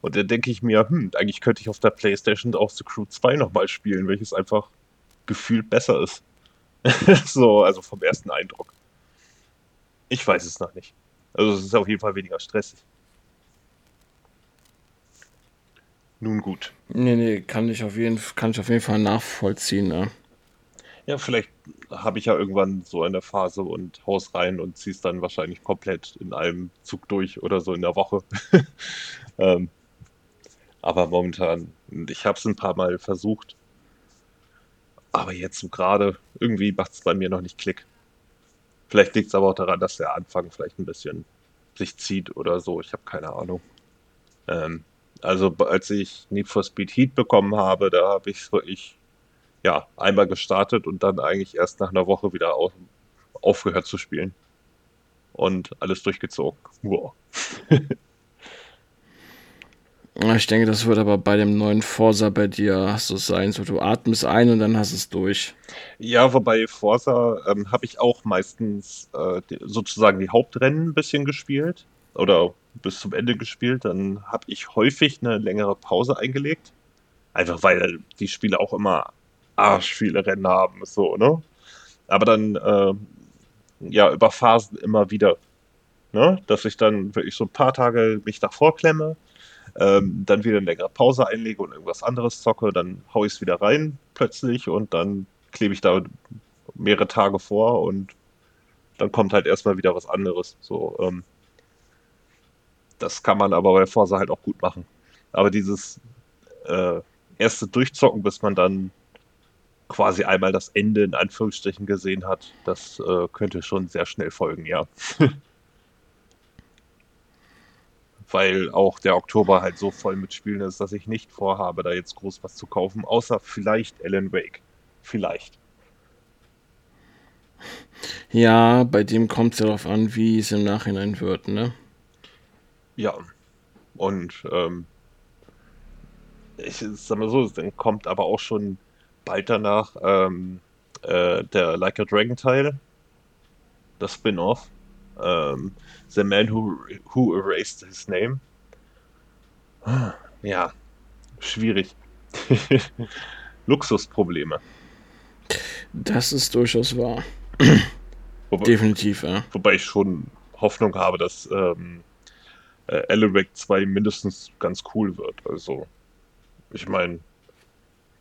Speaker 3: Und da denke ich mir, hm, eigentlich könnte ich auf der Playstation auch The Crew 2 nochmal spielen, welches einfach gefühlt besser ist. *laughs* so, also vom ersten Eindruck. Ich weiß es noch nicht. Also es ist auf jeden Fall weniger stressig. Nun gut.
Speaker 2: Nee, nee, kann ich auf jeden, kann ich auf jeden Fall nachvollziehen. Ne?
Speaker 3: Ja, vielleicht habe ich ja irgendwann so eine Phase und haus rein und zieh's dann wahrscheinlich komplett in einem Zug durch oder so in der Woche. *laughs* ähm, aber momentan, ich habe es ein paar Mal versucht. Aber jetzt so gerade, irgendwie macht es bei mir noch nicht Klick. Vielleicht liegt es aber auch daran, dass der Anfang vielleicht ein bisschen sich zieht oder so. Ich habe keine Ahnung. Ähm, also als ich Need for Speed Heat bekommen habe, da habe ich wirklich ja, einmal gestartet und dann eigentlich erst nach einer Woche wieder auf, aufgehört zu spielen. Und alles durchgezogen. Wow. *laughs*
Speaker 2: ich denke, das wird aber bei dem neuen Forsa bei dir so sein. So, du atmest ein und dann hast es durch.
Speaker 3: Ja, wobei Forsa ähm, habe ich auch meistens äh, die, sozusagen die Hauptrennen ein bisschen gespielt. Oder bis zum Ende gespielt. Dann habe ich häufig eine längere Pause eingelegt. Einfach weil die Spiele auch immer arsch viele Rennen haben, so, ne? Aber dann, äh, ja, über Phasen immer wieder, ne? Dass ich dann wirklich so ein paar Tage mich davor klemme, ähm, dann wieder eine längere Pause einlege und irgendwas anderes zocke, dann haue ich es wieder rein plötzlich und dann klebe ich da mehrere Tage vor und dann kommt halt erstmal wieder was anderes. So, ähm, das kann man aber bei Forza halt auch gut machen. Aber dieses äh, erste Durchzocken, bis man dann quasi einmal das Ende in Anführungsstrichen gesehen hat, das äh, könnte schon sehr schnell folgen, ja. *laughs* Weil auch der Oktober halt so voll mit Spielen ist, dass ich nicht vorhabe, da jetzt groß was zu kaufen, außer vielleicht Alan Wake. Vielleicht.
Speaker 2: Ja, bei dem kommt es ja darauf an, wie es im Nachhinein wird, ne?
Speaker 3: Ja. Und ähm, ich sag mal so, dann kommt aber auch schon bald danach ähm, äh, der Like a Dragon Teil, das Spin-off. Ähm, The Man Who, Who Erased His Name. Ja, schwierig. *laughs* Luxusprobleme.
Speaker 2: Das ist durchaus wahr. Wobei, Definitiv, ja.
Speaker 3: Wobei ich schon Hoffnung habe, dass ähm, äh, Alan 2 mindestens ganz cool wird. Also, ich meine,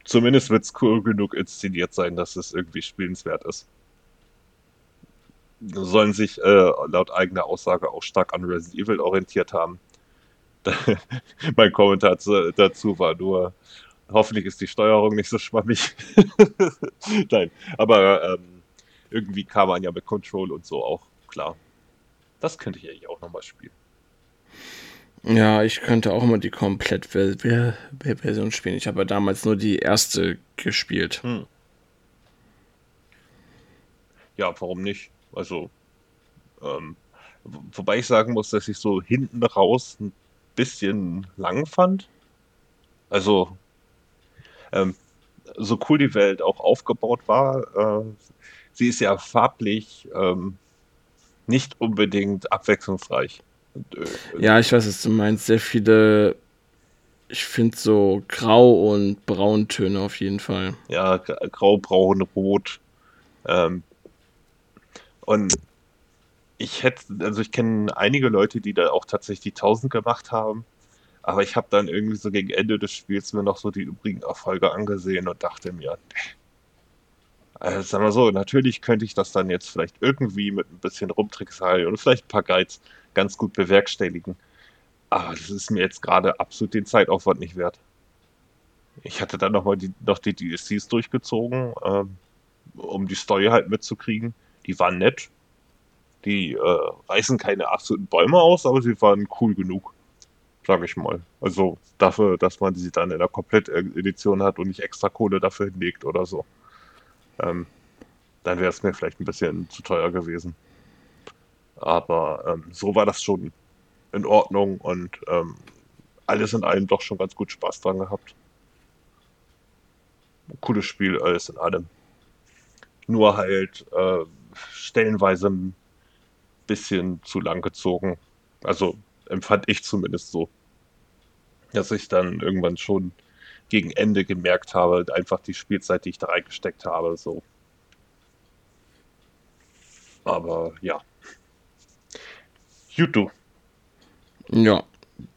Speaker 3: Zumindest wird es cool genug inszeniert sein, dass es irgendwie spielenswert ist. Sollen sich äh, laut eigener Aussage auch stark an Resident Evil orientiert haben. *laughs* mein Kommentar zu, dazu war nur, hoffentlich ist die Steuerung nicht so schwammig. *laughs* Nein, aber ähm, irgendwie kam man ja mit Control und so auch klar. Das könnte ich eigentlich auch nochmal spielen.
Speaker 2: Ja, ich könnte auch immer die Komplett-Version spielen. Ich habe ja damals nur die erste gespielt. Hm.
Speaker 3: Ja, warum nicht? Also, ähm, wobei ich sagen muss, dass ich so hinten raus ein bisschen lang fand. Also, ähm, so cool die Welt auch aufgebaut war, äh, sie ist ja farblich ähm, nicht unbedingt abwechslungsreich.
Speaker 2: Ja, ich weiß, was du meinst. Sehr viele, ich finde so Grau- und Brauntöne auf jeden Fall.
Speaker 3: Ja, Grau, Braun, Rot. Ähm, und ich hätte, also ich kenne einige Leute, die da auch tatsächlich die 1000 gemacht haben. Aber ich habe dann irgendwie so gegen Ende des Spiels mir noch so die übrigen Erfolge angesehen und dachte mir, also sagen wir so, natürlich könnte ich das dann jetzt vielleicht irgendwie mit ein bisschen Rumtrickserei und vielleicht ein paar Guides ganz gut bewerkstelligen. Aber das ist mir jetzt gerade absolut den Zeitaufwand nicht wert. Ich hatte dann nochmal die, noch die DLCs durchgezogen, ähm, um die Story halt mitzukriegen. Die waren nett. Die äh, reißen keine absoluten Bäume aus, aber sie waren cool genug sage ich mal. Also dafür, dass man sie dann in der Komplettedition hat und nicht extra Kohle dafür hinlegt oder so. Ähm, dann wäre es mir vielleicht ein bisschen zu teuer gewesen. Aber ähm, so war das schon in Ordnung und ähm, alles in allem doch schon ganz gut Spaß dran gehabt. Cooles Spiel, alles in allem. Nur halt äh, stellenweise ein bisschen zu lang gezogen. Also empfand ich zumindest so. Dass ich dann irgendwann schon gegen Ende gemerkt habe, einfach die Spielzeit, die ich da reingesteckt habe, so. Aber ja. YouTube.
Speaker 2: Ja,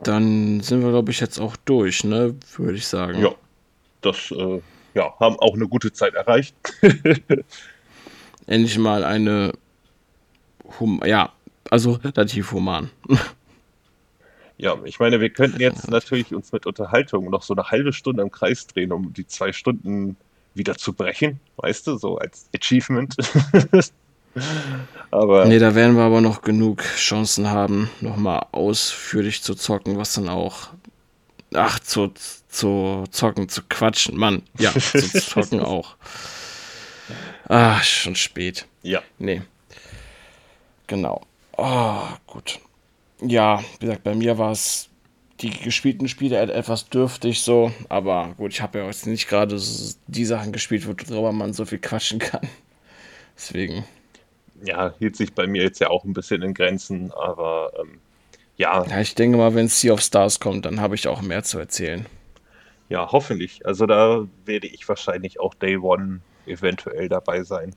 Speaker 2: dann sind wir, glaube ich, jetzt auch durch, ne? Würde ich sagen.
Speaker 3: Ja. Das, äh, ja, haben auch eine gute Zeit erreicht. *laughs*
Speaker 2: Endlich mal eine, hum ja, also relativ human. *laughs*
Speaker 3: Ja, ich meine, wir könnten jetzt natürlich uns mit Unterhaltung noch so eine halbe Stunde im Kreis drehen, um die zwei Stunden wieder zu brechen, weißt du, so als Achievement. *laughs*
Speaker 2: aber. Nee, da werden wir aber noch genug Chancen haben, nochmal ausführlich zu zocken, was dann auch. Ach, zu, zu zocken, zu quatschen, Mann. Ja, *laughs* zu zocken auch. Ah, schon spät.
Speaker 3: Ja.
Speaker 2: Nee. Genau. Oh, gut ja, wie gesagt, bei mir war es die gespielten Spiele etwas dürftig so, aber gut, ich habe ja jetzt nicht gerade die Sachen gespielt, worüber man so viel quatschen kann. *laughs* Deswegen.
Speaker 3: Ja, hielt sich bei mir jetzt ja auch ein bisschen in Grenzen, aber ähm, ja.
Speaker 2: Ja, ich denke mal, wenn Sea of Stars kommt, dann habe ich auch mehr zu erzählen.
Speaker 3: Ja, hoffentlich. Also da werde ich wahrscheinlich auch Day One eventuell dabei sein.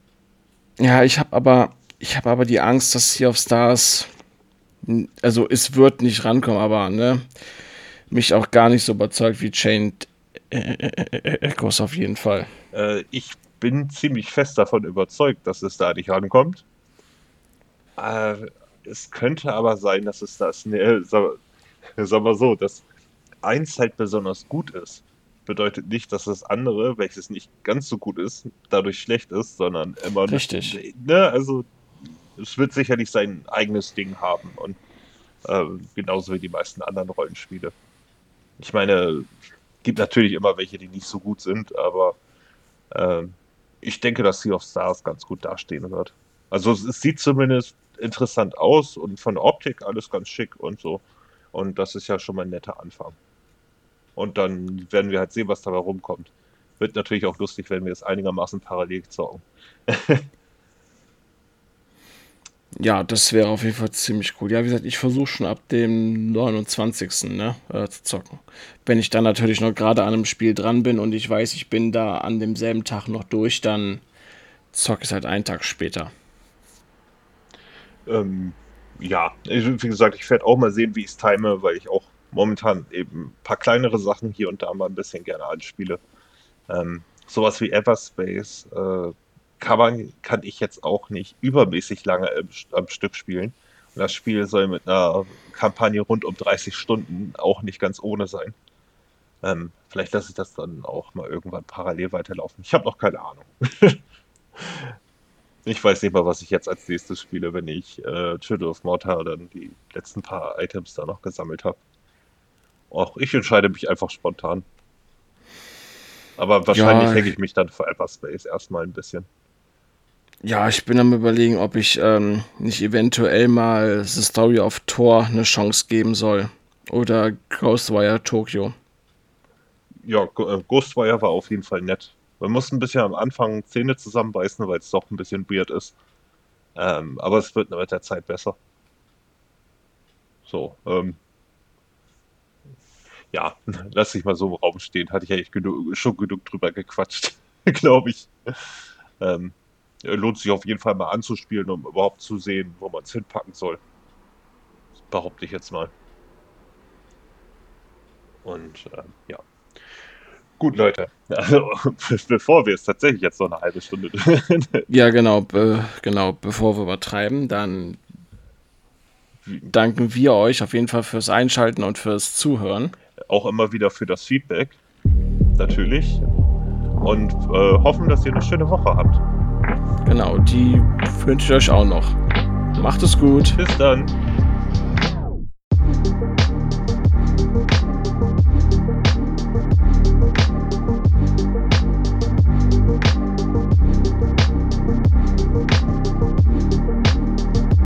Speaker 2: Ja, ich habe aber, ich habe aber die Angst, dass Sea of Stars also es wird nicht rankommen, aber ne, mich auch gar nicht so überzeugt wie Chained Echoes auf jeden Fall.
Speaker 3: Äh, ich bin ziemlich fest davon überzeugt, dass es da nicht rankommt. Äh, es könnte aber sein, dass es das, ne, sag, *laughs* sag mal so, dass eins halt besonders gut ist, bedeutet nicht, dass das andere, welches nicht ganz so gut ist, dadurch schlecht ist, sondern immer
Speaker 2: Richtig.
Speaker 3: Ne, also es wird sicherlich sein eigenes Ding haben und äh, genauso wie die meisten anderen Rollenspiele. Ich meine, gibt natürlich immer welche, die nicht so gut sind, aber äh, ich denke, dass Sea of Stars ganz gut dastehen wird. Also es, es sieht zumindest interessant aus und von der Optik alles ganz schick und so. Und das ist ja schon mal ein netter Anfang. Und dann werden wir halt sehen, was dabei rumkommt. Wird natürlich auch lustig, wenn wir es einigermaßen parallel zocken. *laughs*
Speaker 2: Ja, das wäre auf jeden Fall ziemlich cool. Ja, wie gesagt, ich versuche schon ab dem 29. Ne, äh, zu zocken. Wenn ich dann natürlich noch gerade an einem Spiel dran bin und ich weiß, ich bin da an demselben Tag noch durch, dann zocke ich halt einen Tag später.
Speaker 3: Ähm, ja, wie gesagt, ich werde auch mal sehen, wie ich es time, weil ich auch momentan eben ein paar kleinere Sachen hier und da mal ein bisschen gerne anspiele. Ähm, sowas wie Everspace, äh, kann, man, kann ich jetzt auch nicht übermäßig lange im, am Stück spielen. Und das Spiel soll mit einer Kampagne rund um 30 Stunden auch nicht ganz ohne sein. Ähm, vielleicht lasse ich das dann auch mal irgendwann parallel weiterlaufen. Ich habe noch keine Ahnung. *laughs* ich weiß nicht mal, was ich jetzt als nächstes spiele, wenn ich äh, Children of Mortar dann die letzten paar Items da noch gesammelt habe. Auch ich entscheide mich einfach spontan. Aber wahrscheinlich ja. hänge ich mich dann für Everspace erstmal ein bisschen.
Speaker 2: Ja, ich bin am überlegen, ob ich ähm, nicht eventuell mal The Story of Thor eine Chance geben soll. Oder Ghostwire Tokyo.
Speaker 3: Ja, äh, Ghostwire war auf jeden Fall nett. Man muss ein bisschen am Anfang Zähne zusammenbeißen, weil es doch ein bisschen weird ist. Ähm, aber es wird mit der Zeit besser. So, ähm, ja, *laughs* lass dich mal so im Raum stehen. Hatte ich ja echt genug, schon genug drüber gequatscht, *laughs* glaube ich. Ähm, lohnt sich auf jeden Fall mal anzuspielen, um überhaupt zu sehen, wo man es hinpacken soll. Das behaupte ich jetzt mal. Und äh, ja. Gut, Leute. *laughs* Also, bevor wir es tatsächlich jetzt noch eine halbe Stunde. *laughs*
Speaker 2: ja, genau, be genau. Bevor wir übertreiben, dann danken wir euch auf jeden Fall fürs Einschalten und fürs Zuhören.
Speaker 3: Auch immer wieder für das Feedback. Natürlich. Und äh, hoffen, dass ihr eine schöne Woche habt.
Speaker 2: Genau, die wünsche ich euch auch noch. Macht es gut.
Speaker 3: Bis dann.